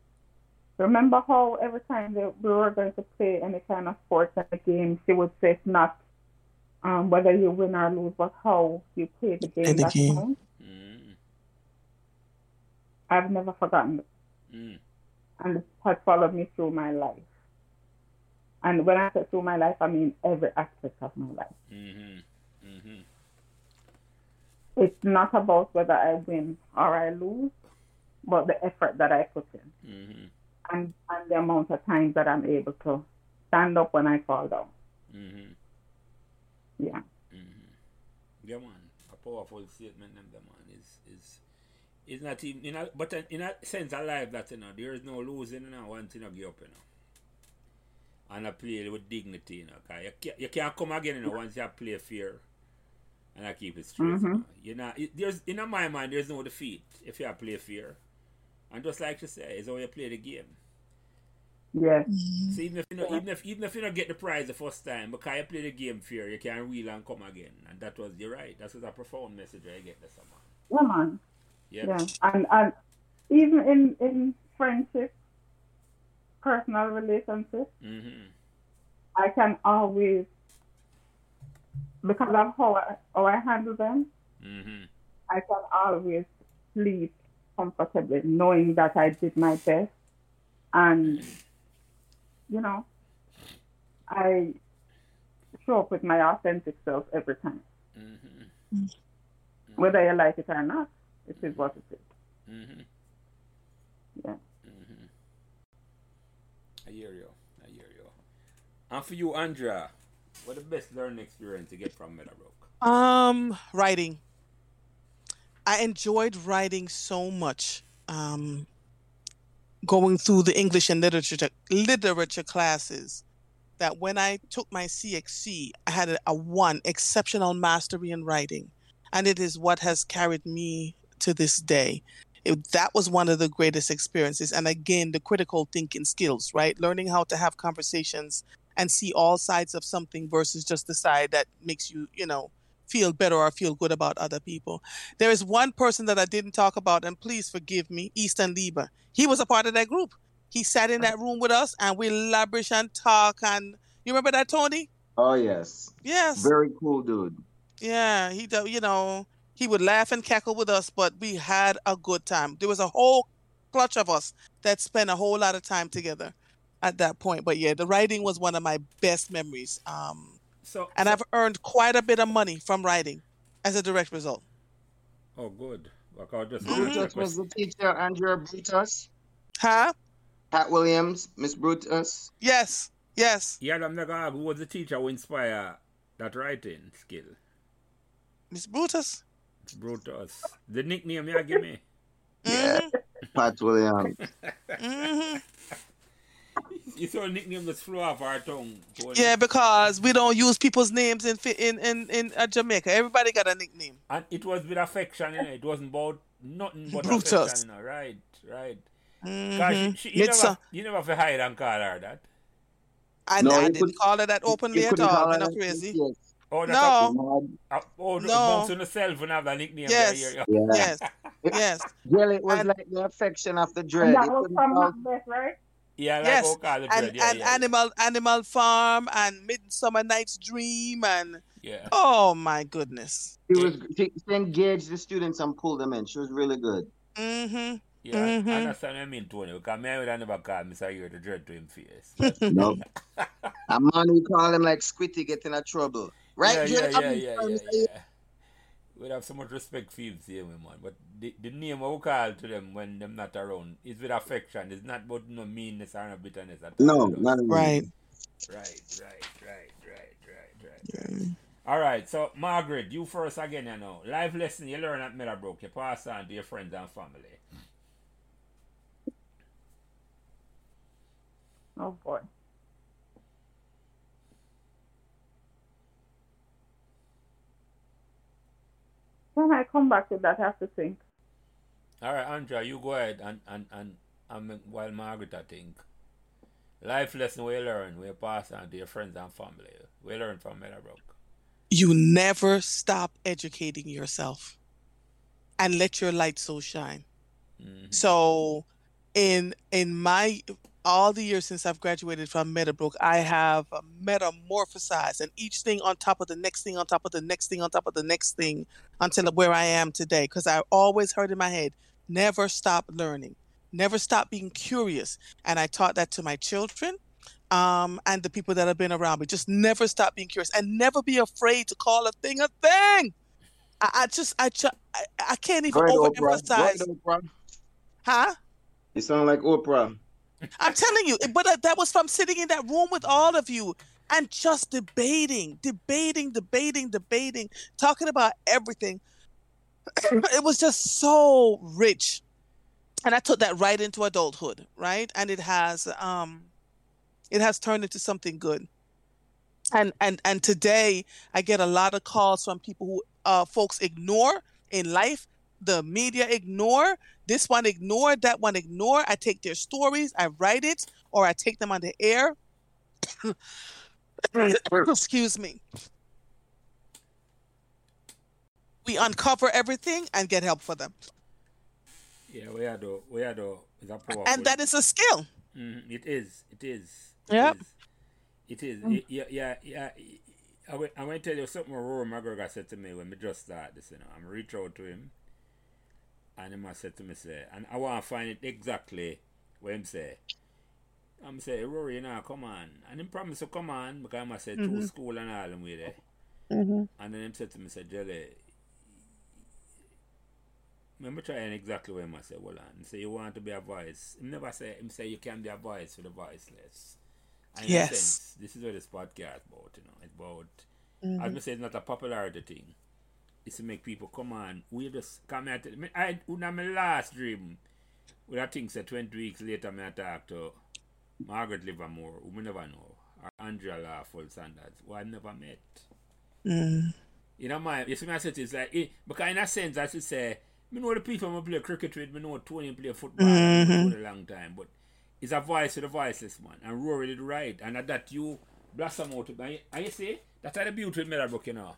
Remember how every time that we were going to play any kind of sports and a game, she would say it's not um, whether you win or lose, but how you play the game. Play the game. Mm, I've never forgotten it. mm, and it has followed me through my life. And when I say through my life, I mean every aspect of my life. mm-hmm, mm-hmm. It's not about whether I win or I lose, but the effort that I put in Mm-hmm. And, and the amount of times that I'm able to stand up when I fall down. Mm-hmm. Yeah. Mm-hmm. Yeah, man. A powerful statement, them, the man. Is is is not even in a, but in a sense alive that you know there is no losing, you know, once you know give up, you know, and I play with dignity, you know. 'cause you can't, you can't come again, you know, once you play fear and I keep it straight. You Mhm. know, you know it, there's in my mind there's no defeat if you play fear and just like you say, it's how you play the game. Yes. So even if you know, even if even if you don't get the prize the first time, because you play the game fair, you can reel and come again. And that was you're right. That was a profound message I get this summer. Yeah, man. Yep. Yeah. And and even in in friendship, personal relationships, Mm-hmm. I can always because of how I, how I handle them, Mm-hmm. I can always sleep comfortably, knowing that I did my best, and you know, I show up with my authentic self every time, Mm-hmm. whether you like it or not. It is what it is. Mm-hmm. Yeah. Mm-hmm. I hear you. I hear you. And for you, Andrea, what the best learning experience you get from Meadowbrook? Um, writing. I enjoyed writing so much. Um, going through the English and literature literature classes, that when I took my CXC, I had a, a one exceptional mastery in writing, and it is what has carried me to this day. It, that was one of the greatest experiences, and again, the critical thinking skills, right? Learning how to have conversations and see all sides of something versus just the side that makes you, you know, feel better or feel good about other people. There is one person that I didn't talk about, and please forgive me, Easton Lieber. He was a part of that group. He sat in that room with us, and we lavish and talk. And you remember that, Tony? Oh yes, Yes. very cool dude. Yeah. He, you know, he would laugh and cackle with us, but we had a good time. There was a whole clutch of us that spent a whole lot of time together at that point. But yeah, the writing was one of my best memories. Um, So, and so- I've earned quite a bit of money from writing as a direct result. oh good. Because just Mhm. Brutus was the teacher, Andrea Brutus. Huh? Pat Williams, Miss Brutus. Yes. Yes. Yeah, I'm not gonna ask who was the teacher who inspired that writing skill. Miss Brutus. Brutus. The nickname you give me. Yeah, Pat Williams. hmm You saw a nickname just flew off our tongue. Tony. Yeah, because we don't use people's names in in in in uh, Jamaica. Everybody got a nickname. And it was with affection, you know. It wasn't about nothing but Brutus. affection, you know. Right, right. Cause Mhm. she, she, you, never, a- you never have to hide and call her that. I, No, I didn't could- call her that openly at all. call I'm not crazy. Yes. Oh, that's No. A, uh, oh, No. no. on yourself and have that nickname. Yes. Yeah. Yes. Yes. Well, it was And- like the affection of the And that was from Macbeth, right? Yeah, like Yes. how call the And. Yeah, and yeah, Animal Animal Farm and Midsummer Night's Dream and yeah. oh my goodness. She was she, she engaged the students and pulled them in. She was really good. Mm-hmm. Yeah, Mhm. I understand what I mean, Tony. Because me, I would have never called Mr. Year the dread to him face. But, No. A man who call him like Squitty getting in a trouble. Right, yeah, yeah, yeah, yeah, yeah, yeah. We'd have so much respect for him, same way, man. But the, the name I would call to them when them not around is with affection. It's not about no meanness or no bitterness at all. No, you not at all. Right. Right, right, right, right, right, right, right. All right, so Margaret, you first again, you know. Life lesson you learn at Meadowbrook, you pass on to your friends and family. Oh boy. When I come back to that, I have to think. All right, Andrea, you go ahead and and and, and while Margaret, I think. Life lesson we learn, we pass on to your friends and family. We learn from Meadowbrook. You never stop educating yourself and let your light so shine. Mhm. So in in my all the years since I've graduated from Meadowbrook, I have metamorphosized and each thing on top of the next thing on top of the next thing on top of the next thing until where I am today. Because I always heard in my head, never stop learning, never stop being curious. And I taught that to my children um, and the people that have been around me. Just never stop being curious and never be afraid to call a thing a thing. I, I just, I, I, I can't even Go ahead, Oprah. Go overemphasize. Oprah. Huh? You sound like Oprah. I'm telling you, but that, that was from sitting in that room with all of you and just debating, debating, debating, debating, talking about everything. it was just so rich. And I took that right into adulthood, right? And it has um it has turned into something good. And and and today I get a lot of calls from people who uh folks ignore in life, the media ignore, this one ignore, that one ignore. I take their stories, I write it, or I take them on the air. Excuse me. We uncover everything and get help for them. Yeah, we are though. We are though. Is a powerful. And that is a skill. Mhm, It is. It is. It Yep. is. It is. Y- Yeah, yeah, yeah. I will, I'm going to tell you something Rory McGregor said to me when we just started this, you know. I'm reach out to him. And him said to me, say, and I want to find it exactly what him say. I'm say, Rory, you know, come on. And him promise to come on because I said through school and all them way there. Mm-hmm. And then him said to me, say, Jelly, remember trying exactly what him I say, well, and say you want to be a voice. Him never say, him say you can be a voice for the voiceless. And Yes. sense, this is what this podcast about, you know. It's about, Mm-hmm. as I say, it's not a popularity thing. It's to make people come on. We just come at it. I, una my last dream, well, I think say 20 weeks later, me I talk to Margaret Livermore, who me never know, or Andrea Lawful Sanders, who I never met. Mm. You know, my, you see, my set is like, it, because in a sense, I should say, me know the people I play cricket with, me know Tony play football Mhm. for a long time, but it's a voice for the voiceless man, and Rory did right, and at that you blossom out, and you, see, that's how the beauty of Meadowbrook, you know.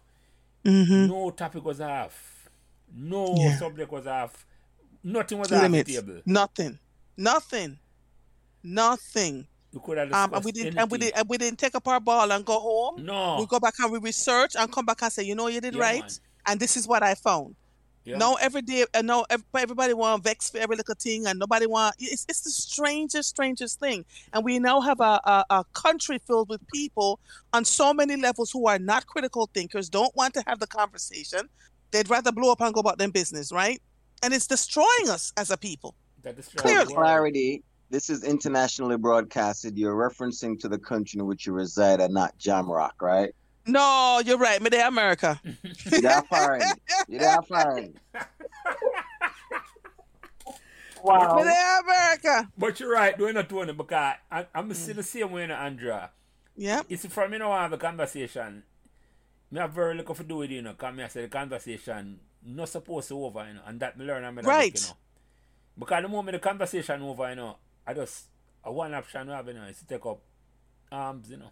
Mm-hmm. No topic was off, no Yeah. subject was off, nothing was off the table. Nothing. Nothing. Nothing. We could have Um, and we didn't and we anything. did and we didn't take up our ball and go home. No. We go back and we research and come back and say, you know, you did Yeah, right, man. and this is what I found. Yeah. No, every day, uh, no, ev- everybody want vex for every little thing, and nobody want. It's, it's the strangest, strangest thing. And we now have a, a, a country filled with people on so many levels who are not critical thinkers, don't want to have the conversation. They'd rather blow up and go about their business, right? And it's destroying us as a people. That is For Clearly. clarity, this is internationally broadcasted. You're referencing to the country in which you reside and not Jamrock, right? No, you're right. Me there, America. You're that foreign. You're that foreign. Me Wow. there, America. But you're right, doing not Tony, because I, I'm still the same way, you know, Andrea. Yeah. It's from me now have a conversation. Me have very little to do with it, you know, because me I say the conversation not supposed to over, you know, and that me learn and me Right. you know. Because the moment the conversation over, you know, I just a one option we have, you know, is to take up arms, you know.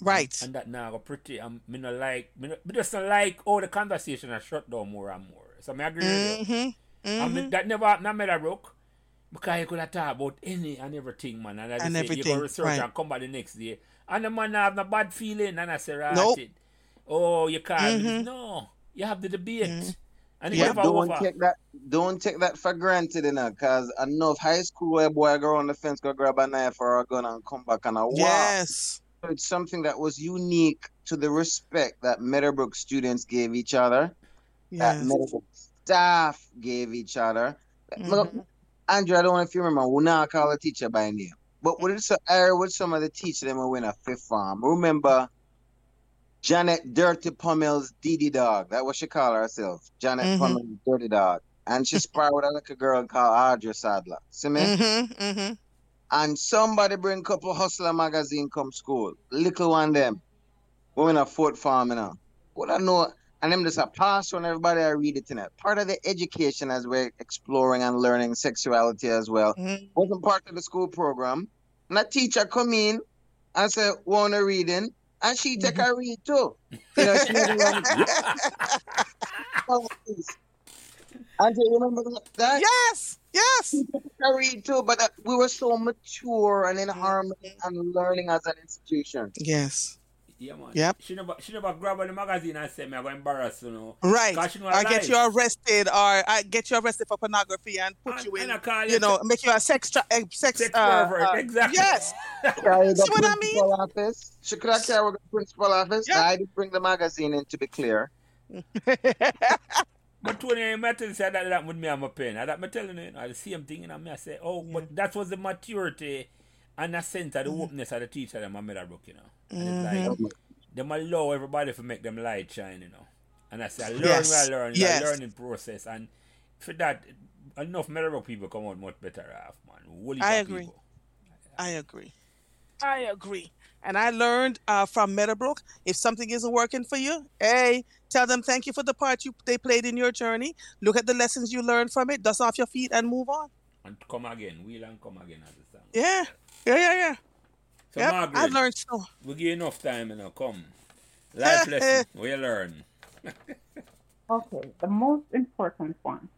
Right. And that now pretty um me not like me, not, me just not like all the conversation are shut down more and more. So I agree with you. Mm-hmm. And me, that never made a broke. Because you could have talked about any and everything, man. And, I just And say, you everything, go research right. and come back the next day. And the man have no bad feeling. And I say, right, Nope. oh, you can't. do this." Mhm. No, you have the debate. And Yeah. Don't over. take that. Don't take that for granted, you know, because enough high school where boy go on the fence, go grab a knife or a gun and come back and a wow. Yes. It's something that was unique to the respect that Meadowbrook students gave each other, that Meadowbrook staff gave each other. Look, Mhm. Andrew, I don't know if you remember, we now call a teacher by name. But what is so I with some of the teachers them when we in a fifth form. Remember Janet Dirty Pommel's Didi Dog. That what she called herself. Janet Mhm. Pommel's Dirty Dog. And she sparred with a little girl called Audrey Sadler. See me? Mm-hmm. Mm-hmm. And somebody bring couple Hustler magazine come school. Little one them. We in a fourth farm, you know. What I know, and them just a pass on everybody I read it in it. Part of the education as we're exploring and learning sexuality as well. Mm-hmm. Wasn't part of the school program. And a teacher come in and say, want a reading, and she take a read too. You know, she And you remember that? Yes. Yes. I read too, but uh, we were so mature and in harmony and learning as an institution. Yes. Yeah, man. Yep. She never, she never grab on the magazine and say, me, I'm going to embarrass you know. Right. She know Or I get you arrested, or I get you arrested for pornography and put And- you in, and I call you know, make you a sex tra- eh, sex, Sex uh, pervert, uh, exactly. Yes. Carry the See what I principal office. She could have carried the principal office. Yeah. I did bring the magazine in to be clear. But Tony Metal said that that with me, I'm a pen. I that me telling you, you know, the same thing, and I I say, oh, but that was the maturity and the sense of the openness of the teacher that I made a book, you know. And it's mm-hmm. like, mm-hmm. them allow everybody to make them light shine, you know. And I say, I learn Yes. where I learn, it's Yes. a learning process. And for that, enough Meadowbrook people come out much better off, man. Whole I of agree. people. I agree. I agree. And I learned uh, from Meadowbrook, if something isn't working for you, hey, tell them thank you for the part you they played in your journey. Look at the lessons you learned from it, dust off your feet, and move on. And come again, wheel and come again as the song Yeah. Yeah, yeah, yeah. So yep. Margaret, I've learned so. we give you enough time, you know. Come, life lesson. We learn. Okay, the most important one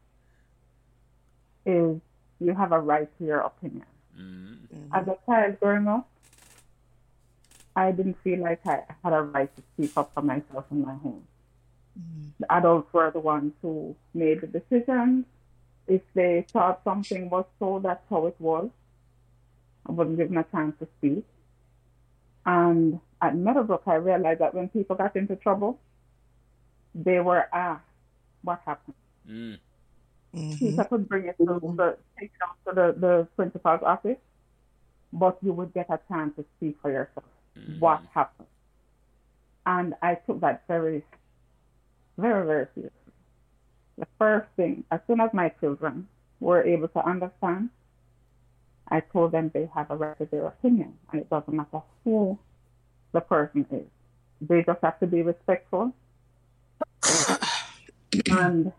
is you have a right to your opinion. Mm. As a child growing up, I didn't feel like I had a right to speak up for myself in my home. The adults were the ones who made the decisions. If they thought something was so, that's how it was. I wasn't given a chance to speak. And at Meadowbrook, I realized that when people got into trouble, they were asked what happened. Mm. Mhm. Teacher could bring it to the take it out to the, the principal's office, but you would get a chance to speak for yourself. What happened? And I took that very, very, very seriously. The first thing, as soon as my children were able to understand, I told them they have a right to their opinion, and it doesn't matter who the person is. They just have to be respectful and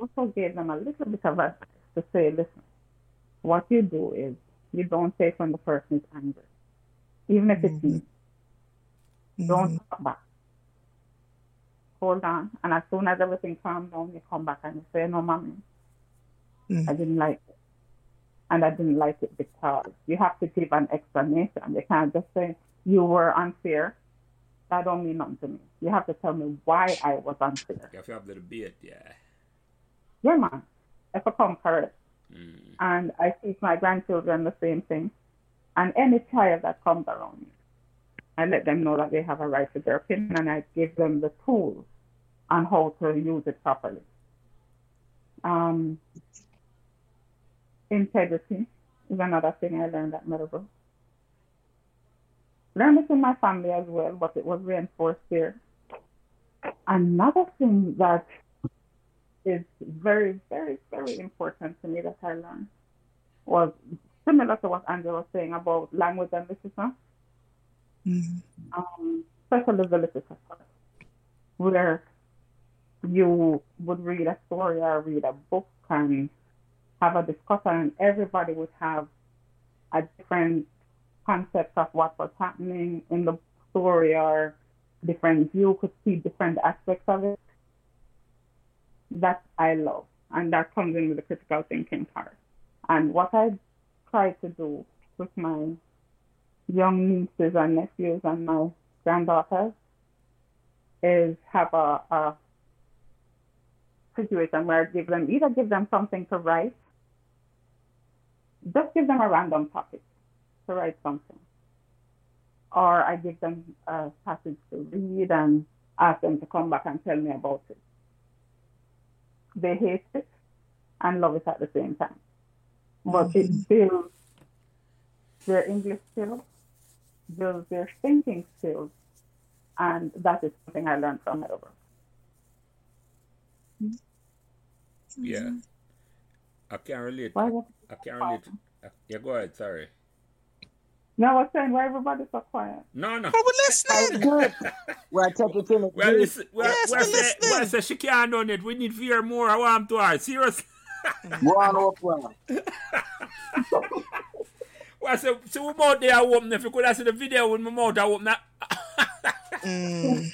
also gave them a little bit of advice to say, listen, what you do is you don't take when the person is angry, even if it's you. Don't talk back. Hold on, and as soon as everything calms down, you come back and you say, no, mommy, Mhm. I didn't like it. And I didn't like it because you have to give an explanation. You can't just say, you were unfair. That don't mean nothing to me. You have to tell me why I was unfair. If you have to have the debate, yeah. Yeah, man. If I become correct. Mm. and I teach my grandchildren the same thing. And any child that comes around me, I let them know that they have a right to their opinion and I give them the tools on how to use it properly. Um, integrity is another thing I learned at Meadowbrook. Learned it in my family as well, but it was reinforced here. Another thing that is very, very, very important to me that I learned was similar to what Andrea was saying about language and literature, Mhm. um, especially the literature part, where you would read a story or read a book and have a discussion, and everybody would have a different concept of what was happening in the story or different view could see different aspects of it that I love. And that comes in with the critical thinking part. And what I try to do with my young nieces and nephews and my granddaughters is have a, a situation where I give them either give them something to write, just give them a random topic to write something. Or I give them a passage to read and ask them to come back and tell me about it they hate it and love it at the same time. But it mm-hmm. builds their English skills, builds their thinking skills, and that is something I learned from Meadowbrook. Mm-hmm. Yeah. I can't relate. Why was- I can't relate. I, yeah, go ahead. Sorry. No, I was saying, why everybody's so quiet? No, no. But we're That's listening. good. We're taking it in. Well, listen, well, Yes, well, we're say, listening. well, say she can't done it. We need to hear more. I want to her. Serious. Go on, Oprah. Well, so, so we mouth there open. If you could have seen the video with my mouth open. That. Mm.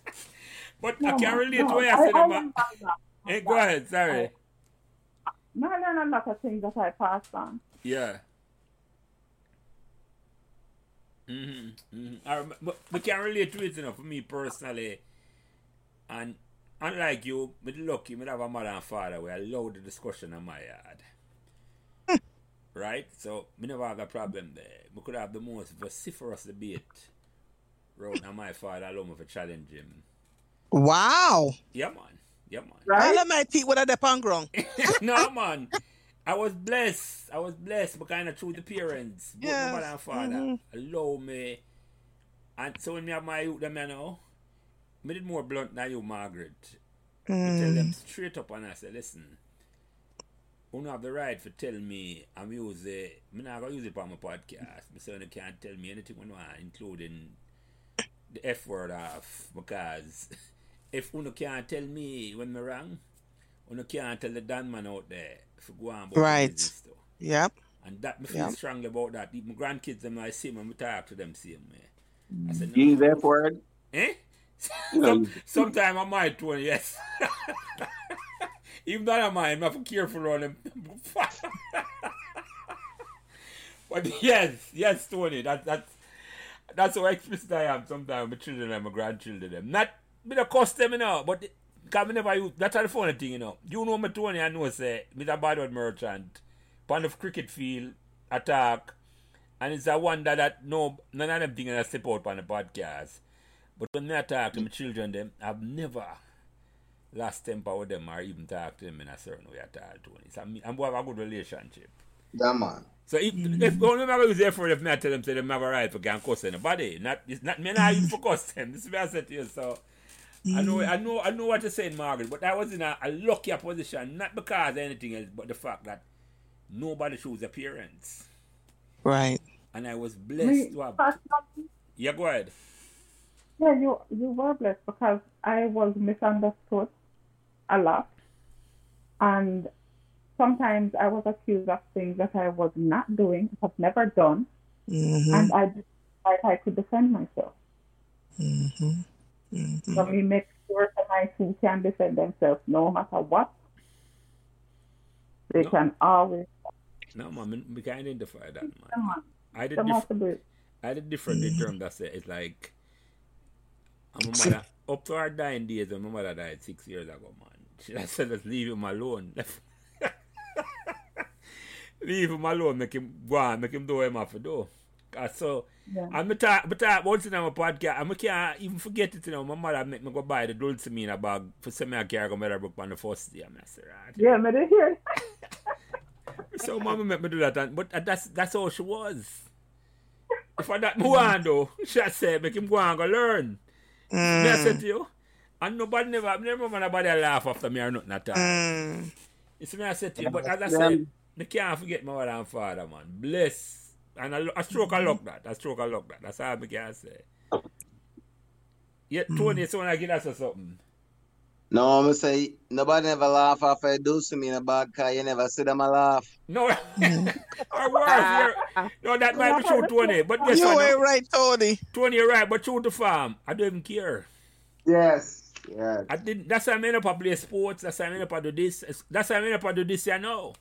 but I can't relate to what I, you said. I about- learned a lot. Hey, go ahead. Sorry. No, I learned a lot of things that I passed on. Yeah. Mm-hmm. mm-hmm. I, rem- but we can relate to it, you know, for me personally. And unlike you, with lucky, me have a mother and father where I allow the discussion in my yard. right? So, me never have a problem there. We could have the most vociferous debate. Round and my father allow me to challenge him. Wow. Yeah, man. Yeah, man. I Right? let my feet with a dip on ground. no man. I was blessed. I was blessed but kind of through the parents. Both Yes. my mother and father mm-hmm. allow me. And so when me have my youth them you know, me did more blunt than you, Margaret. Me tell mm. them straight up and I say, listen, you don't have the right to tell me I'm use it. Me not gonna use it on my podcast. Me say you can't tell me anything you want, including the F word off because if Uno can't tell me when me wrong, Uno can't tell the Dan man out there if go on about Right. business too. Yep. And that me feel Yeah. strongly about that. My grandkids them I see them, I talk to them same way. I said, no, You use that word? Eh? You Some, sometime I might one, yes. Even that I might, I'm not careful on them. but yes, yes, Tony, that, that's that's how explicit I am sometimes with my children and my grandchildren. Them. Not me cuss them, you know, but because me never use, that's the funny thing, you know. You know me, Tony, I know, say, me the bad word merchant, on of cricket field, attack, and it's a wonder that no, none of them things that step out on the podcast. But when I talk to my children, them, I've never lost temper with them or even talk to them in a certain way at all, Tony. So I'm, I'm have a good relationship. yeah, man. So if, if only I use effort if me I tell them say them have a right for can cuss anybody. Not it's not me not even for cuss them. This is what I said to you. So I know I know I know what you're saying, Margaret, but I was in a, a luckier position, not because of anything else, but the fact that nobody shows appearance. Right. And I was Me, blessed to have personally, Yeah, go ahead. yeah, you you were blessed because I was misunderstood a lot, and sometimes I was accused of things that I was not doing, have never done, Mm-hmm. and I didn't like I could defend myself. Mm-hmm. Mm-hmm. So we make sure that my team can defend themselves no matter what. They No. can always No man, me- me can identify that man. I did Come diff- on to do it. I did different in terms that say it's like I'm a mother up to her dying days when my mother died six years ago, man. She I said just leave him alone. leave him alone, make him go on, make him do what him have to do. 'Cause so Yeah. and me talk, me talk once in my podcast, and I can't even forget it, you know. My mother make me go buy the dulcimina bag for some me I carry go Meadowbrook on the first day. I'm say, right. Yeah, me did hear. So mama make me do that, and, but that's that's how she was. If I that me want though, she said make him go and go learn. Me I said to you, and nobody never, I never remember nobody laugh after me or nothing at all. Mm. It's me I said to you, but as I said, me can't forget my mother and father, man. Bless. And a, a stroke of luck that, a stroke of luck that. That's all me can say. Yeah, Tony, hmm. so when I get us or something. No, I'm say nobody never laugh after I do to me in a bad car. You never see them a laugh. No, or worse, you're- no, that might be true, Tony. But guess You what? ain't no? right, Tony. Tony, you're right, but true to farm. I don't even care. Yes. Yes. I didn't. That's why I'm in up to play sports. That's why I'm in up to do this. That's why I'm in up to do this. You know,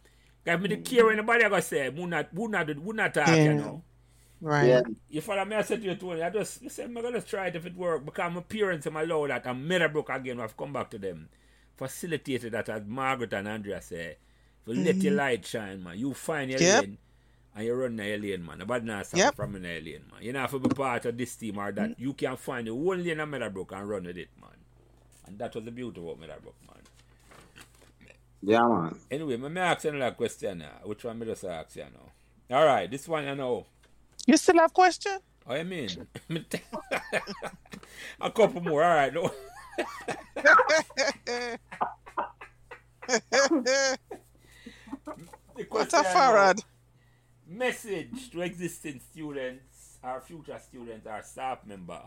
if me the mm. care anybody I gonna say, who not, who not, who not talk. You know, Right. Yeah. you follow me. I said to you, Tony. I just, I said, I'm gonna try it if it work because my parents am allow that. And Meadowbrook again. I've come back to them, facilitated that as Margaret and Andrea say. If you let your mm. light shine, man, you find your Yep. lane. And you run your lane, man. Nobody not stop Yep. from an alien, man. You know, have to be part of this team or that. Mm. You can find your own lane in Meadowbrook and run with it, man. And that was the beauty about Meadowbrook, man. Yeah, man. Anyway, me ask you another question now. Which one me just ask you now? All right, this one I know. You still have question? What you mean? a couple more. All right. No. The what question a I know. farad. Message to existing students, our future students, our staff member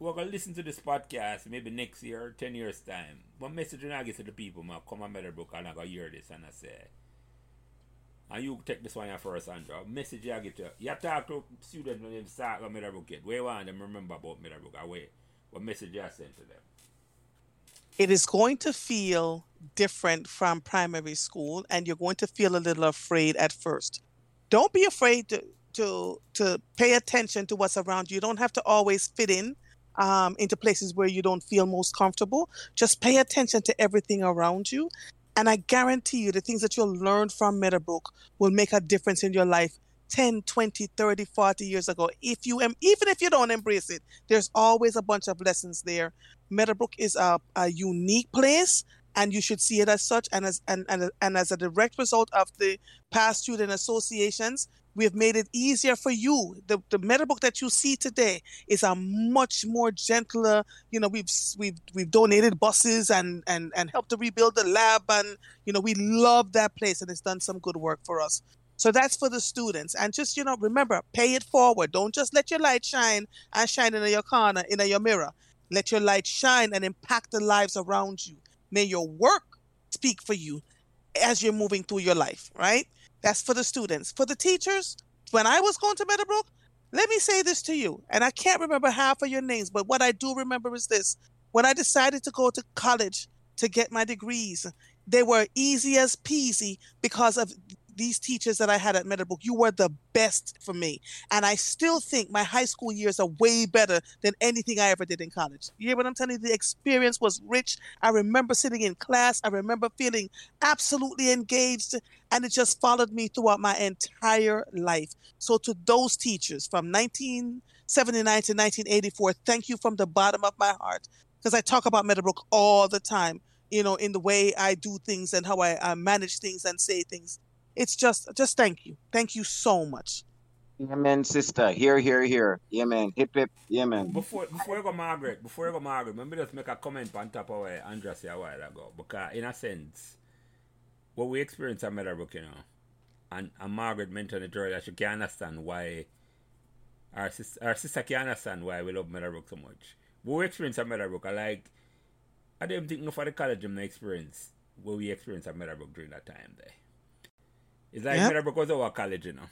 going to listen to this podcast maybe next year, 10 years' time. What message do I get to the people? Man, come on, Meadowbrook, and I go hear this and I say, and you take this one here first, Andrea. Message you get to you talk to students when they start on Meadowbrook yet. Where want them remember about Meadowbrook? Where? What message you send to them? it is going to feel different from primary school and you're going to feel a little afraid at first don't be afraid to to to pay attention to what's around you you don't have to always fit in um, into places where you don't feel most comfortable. Just pay attention to everything around you. And i guarantee you the things that you'll learn from meadowbrook will make a difference in your life 10 20 30 40 years ago. If you am even if you don't embrace it there's always a bunch of lessons there. Meadowbrook is a, a unique place and you should see it as such and as and, and, and as a direct result of the past student associations we have made it easier for you. The, the book that you see today is a much more gentler you know we've we've we've donated buses and and and helped to rebuild the lab and you know we love that place and it's done some good work for us. So that's for the students. And just you know remember pay it forward. Don't just let your light shine and shine in your corner in your mirror. Let your light shine and impact the lives around you. May your work speak for you as you're moving through your life, right? That's for the students. For the teachers, when I was going to Meadowbrook, let me say this to you, and I can't remember half of your names, but what I do remember is this. When I decided to go to college to get my degrees, they were easy as peasy because of these teachers that I had at Meadowbrook. You were the best for me. And I still think my high school years are way better than anything I ever did in college. You hear what I'm telling you? The experience was rich. I remember sitting in class. I remember feeling absolutely engaged. And it just followed me throughout my entire life. So to those teachers from 1979 to 1984, thank you from the bottom of my heart. Because I talk about Meadowbrook all the time, you know, in the way I do things and how I, I manage things and say things it's just just thank you thank you so much Yeah, man, sister. Here, here, here. Yeah, man. Hip, hip. Yeah, man. Before before you go Margaret, before you go Margaret, let me just make a comment on top of what Andrea said a while ago. Because in a sense, what we experience at Meadowbrook, you know, and, and Margaret mentioned it earlier, she can understand why our sister, our sister can understand why we love Meadowbrook so much. What we experience at Meadowbrook, I like I don't think enough of the college gym experience what we experienced at Meadowbrook during that time there. It's like Yep. Meadowbrook was our college, you know.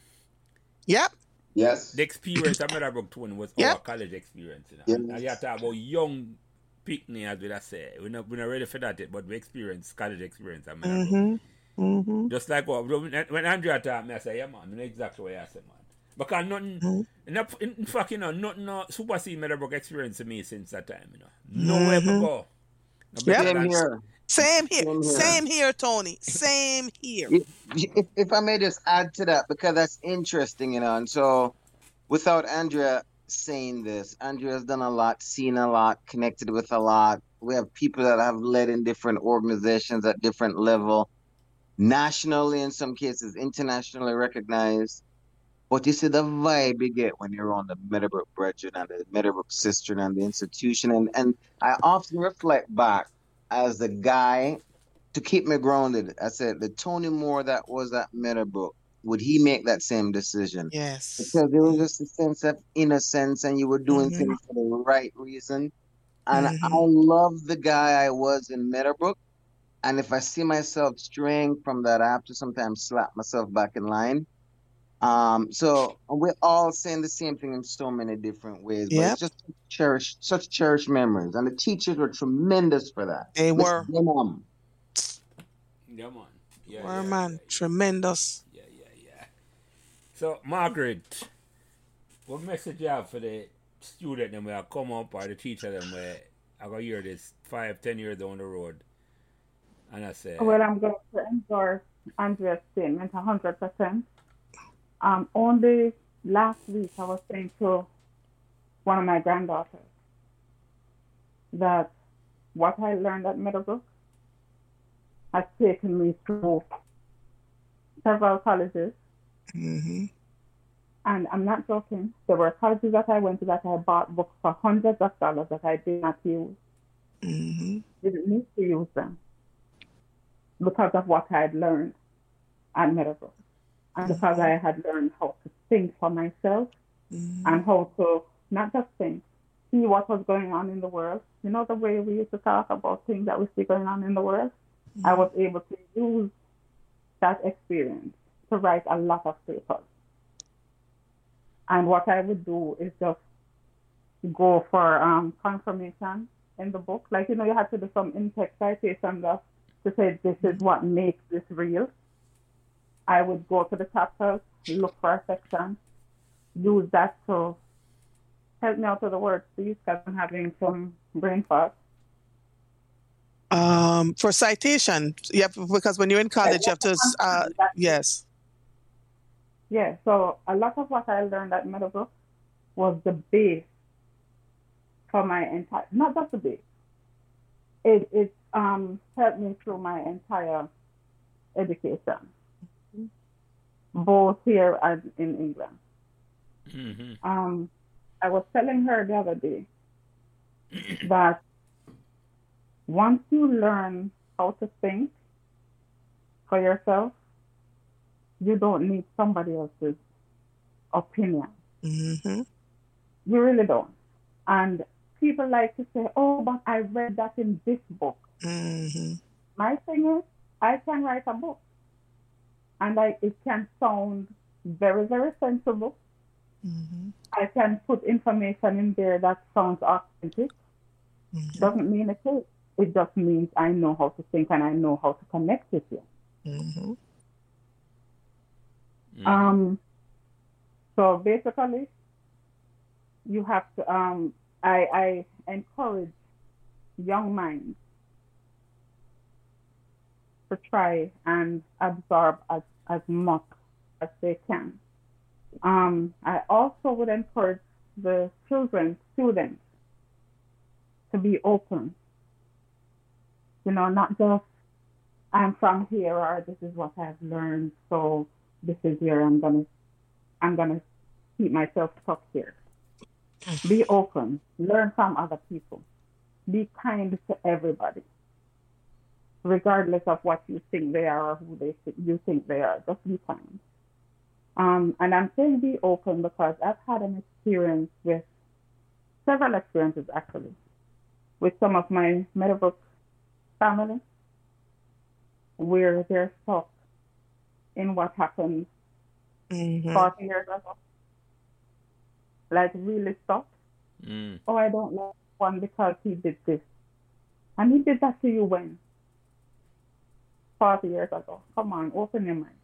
yep Yes. The experience at Meadowbrook Twin was Yep. our college experience. You know? Yes. And you have to talk about young picnic, as we just say. We're not, we're not ready for that yet, but we experience college experience at Meadowbrook. mm-hmm mm-hmm Just like what, when when Andrea talked me, I said, yeah, man, I know exactly what I said, man. Because nothing, Mm-hmm. in, in, in fact, you know, nothing no supersede Meadowbrook experience to me since that time, you know. Nowhere to go. No Mm-hmm. Yep. Same here. same here Same here. tony same here If, if, I may just add to that, because that's interesting, you know. And so, without Andrea saying this, Andrea has done a lot, seen a lot, connected with a lot. We have people that have led in different organizations at different level, nationally in some cases, internationally recognized. But you see the vibe you get when you're on the Meadowbrook Brethren and the Meadowbrook Sister and the institution. And, and I often reflect back as the guy to keep me grounded. I said, the Tony Moore that was at Meadowbrook, would he make that same decision? yes Because there was just a sense of innocence and you were doing Mhm. things for the right reason. And Mhm. I love the guy I was in Meadowbrook. And if I see myself straying from that, I have to sometimes slap myself back in line. Um, so we're all saying the same thing in so many different ways, but Yep. it's just cherished, such cherished memories. And the teachers were tremendous for that. They Miss were. Denham, Yeah, man. Yeah, were yeah, man yeah, tremendous Yeah, yeah, yeah. So, Margaret, what message you have for the student them will come up or the teacher them where I go hear this five, ten years down the road and I say Well, I'm going to endorse Andrea's statement 100%. Um, only last week, I was saying to one of my granddaughters that what I learned at Meadowbrook has taken me through several colleges. mm-hmm And I'm not joking. There were colleges that I went to that I bought books for hundreds of dollars that I did not use. mm-hmm Didn't need to use them because of what I had learned at Meadowbrook. And because I had learned how to think for myself mm-hmm and how to not just think, see what was going on in the world. You know the way we used to talk about things that we see going on in the world? I was able to use that experience to write a lot of papers. And what I would do is just go for um, confirmation in the book. Like, you know, you have to do some in-text citation just to say this is what makes this real. I would go to the top chapters, look for a section, use that to help me out with the words, please, because I'm having some brain fog. um for citation yeah because when you're in college you have to uh yes Yeah, so a lot of what I learned at Meadowbrook was the base for my entire, not just the base. It, it um, helped me through my entire education, both here and in England. hmm Um, I was telling her the other day that once you learn how to think for yourself, you don't need somebody else's opinion. mm-hmm You really don't. And people like to say, oh, but I read that in this book. mm-hmm My thing is, I can write a book. And I, it can sound very, very sensible. Mm-hmm. I can put information in there that sounds authentic. Mm-hmm. Doesn't mean it is. It just means I know how to think and I know how to connect with you. Mm-hmm. Mm. Um, so basically, you have to. Um, I, I encourage young minds to try and absorb as, as much as they can. Um, I also would encourage the children, students, to be open. You know, not just I'm from here or this is what I've learned, so this is where I'm gonna I'm gonna keep myself stuck here. Be open, learn from other people, be kind to everybody, regardless of what you think they are or who they think you think they are. Just be kind. Um, and I'm saying be open because I've had an experience with several experiences actually with some of my Meadowbrook family where they're stuck in what happened Mm-hmm. 40 years ago. Like really stuck. Mm. Oh, I don't like one because he did this. And he did that to you when? 40 years ago. Come on, open your mind.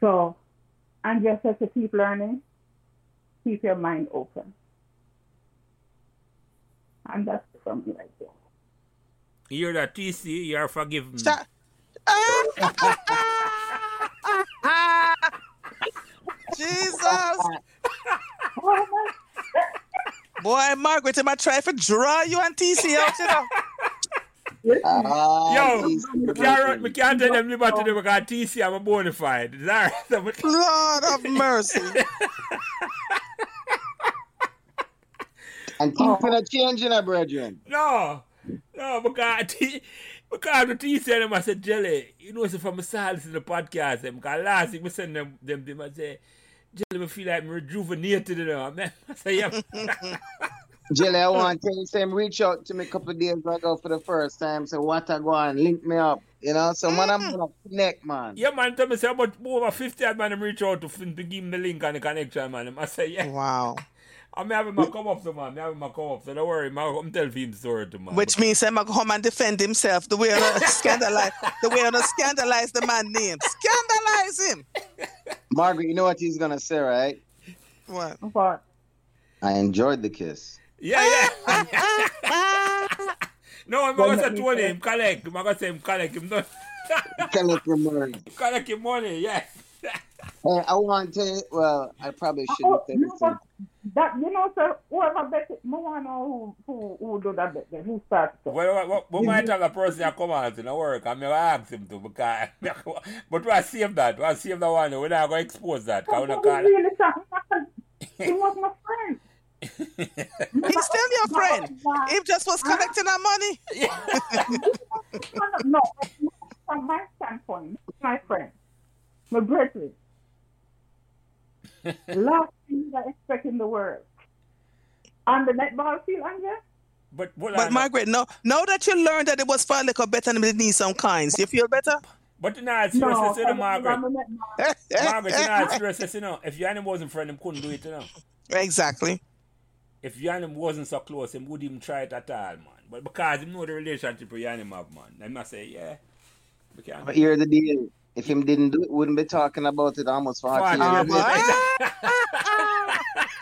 So, and just said to keep learning, keep your mind open. And that's it from me right there. You're that, TC? You are forgiven. Stop. Jesus. Oh Boy, Margaret, am I trying to draw you and TC out, you know? Ah, Yo, geez. we can't, we can't tell them liberty them because TC I'm a bona fide. Is that right? Lord of mercy. And things gonna change in a brethren. No, no, because T, because the T said them I said Jelly, you know, so from a silence in the podcast, them because last week we send them them them I say Jelly, me feel like I'm rejuvenated, you know. Man, I say yeah. Jelly, I want to tell you, Sam, reach out to me a couple of days ago for the first time. So what I go and link me up. You know, so man, I'm mm. gonna connect, man. yeah, man, tell me say about over 50 odd man them reach out to, to give him the link and the connection, man. I say yeah. Wow. I'm having my come up to man. I'm having my come up, so don't worry, man. I'm telling him the story to man. Which means I'm gonna home and defend himself the way I scandalize the way I scandalize the man name. Scandalize him. Margaret, you know what he's gonna say, right? What? What? I enjoyed the kiss. Yeah, yeah. no, I'm going to say Tony, him collect. I'm going to say him collect him. Not Collect your money. collect him money, yeah. Hey, I want to. Well, I probably Oh, shouldn't say no, this. but that you know, sir, whoever bet it, no one know who who who do that bet, then, who started it. Well, what, what, what might have a person that come out to the work and me ask him to because but we save that. We save that one. We're not going to expose that. Cause we oh, But not he call He was my friend. He's still your friend. He just was collecting our money. No, from my standpoint, my friend, my brethren. Last thing I expect in the world. On the netball field, Anja, But, but, But Margaret, no, now that you learned that it was for a little better than need some kinds, you feel better? but you know, it's no, serious, you know, Margaret. on the netball. Margaret, you know, it's serious, you know. If your animal wasn't friend, him couldn't do it, you know. exactly. If your animal wasn't so close, him wouldn't even try it at all, man. But because him know the relationship with your animal, have, man, I must say, yeah. We can't. But here's the deal. If him didn't do it, wouldn't be talking about it almost 40 Forty years years.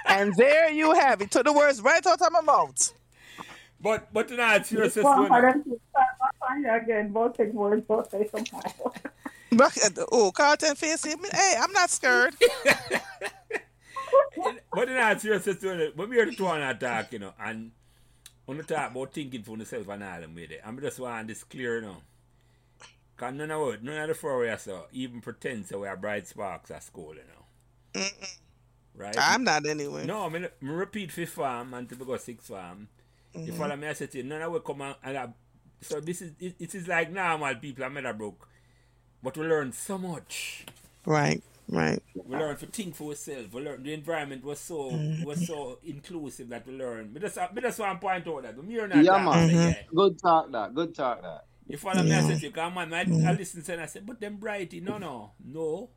And there you have it. Took the words right out of my mouth. But but you know, it's serious, One you for know. them to start back on you again, both take words, both say somehow. Uh, oh, Carlton face him. Hey, I'm not scared. But in all seriousness, when we the two on attack, you know, and when we talk about thinking for yourself and all them with it, I'm just want this clear, you know. Because none of it, none of the four of us so even pretend so we are bright sparks at school, you know. Mm-mm. Right? I'm not anyway. No, I mean, I repeat fifth farm until we go sixth farm. You mm-hmm. follow me, I said to you, none of we come out, and I, so this is, it, it is like normal people at Meadowbrook, but we learn so much. Right, right. We learn to think for ourselves. We learn the environment was so mm-hmm. was so inclusive that we learn. But that's but just want to point out that when you're not Yeah, man. say, yeah. Good talk that. Good talk that. You follow me? I Yeah. said, you come on, I, I mm-hmm. listen to and I said, but them brighty, no, no, no,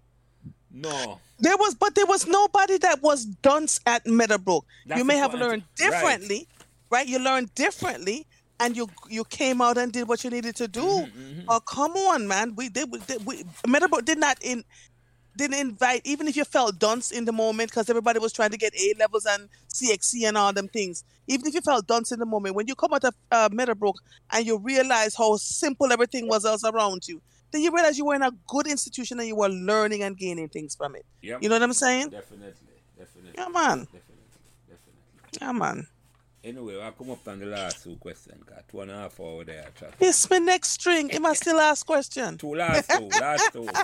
no. There was, but there was nobody that was dunce at Meadowbrook. That's you may have point. learned differently, right. You learned differently, and you you came out and did what you needed to do. Mm-hmm, Oh, come on, man. We did. We, did- we Meadowbrook did not in didn't invite even if you felt dunce in the moment because everybody was trying to get A levels and CXC and all them things. Even if you felt dunce in the moment, when you come out of uh, Meadowbrook and you realize how simple everything was else around you, then you realize you were in a good institution and you were learning and gaining things from it. Yep. You know what I'm saying? Definitely, definitely. Yeah, man. Definitely, definitely. Yeah, man. Anyway, I'll come up on the last two questions. Got two and a half hour there. It's my next string. It I still ask question? Two last two, last two.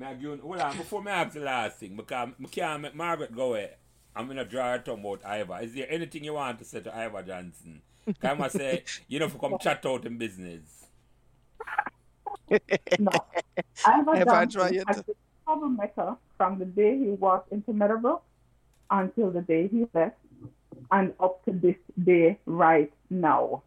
Me I give you- hold on, before me ask the last thing, because I can't make Margaret go away. I'm gonna draw her tongue about Ivor. Is there anything you want to say to Ivor Johnson? Can I say, you know, if you come chat out in business. No. Ivor If I Johnson try has been a troublemaker from the day he walked into Meadowbrook until the day he left and up to this day right now.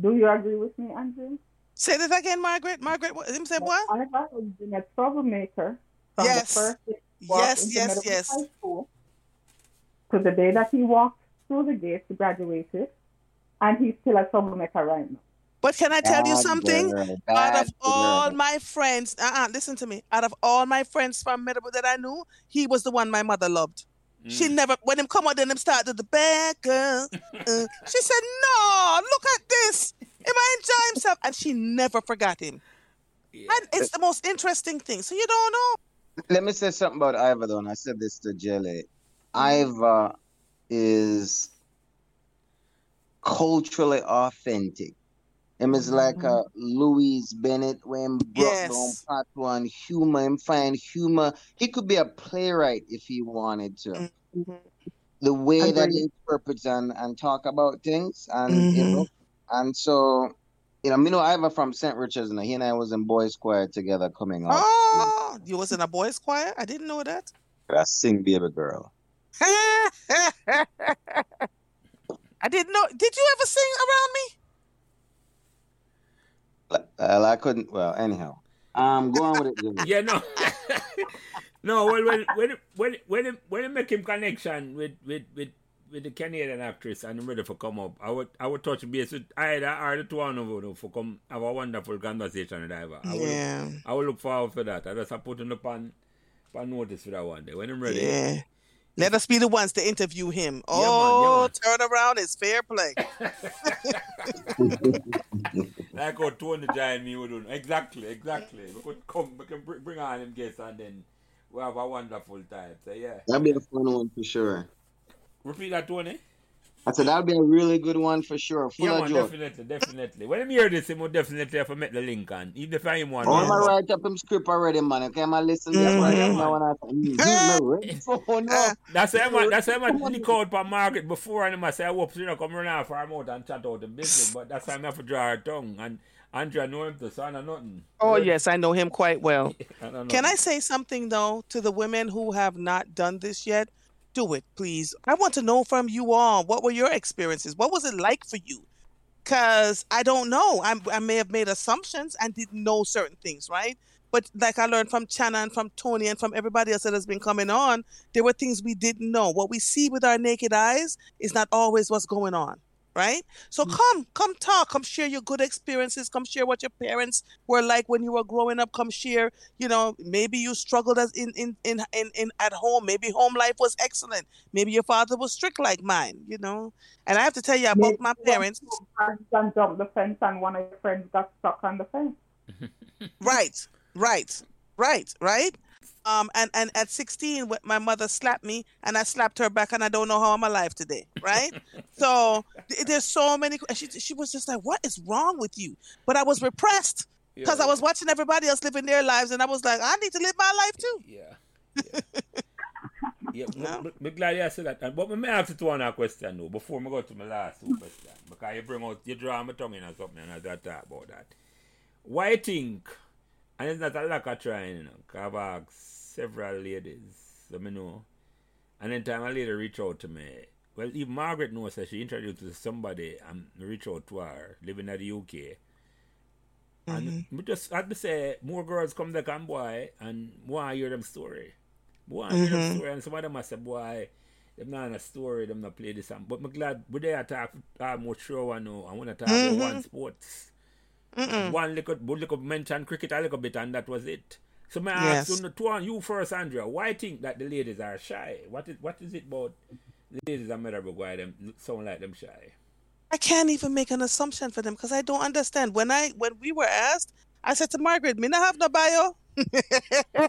Do you agree with me, Andrea? Say this again, Margaret. Margaret, what, him say what? Ivor has been a troublemaker from Yes. the first day he walked Yes, into yes, yes. High School to the day that he walked through the gates to graduated, and he's still a troublemaker right now. But can I tell you something? girl, Out bad of all girl. my friends, uh-uh, listen to me. Out of all my friends from Meadowbrook that I knew, he was the one my mother loved. Mm. She never, when him come out, then him started the bad girl. uh, she said, "No, look at this. Him I enjoy himself," and she never forgot him. Yeah. And it's the most interesting thing. So you don't know. Let me say something about Ivor though, and I said this to Jelly. Mm-hmm. Ivor is culturally authentic. Him is like a mm-hmm. Louise Bennett when brought Yes. down part one humor, him find humor. He could be a playwright if he wanted to. Mm-hmm. The way that he interprets and, and talk about things and you know and so you know, me know Ivor from St. Richard's and he and I was in boys choir together coming up. Oh, you was in a boys' choir? I didn't know that. I sing baby girl. I didn't know. Did you ever sing around me? Well, I couldn't. Well, anyhow, um, go on with it. Jimmy. Yeah, no. no, well, when when when when when you make him connection with with with with the Canadian actress and I'm ready for come up, I would I would touch base with either or the two of you for come have a wonderful conversation with Ivor. I will Yeah. look, I will look forward for that. I just have put him upon upon notice for that one day. When I'm ready. Yeah. Let us be the ones to interview him. man, Oh, yeah, turn around is fair play. Like how Tony joined me would do. Exactly, exactly. We could come we can bring, bring on him guests and then we have a wonderful time. So yeah. That'll be a fun one for sure. Repeat that Tony. I said that'd be a really good one for sure. Full Yeah, of man, definitely, definitely. When I hear this, he will definitely have to make the link on. Even if I am one. Oh, man. I'm write up him script already, man. Okay, I'm listen to him right Yeah, now when I mm, me ready for no. That's why I'm that's why I'm leak out for market before and I say I hope you know come run off for him out and chat out the business. But that's why I'm have to draw her tongue. And Andrea know him to so I know nothing. Oh, yes, I know him quite well. I. Can I say something, though, to the women who have not done this yet? Do it, please. I want to know from you all what were your experiences? What was it like for you? Because I don't know. I, I may have made assumptions and didn't know certain things, right? But like I learned from Chana and from Tony and from everybody else that has been coming on, there were things we didn't know. What we see with our naked eyes is not always what's going on, right? So mm. come, come talk, come share your good experiences, come share what your parents were like when you were growing up, come share you know maybe you struggled as in in, in in in at home maybe home life was excellent maybe your father was strict like mine you know and i have to tell you about my parents And and jump the fence, and one of your friends got stuck on the fence. right right right right um and and at 16 my mother slapped me and i slapped her back and i don't know how i'm alive today right so there's so many she, she was just like what is wrong with you but i was repressed because i was watching everybody else living their lives and i was like i need to live my life too Yeah. Yeah. yeah, but glad you said that. But me ask you one question though, before me go to my last two question. Because you bring out, you draw my tongue in or something and I don't talk about that. Why think, and it's not a lack of trying, you know, 'cause I've asked several ladies, let me know. And then time a lady reach out to me. Well, even Margaret knows that she introduced to somebody and reach out to her, living in the UK. And mm-hmm. me just had to say, more girls come back and boy, and want to hear them story. Want to hear them mm-hmm. story, and some of them I say, boy, them not in a story, them not play this. And, but I'm glad we there talk almost sure I know. I want to talk about mm-hmm. one sports. One little, little mention cricket a little bit, and that was it. So may I Yes. ask you, to you first, Andrea, why think that the ladies are shy? What is what is it about the ladies in Meadowbrook why them sound like them shy? I can't even make an assumption for them because I don't understand. When I when we were asked, I said to Margaret, "Me not have no bio."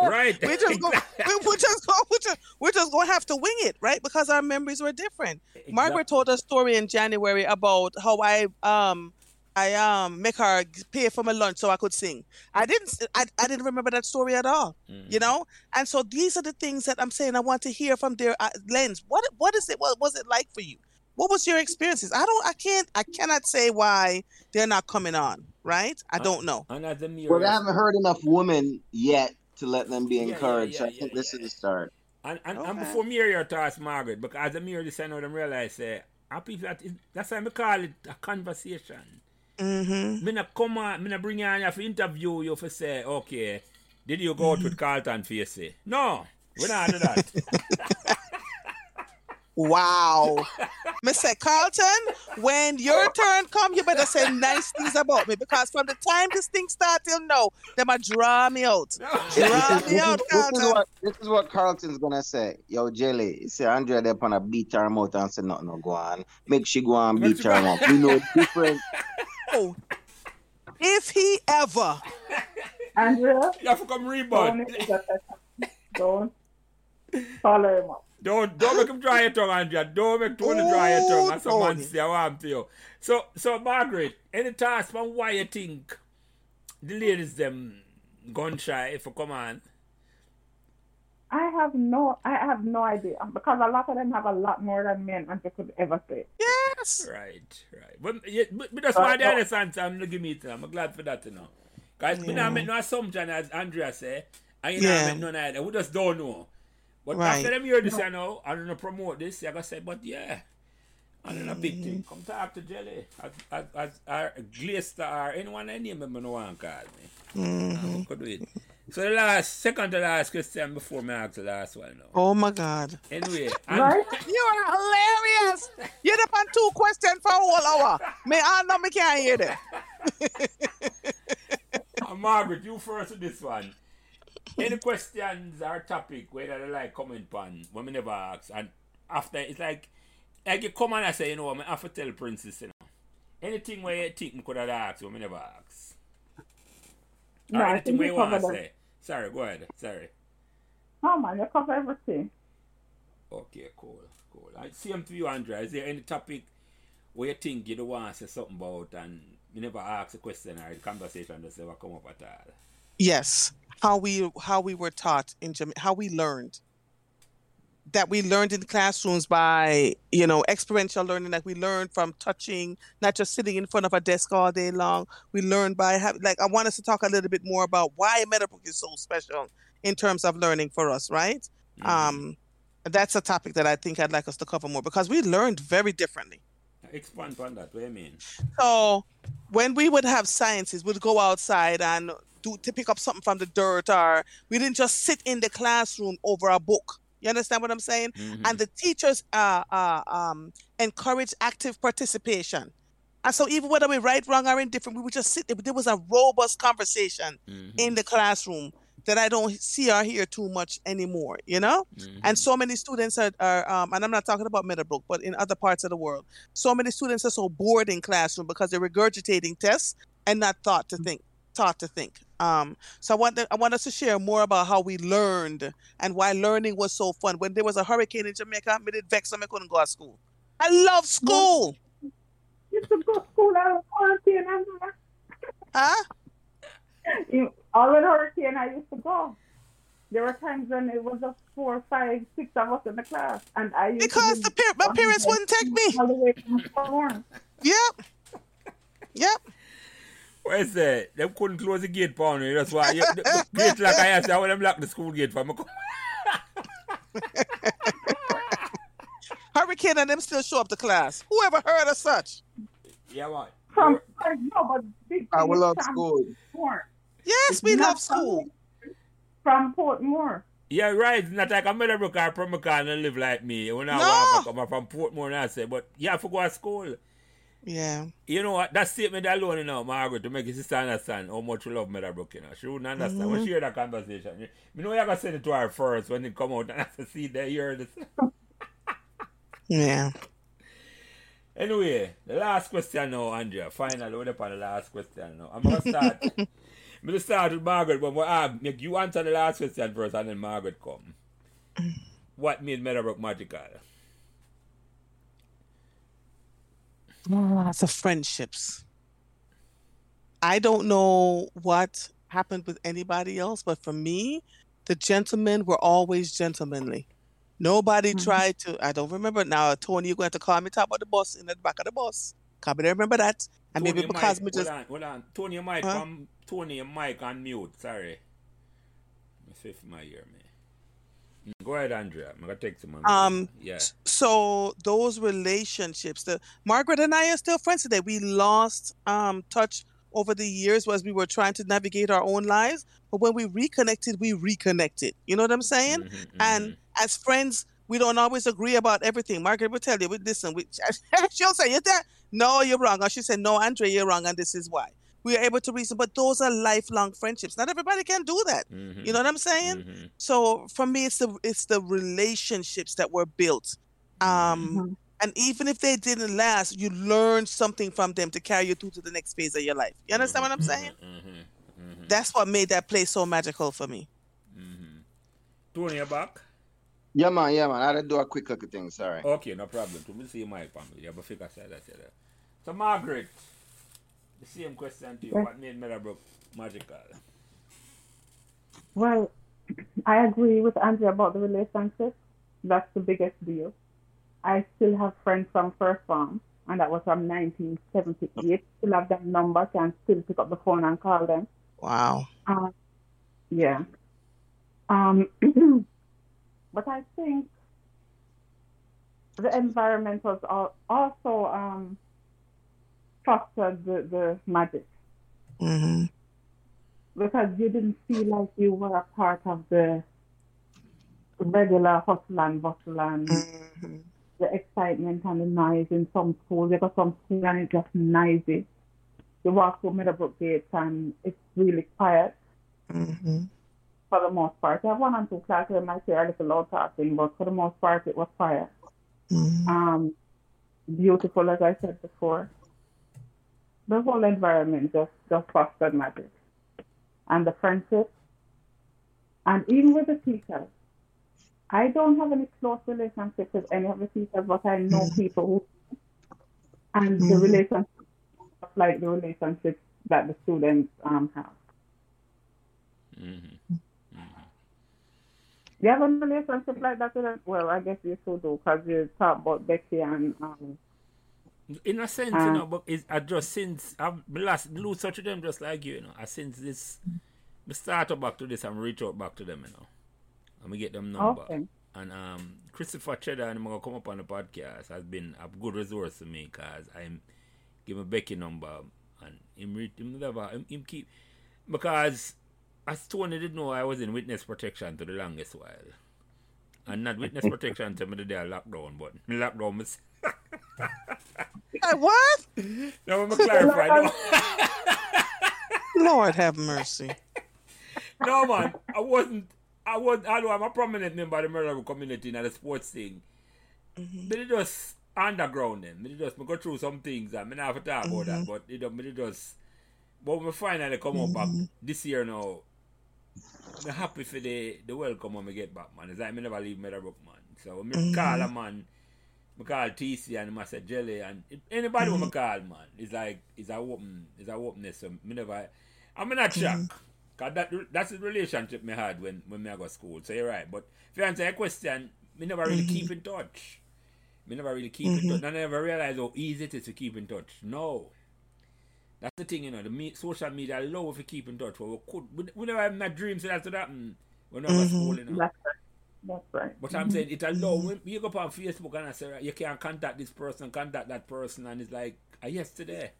Right. we just go, we, we just go, we just, we're just going to have to wing it, right? Because our memories were different. Margaret told a story in January about how I um I um make her pay for my lunch so I could sing. I didn't s- I, I didn't remember that story at all. You know? And so these are the things that I'm saying I want to hear from their uh, lens. What what is it what was it like for you? What was your experiences? I don't I can't I cannot say why they're not coming on, right? I don't know. And as the mirror, Well, I haven't heard enough women yet to let them be Yeah, yeah, encouraged. so I think yeah, this yeah. is the start. And, and, and before me hear your thoughts, Margaret, because as I hear this, I know them realize, say, uh, people that is, that's why I call it a conversation. Mm-hmm. Me not come on, me not bring you on for interview you for say, okay, did you go out with Carlton for you say? No, we not do that. Wow. Me say, Carlton, when your turn come, you better say nice things about me because from the time this thing start till now, them a draw me out. Draw This me is, out, this, is Carlton. what, this is what Carlton's gonna say. Yo, Jelly, he say Andrea there on a beat her mouth and say nothing no go on. Make she go on beat she her go- mouth. We know different. Oh, If he ever, Andrea, you have to come don't rebound. make it a second. Don't call her him up. Don't don't make him dry your tongue, Andrea. Don't make Tony dry your oh, tongue. That's Oh, man Tony. say I want to you. So so Margaret, any thoughts from why you think the ladies them gun shy if for come on? I have no, I have no idea because a lot of them have a lot more than me and Andrea could ever say. yes. Right, right. But, yeah, but, but that's But- why the but- honest answer I'm gonna give me it. I'm glad for that, you know. Guys, we not make no assumption as Andrea say. And you Yeah. not make none of that. We just don't know. But Right. after them hear this, you know, I'm gonna promote this. You gotta say, but yeah. And then a big thing. Come talk to Jelly. As, as, as our Glaster or anyone I name them, no one call me. Mm-hmm. I could do it. So the last, second to last question before me ask the last one now. Oh my God. Anyway, Right? You are hilarious. You're up on two questions for a whole hour. Me, I know me can't hear that. Uh, Margaret, you first with this one. Any questions or topic whether they like comment on when we never ask and after it's like like you come and I say, you know, I have to tell Princess, you know. Anything where you think we could have asked when we never ask. Or No, I anything where you you want to covered say. Sorry, go ahead. Sorry. No, man, you cover everything. Okay, cool, cool. I same to you, Andrea. Is there any topic where you think you don't want to say something about and you never ask a question or the conversation does never come up at all? Yes, how we how we were taught in Jamaica, how we learned. That we learned in classrooms by you know experiential learning, like we learned from touching, not just sitting in front of a desk all day long. We learned by having, like I want us to talk a little bit more about why Meadowbrook is so special in terms of learning for us, right? Um, that's a topic that I think I'd like us to cover more because we learned very differently. Expand on that. What do you mean? So when we would have sciences, we'd go outside and do to pick up something from the dirt, or we didn't just sit in the classroom over a book. You understand what I'm saying? Mhm. And the teachers uh, uh, um, encourage active participation. And so even whether we're right, wrong, or indifferent, we would just sit there. But there was a robust conversation Mhm. in the classroom that I don't see or hear too much anymore. You know. Mhm. And so many students are, are um, and I'm not talking about Meadowbrook, but in other parts of the world, so many students are so bored in classroom because they're regurgitating tests and not thought to think, taught to think. Um, so I want the, I want us to share more about how we learned and why learning was so fun. When there was a hurricane in Jamaica, me did vex and I couldn't go to school. I love school. used to go to school out of quarantine and Huh? You- all in hurricane I used to go. There were times when it was just four, five, six of us in the class, and I used Because to the par- my parents wouldn't take me. all the way from Thorn. Yep. Yep. Where's that? Them couldn't close the gate for me. That's why you, the, the gate lock I asked, I want them lock the school gate for me. Hurricane and them still show up to class. Whoever heard of such? Yeah, what? From no, but big I will is love from school. Portmore. Yes, It's we not love school. From Portmore. Yeah, right. Not like a Meadowbrook or Pemmican and live like me. When I No. walk, I come from Portmore and I say, but you have to go to school. Yeah. You know what? That statement alone, you know, Margaret, to make his sister understand how much we love Meadowbrook, you know. She wouldn't understand. Mm-hmm. We share that conversation. You you know, you gotta send it to her first when it come out and have to see that you hear this. Yeah. Anyway, the last question now, Andrea. Finally, we're the last question now. I'm gonna start. I'm gonna start with Margaret, but we'll, uh, make you answer the last question first, and then Margaret come. What made Meadowbrook magical? Lots of friendships. I don't know what happened with anybody else, but for me, the gentlemen were always gentlemanly. Nobody Mhm. tried to. I don't remember now. Tony, you're going to call me top of the bus in the back of the bus. Can't remember that. And maybe because Mike, me just hold on, hold on. Tony, your mic Huh? Tony, your mic on mute. Sorry. See if my ear me. Go ahead, Andrea. I'm gonna take some. Um, yeah. so those relationships the margaret and i are still friends today we lost um touch over the years as we were trying to navigate our own lives but when we reconnected we reconnected you know what i'm saying Mhm, and mhm. as friends we don't always agree about everything margaret will tell you we listen we, she'll say you're that no you're wrong or she said no Andrea, you're wrong and this is why we are able to reason but those are lifelong friendships not everybody can do that Mhm, you know what i'm saying mhm, so for me it's the it's the relationships that were built um Mhm. and even if they didn't last you learn something from them to carry you through to the next phase of your life you understand what i'm saying mhm, mhm, that's what made that place so magical for me. Tony, you back? Yeah, man, yeah, man. I had to do a quick little thing, sorry. Okay, no problem. To me, see my family. Yeah, but figure say that, say that. So, Margaret, the same question to you. Yes. What made Meadowbrook magical? Well, I agree with Andrea about the relationship. That's the biggest deal. I still have friends from first farm, and that was from 1978. Still have them numbers and still pick up the phone and call them. wow Um, yeah. Um, but I think the environment was also um, fostered the, the magic hmm because you didn't feel like you were a part of the regular hustle and bustle and hmm the excitement and the noise in some schools. You go some school and it's just noisy. You walk through Meadowbrook Gates and it's really quiet hmm for the most part. You have one and two classes that might hear a little loud talking, but for the most part it was quiet. hmm Um, beautiful as I said before. The whole environment just, just fostered magic. And the friendship. And even with the teachers. I don't have any close relationship with any of the teachers, but I know Mhm. people who and the Mhm. relationship like the relationships that the students um have. Mm-hmm. You have a relationship like that with them? Well, I guess you should do because you talk about Becky and um In a sense, you Uh, know, but it's I just since I've lost lose touch with them just like you, you know. I since this we start up back to this and reach out back to them, you know. And we get them number. okay. And um Christopher Cheddar and I'm gonna come up on the podcast has been a good resource to me because I'm giving a Becky number and him, re- him never him, him keep because as Tony did know I was in witness protection to the longest while. And not witness protection to me the day of lockdown, but lockdown me Hey, what No, I'm gonna clarify. No. lord have mercy no man, I wasn't. I wasn't. Although I'm a prominent member of the Meadowbrook community in the sports thing, mm-hmm. but it just underground then. But it just me go through some things and me not have to talk about that. Mm-hmm. But it don't. But it just. But when we finally come up back mm-hmm. this year now, I'm happy for the the welcome when we get back, man. It's like me never leave Meadowbrook, man. So when me call a man, me call TC and I say Jelly and if anybody when me call, man, it's like it's a open, it's a openness. So me never. I'm not mm-hmm. shocked. Cause that that's the relationship me had when when me I go school. So you're right. But if you answer your question, me never really mm-hmm. keep in touch. Me never really keep in mm-hmm. touch. And I never realize how easy it is to keep in touch. No. That's the thing, you know. The me- social media allow us to keep in touch. Well, we could. We, we never have my dreams that to happen when I was school, you know. That's right. That's right. But I'm saying it allow mm-hmm. when you go up on Facebook and I say you can contact this person, contact that person, and it's like ah, a yesterday,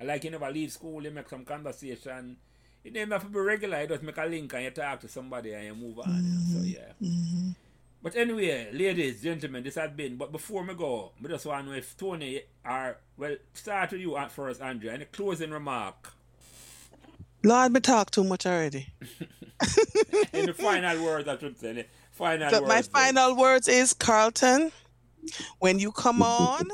I like you never leave school, you make some conversation. It doesn't have to be regular, you just make a link and you talk to somebody and you move on. you know, So mm-hmm. yeah. Mm-hmm. But anyway, ladies, gentlemen, this has been. But before me go, I just want to know if Tony are well. Start with you at first, Andrea. Any closing remark? Lord, me talk too much already. In the final words, I should say. The final So words. my then. final words is Carlton. When you come on,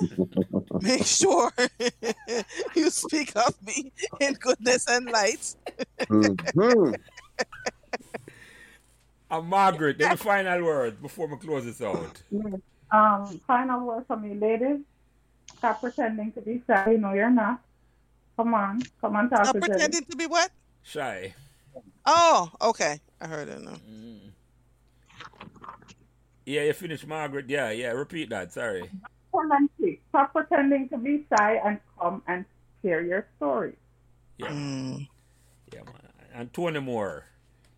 make sure you speak of me in goodness and light. Mhm. And Margaret, then the final words before we close this out. Um, final word for me, ladies. Stop pretending to be shy. No, you're not. Come on, come on, talk Stop to Jelly. pretending to be what? Shy. Oh, okay. I heard it now. Yeah, you finished, Margaret. Yeah, yeah. Repeat that. Sorry. Come and speak. Stop pretending to be shy and come and share your story. Yeah, Mm. yeah, man. And 20 more.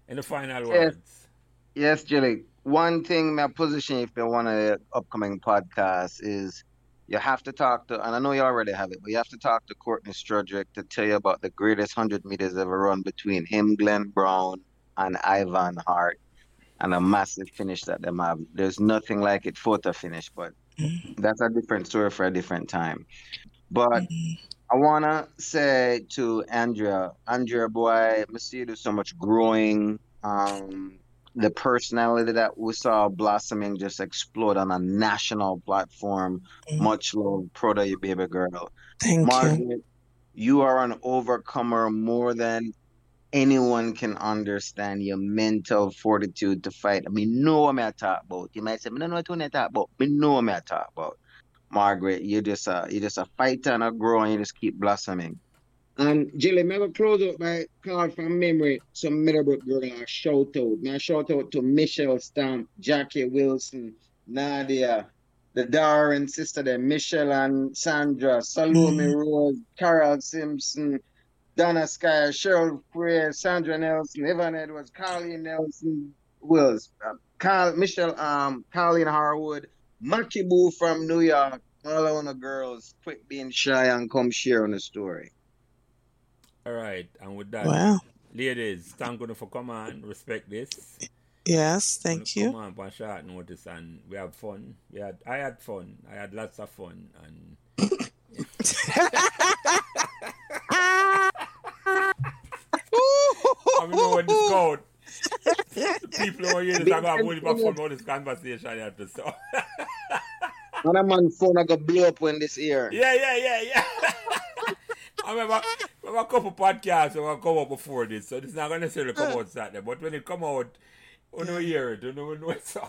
In the final Yes. words. Yes, Jilly. One thing my position if you want a upcoming podcast is you have to talk to, and I know you already have it, but you have to talk to Courtney Strudrick to tell you about the greatest 100 meters ever run between him, Glenn Brown, and Ivan Hart, and a massive finish that them have. There's nothing like it photo finish, but that's a different story for a different time. But I wanna say to Andrea, Andrea boy, I see you so much growing. Um, the personality that we saw blossoming just explode on a national platform. Mhm. Much love, proud of you, baby girl. Thank you. Margaret, you are an overcomer more than anyone can understand your mental fortitude to fight. I mean, know what I talk about. You might say, I don't know what I talk about. I know what I talk about. Margaret, you're just a you're just a fighter and a grower and you just keep blossoming. And Jilly, may I close out by call from memory some Meadowbrook girl I shout out. May I shout out to Michelle Stamp, Jackie Wilson, Nadia, the Darren sister there, Michelle and Sandra, Salome Mhm. Rose, Carol Simpson, Donna Skyer, Cheryl Freer, Sandra Nelson, Evan Edwards, Colleen Nelson, who else? Uh, Carl, Michelle, um, Colleen Harwood, Maki Boo from New York, all of the girls, quit being shy and come share on the story. All right. And with that, Wow. ladies, thank you for coming on. Respect this. Yes, thank you. Come on, on short notice, and we have fun. We had, I had fun. I had lots of fun, and I mean, know when this code. People who are here, they're going to hold fun about this conversation. You have to so. And a man phone I go blow up when this ear. Yeah, yeah, yeah, yeah. I remember, remember a couple podcasts that will come out before this, so this is not going to necessarily come out Saturday, but when it come out, you know, hear it, you know, know it. So.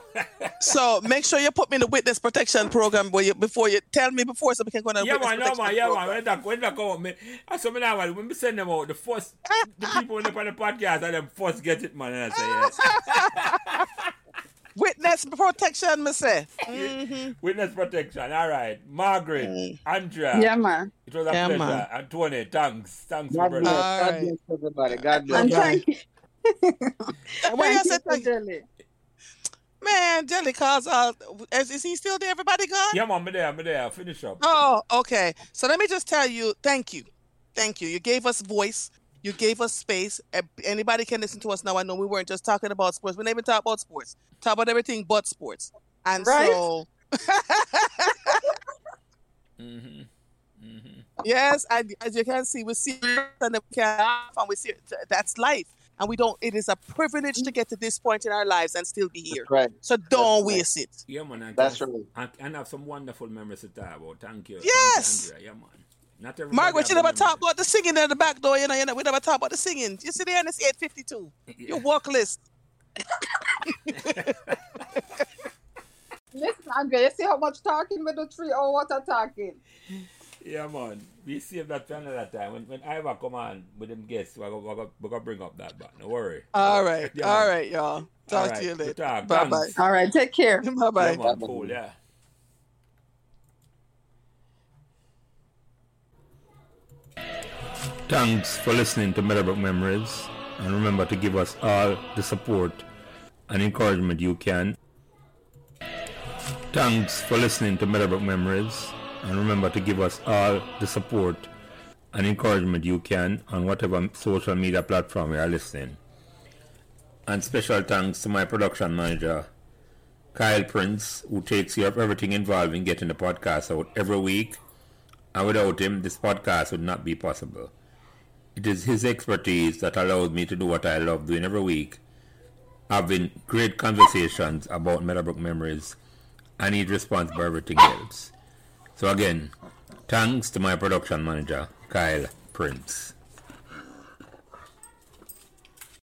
So make sure you put me in the witness protection program where you before you tell me before so we can go in the yeah, witness man, no, protection man, yeah, man. program. When that, when that come out, man, I saw me now, when we send them out, the first, the people in the, on the podcast, and them first get it, man, and I say, yes. Witness protection, me say. Mhm. Witness protection, all right. Margaret, Mm. Andrea, Yeah, man. it was a Yeah, pleasure. man. Antoine, thanks. Thanks, my God brother. bless, God right. bless everybody. God bless. And Okay. thank you. Where you Thank you said for thank- Jelly. Man, Jelly calls out. Is, is he still there? Everybody gone? Yeah, man, I'm there, I'm there. Finish up. Oh, okay. So let me just tell you, thank you. Thank you. You gave us voice. You gave us space. Anybody can listen to us now. I know we weren't just talking about sports. We didn't even talk about sports. Talk about everything but sports. And Right? so, Mm-hmm. Mm-hmm. yes, and as you can see, we see and we can laugh and we see that's life. And we don't, it is a privilege to mm. get to this point in our lives and still be here. Right. So don't right. waste it. Yeah, man. And That's right. And, and have some wonderful memories to talk about. Thank you. Yes. Thank you, Yeah, man. Not everybody Margaret, have you the never talk memories. about the singing at the back door. You know, you know, we never talk about the singing. You see there in this 852. Yeah. Your work list. Listen, Andrea, you see how much talking we do three hours of talking. Yeah, man. We save that for another time. When, when Ivor come on with them guests, we're going we're we're gonna bring up that, but no worry. All right. Yeah, All man. right, y'all. Talk All to you later. talk. Bye bye. Thanks. All right, take care. Bye bye. Yeah, man. Cool, yeah. Thanks for listening to Meadowbrook Memories. And remember to give us all the support and encouragement you can. Thanks for listening to Meadowbrook Memories. And remember to give us all the support and encouragement you can on whatever social media platform you are listening. And special thanks to my production manager, Kyle Prince, who takes care of everything involved in getting the podcast out every week. And without him, this podcast would not be possible. It is his expertise that allows me to do what I love doing every week, having great conversations about Meadowbrook memories, and he's responsible for everything else. So again, thanks to my production manager, Kyle Prince.